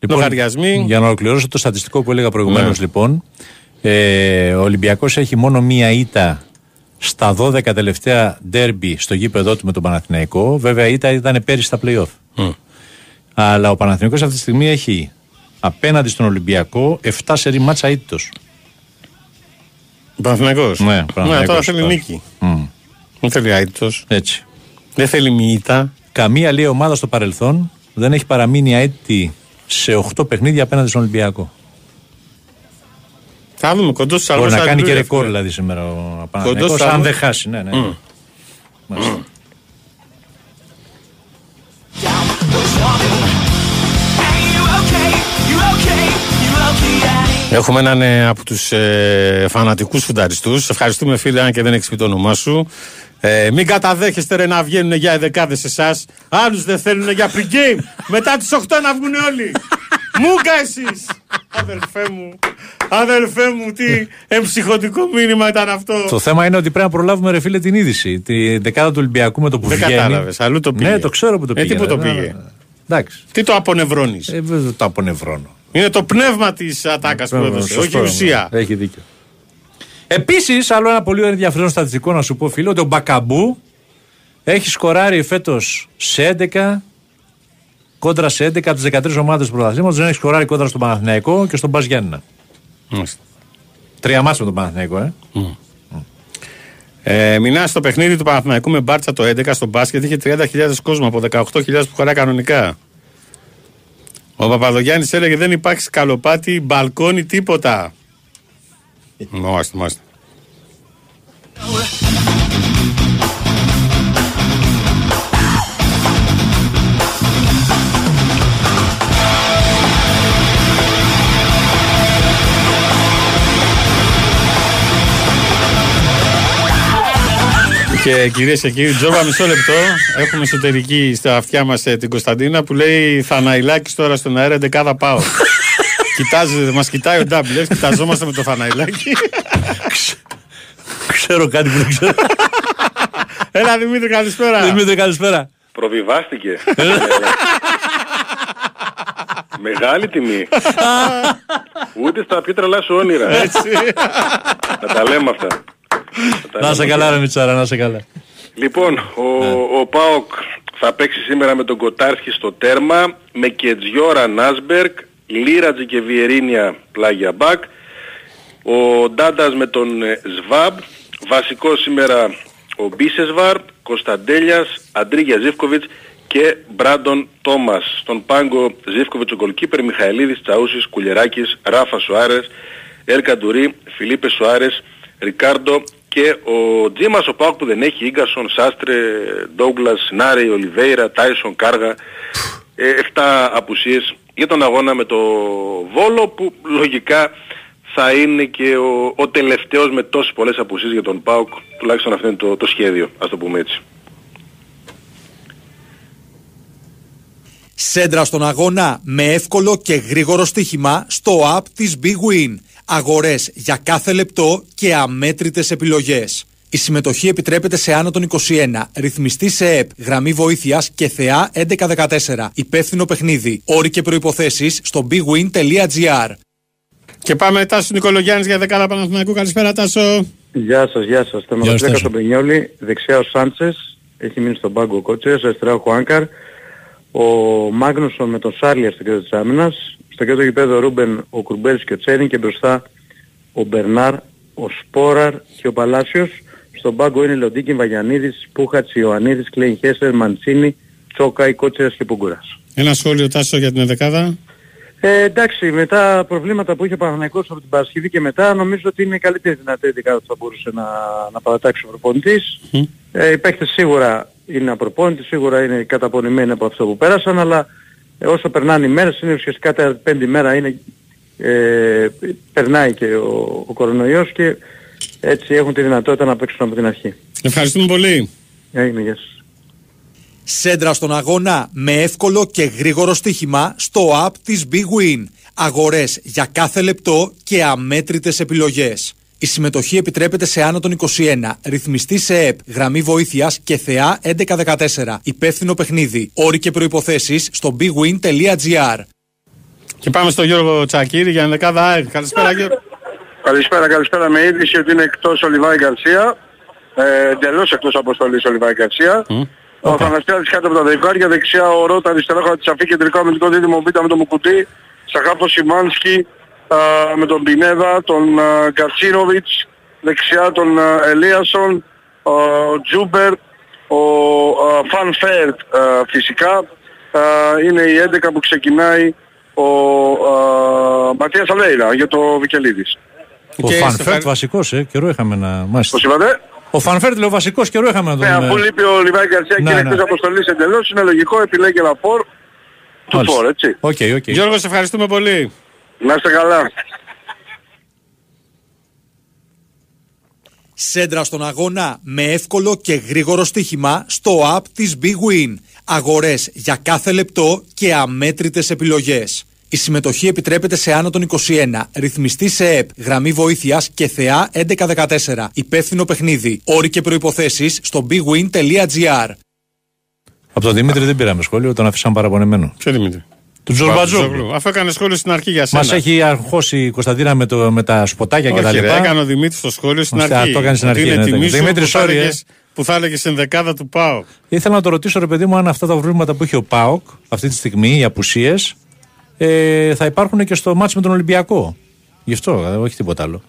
Λογαριασμοί. Λοιπόν, Για να ολοκληρώσω το στατιστικό που έλεγα προηγουμένως, Ναι. λοιπόν, ε, ο Ολυμπιακός έχει μόνο μία ήττα στα 12 τελευταία ντέρμπι στο γήπεδό του με τον Παναθηναϊκό. Βέβαια, η ήττα ήταν πέρυσι στα playoff. Αλλά ο Παναθηναϊκός αυτή τη στιγμή έχει απέναντι στον Ολυμπιακό 7 σερή μάτσα ήττος. Παναθηναϊκός. Ναι, ναι, τώρα Παναθηναϊκός θέλει τώρα. νίκη. Μμ. Δεν θέλει άιτος. Έτσι. Δεν θέλει μοιήτα. Καμία άλλη ομάδα στο παρελθόν δεν έχει παραμείνει αίτητη σε 8 παιχνίδια απέναντι στον Ολυμπιακό. Θα δούμε κοντός στου Μπορεί να κάνει και ρεκόρ δηλαδή σήμερα ο Παναθηναϊκός στους αν άλλους. δεν χάσει. Ναι, ναι. Μάλιστα. Έχουμε έναν ε, από τους ε, φανατικούς φουνταριστούς. Ευχαριστούμε, φίλε, αν και δεν έχεις πει το όνομά σου. Ε, μην καταδέχεστε ρε, να βγαίνουν για εδεκάδες εσάς. Άλλους δεν θέλουν για pre-game. Μετά τις 8 να βγουν όλοι. Μούγκα εσείς. Αδελφέ μου. Αδελφέ μου, τι εμψυχωτικό μήνυμα ήταν αυτό. Το θέμα είναι ότι πρέπει να προλάβουμε ρε φίλε την είδηση. Τη δεκάδα του Ολυμπιακού με το που Δεν βγαίνει. κατάλαβες, αλλού το πήγε. Ναι, το ξέρω που το Ε, πήγε. τι που το Ναι, πήγε. ναι, ναι. Εντάξει. Τι το απονευρώνεις; Ε, δεν το απονευρώνω. Είναι το πνεύμα της ατάκας που έδωσε, όχι η Σωστό, ουσία. ναι. Έχει δίκιο. Επίσης, άλλο ένα πολύ ενδιαφέρον στατιστικό να σου πω, φίλο, ότι ο Μπακαμπού έχει σκοράρει φέτος σε 11 κόντρα σε 11 από τις 13 ομάδες του πρωταθλήματος. Δεν έχει σκοράρει κόντρα στον Παναθηναϊκό και στον Μπα Γιάννενα. Μάλιστα. Τρία μάτια με τον Παναθηναϊκό, ε. Ε, Μινά στο παιχνίδι του Παναθηναϊκού με μπάρτσα το 11 στο μπάσκετ είχε 30.000 κόσμο από 18.000 που χωράει κανονικά. Ο Παπαδογιάννης έλεγε δεν υπάρχει σκαλοπάτι, μπαλκόνι, τίποτα. Μάλιστα, μάλιστα. Και κυρίες και κύριοι, Τζόμπα, μισό λεπτό. Έχουμε εσωτερική στα αυτιά μας την Κωνσταντίνα που λέει Θαναϊλάκης τώρα στον αέρα 11 πάω. Κοιτάζει, μας κοιτάει ο Ντάμπλε, κοιταζόμαστε με το Θαναϊλάκη. Ξέρω κάτι που δεν ξέρω. Έλα Δημήτρη, καλησπέρα. Δημήτρη, καλησπέρα. Προβιβάστηκε. Μεγάλη τιμή. Ούτε στα πιο τρελά σου όνειρα. Έτσι. Να τα λέμε αυτά. Να τα Να σε λέμε καλά, αυτά. ρε Μιτσάρα, να σε καλά. Λοιπόν, ο, ο Πάοκ θα παίξει σήμερα με τον Κοτάρχη στο τέρμα, με Κετζιόρα Νάσμπερκ, Λίρατζη και Βιερίνια πλάγια μπακ, ο Ντάντας με τον ε, Σβάμπ, βασικός σήμερα ο Μπίσεσβαρ, Κωνσταντέλιας, Αντρίγια Ζίβκοβιτς και Μπράντον Τόμας. Στον πάγκο Ζίβκοβιτς ο γκολκίπερ, Μιχαηλίδης, Τσαούσης, Κουλεράκης, Ράφα Σουάρες, Έρκα Ντουρί, Φιλίπε Σουάρες, Ρικάρντο και ο Τζίμας ο Πάοκ που δεν έχει Ίγκασον, Σάστρε, Ντόγκλας, Νάρε, Ολιβέιρα, Τάισον, Κάργα. Ε, 7 απουσίες για τον αγώνα με το Βόλο που λογικά θα είναι και ο, ο τελευταίος με τόσες πολλές απουσίες για τον ΠΑΟΚ τουλάχιστον αυτό είναι το, το σχέδιο ας το πούμε έτσι. Σέντρα στον αγώνα με εύκολο και γρήγορο στοίχημα στο app της Big Win. Αγορές για κάθε λεπτό και αμέτρητες επιλογές. Η συμμετοχή επιτρέπεται σε άνω των 21. Ρυθμιστή σε ΕΠ. Γραμμή βοήθειας και θεά 1114. Υπεύθυνο παιχνίδι. Όροι και προϋποθέσεις στο bigwin.gr. Και πάμε Τάσος Νικολογιάννης για δεκάδα Παναθηναϊκού. Καλησπέρα Τάσο. Γεια σας, γεια σας. Τερματοφύλακα Τάσο. στον Πενιόλη, δεξιά ο Σάντσες, έχει μείνει στον πάγκο ο Κότσες, αριστερά ο Χουάνκαρ, ο Μάγνουσον με τον Σάρλια στο κέντρο της άμυνας, στο κέντρο γηπέδο ο Ρούμπεν, ο Κουρμπέλης και ο Τσέριν και μπροστά ο Μπερνάρ, ο Σπόραρ και ο Παλάσιος. Στον πάγκο είναι Λοντίκιν, Βαγιανίδης, Πούχατς, Ιωαννίδης, Κλέιν Χέσερ, Μαντσίνη, Τσόκα, Κότσερας και Πούγκουρας. Ένα σχόλιο Τάσο για την δεκάδα. Ε, εντάξει, μετά τα προβλήματα που είχε ο Παναθηναϊκός από την Παρασκευή και μετά νομίζω ότι είναι η καλύτερη δυνατή δεκάδα που θα μπορούσε να, να παρατάξει ο προπονητής. Ε, οι παίκτες σίγουρα είναι απροπόνητοι, σίγουρα είναι καταπονημένοι από αυτό που πέρασαν, αλλά ε, όσο περνάνε οι μέρες, είναι ουσιαστικά τα πέντε μέρα είναι, ε, περνάει και ο, ο κορονοϊός και έτσι έχουν τη δυνατότητα να παίξουν από την αρχή. Ευχαριστούμε πολύ. Έγινε, γεια σας. Σέντρα στον αγώνα με εύκολο και γρήγορο στοίχημα στο app της Big Win. Αγορές για κάθε λεπτό και αμέτρητες επιλογές. Η συμμετοχή επιτρέπεται σε άνω των 21. Ρυθμιστή σε ΕΠ. Γραμμή βοήθειας και θεά 1114. Υπεύθυνο παιχνίδι. Όροι και προποθέσει στο bigwin.gr. Και πάμε στον Γιώργο Τσακύρη για ενδεκάδα ΑΕΚ. Καλησπέρα Γιώργο. Καλησπέρα, καλησπέρα. Με είδηση ότι είναι εκτός ο Λιβάη Γκαρσία. Ε, εντελώς εκτός αποστολής ο Λιβάη Γκαρσία. Ο Αθανασιάδης κάτω από τα δεκάρια, δεξιά ο Ρώτα, αριστερά ο Χατσαφή, κεντρικό αμυντικό δίδυμο Β με τον Μουκουτί, Σαχάφο Σιμάνσκι α, με τον Πινέδα, τον α, Γκαρσίνοβιτς, δεξιά τον α, Ελίασον, ο Τζούμπερ, ο α, Φαν Φέρτ α, φυσικά. Α, είναι η 11 που ξεκινάει ο α, Ματίας Αλέιρα για το Βικελίδης. Ο Φανφέρτ βασικός, ε, καιρό είχαμε να. Μάλιστα. Πώς είπατε; Ο Φανφέρτ λέει βασικός καιρό είχαμε να τον. Ναι, ε, αφού λείπει ο Λιβάη Γκαρσία και Ναι, είναι ναι. εκτός αποστολής εντελώς, είναι λογικό, επιλέγει ένα φορ του Μάλιστα. φορ, έτσι. Οκ, οκ. Γιώργος, σε ευχαριστούμε πολύ. Να είστε καλά. Σέντρα στον αγώνα με εύκολο και γρήγορο στοίχημα στο app της Big Win. Αγορές για κάθε λεπτό και αμέτρητες επιλογές. Η συμμετοχή επιτρέπεται σε άνω των 21. Ρυθμιστή σε ΕΠ. Γραμμή βοήθειας και θεά 1114. Υπεύθυνο παιχνίδι. Όροι και προϋποθέσεις στο bigwin.gr. Από τον Δημήτρη δεν πήραμε σχόλιο, τον αφήσαμε παραπονεμένο. Ποιο Δημήτρη; Του Τζορμπατζόγλου. Αφού έκανε σχόλιο στην αρχή για σένα. Μα έχει αγχώσει η Κωνσταντίνα με, το, με τα σποτάκια και τα Όχι, ρε, λοιπά. έκανε ο Δημήτρης το σχόλιο στην Ώστε, αρχή. α, το έκανε στην Ότι αρχή, Είναι ναι, τιμή ναι. σου Δημήτρη, που θα sorry, ε. έλεγες- που θα έλεγες στην δεκάδα του ΠΑΟ. Ήθελα να το ρωτήσω, ρε παιδί μου, αν αυτά τα προβλήματα που έχει ο Πάοκ αυτή τη στιγμή, οι απουσίες, ε, θα υπάρχουν και στο μάτς με τον Ολυμπιακό. Γι' αυτό, ε, όχι τίποτα άλλο.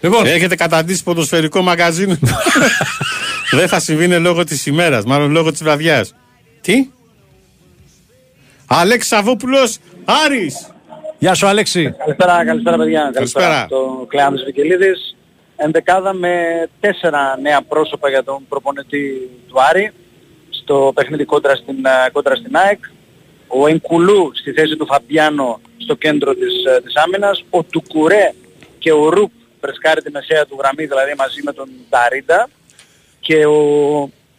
Λοιπόν, Έχετε καταντήσει ποδοσφαιρικό μαγαζίνο. Δεν θα συμβεί είναι λόγω της ημέρας, μάλλον λόγω της βραδιάς. Τι; Αλέξη Σαββόπουλο, Άρης. γεια σου Αλέξη. Καλησπέρα, καλησπέρα παιδιά. Καλησπέρα. Το Κλεάνδης Βικελίδης. Ενδεκάδα με τέσσερα νέα πρόσωπα για τον προπονητή του Άρη στο παιχνίδι κόντρα στην, ε, κόντρα στην ΑΕΚ. Ο Ενκουλού στη θέση του Φαμπιάνο στο κέντρο της, ε, της άμυνας. Ο Τουκουρέ και ο Ρουπ φρεσκάρει τη μεσαία του γραμμή, δηλαδή μαζί με τον Ταρίντα. Και ο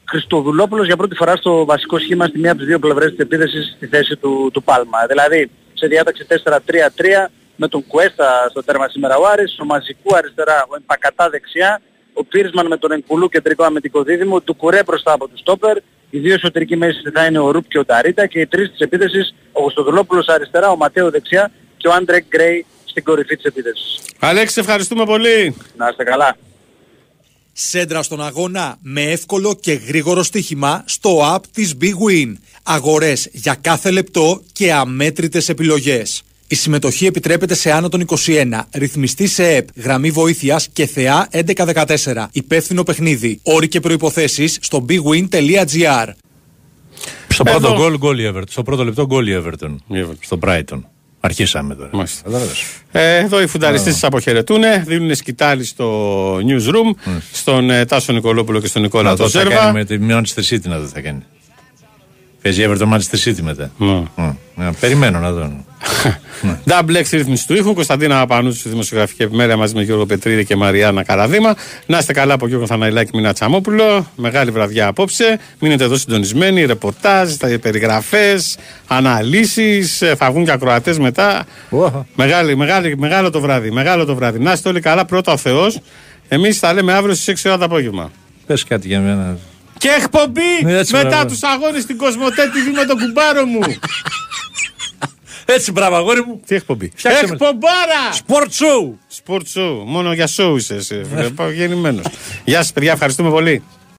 Χριστοδουλόπουλος για πρώτη φορά στο βασικό σχήμα στη μία από τις δύο πλευρές της επίθεσης στη θέση του, του Πάλμα. Δηλαδή σε διάταξη 4-3-3 με τον Κουέστα στο τέρμα σήμερα ο Άρης, ο Μαζικού αριστερά, ο Εμπακατά δεξιά, ο Πίρσμαν με τον Εγκουλού κεντρικό αμυντικό δίδυμο, του Κουρέ μπροστά από τους Στόπερ, οι δύο εσωτερικοί μέση θα είναι ο Ρουπ και ο Ταρίτα και οι τρεις της επίθεσης, ο Κωστοδουλόπουλος αριστερά, ο Ματέο δεξιά και ο Άντρεκ Γκρέι στην κορυφή της επίθεσης. Αλέξη, σε ευχαριστούμε πολύ. Να είστε καλά. Σέντρα στον αγώνα με εύκολο και γρήγορο στοίχημα στο app της Big Win. Αγορές για κάθε λεπτό και αμέτρητες επιλογές. Η συμμετοχή επιτρέπεται σε άνω των 21. Ρυθμιστή σε ΕΠ. Γραμμή βοήθειας και θεά 1114. Υπεύθυνο παιχνίδι. Όροι και προϋποθέσεις στο bigwin.gr. Στο Εδώ. πρώτο γκολ, γκολ η Everton. Στο πρώτο λεπτό γκολ η Everton. Στο Brighton. Αρχίσαμε τώρα. Μάλιστα. Κατάλαβες. Ε, εδώ οι φουνταριστές σας αποχαιρετούν, δίνουν σκητάλη στο newsroom, στον ε, Τάσο Νικολόπουλο και στον Νικόλα Να το θα κάνει Τοζέρβα. με τη Manchester City να το θα κάνει. Παίζει η Everton Manchester City μετά. Ναι. Μμ. Ναι, Περιμένω να δω. Double X ρύθμιση του ήχου. Κωνσταντίνα Απανούτσου στη δημοσιογραφική επιμέλεια μαζί με Γιώργο Πετρίδη και Μαριάννα Καραδίμα. Να είστε καλά από Γιώργο Θαναϊλάκη Μινά Τσαμόπουλο. Μεγάλη βραδιά απόψε. Μείνετε εδώ συντονισμένοι. Ρεπορτάζ, περιγραφές, αναλύσεις. Θα βγουν και ακροατές μετά. Μεγάλη, μεγάλη, μεγάλο το βράδυ. Μεγάλο το βράδυ. Να είστε όλοι καλά. Πρώτα ο Θεός. Εμείς θα λέμε αύριο στις 6 ώρα το απόγευμα. Πες κάτι για μένα. Και εκπομπή Ναι, έτσι, μετά μπράβο. τους αγώνες στην Κοσμοτέ TV με τον κουμπάρο μου. Έτσι, μπράβο, αγόρι μου. Τι εκπομπή. Φτιάξε με. Εκπομπάρα! Sport show. Sport show. Μόνο για show είσαι εσύ. Γεννημένος. Γεια σας, παιδιά. Ευχαριστούμε πολύ.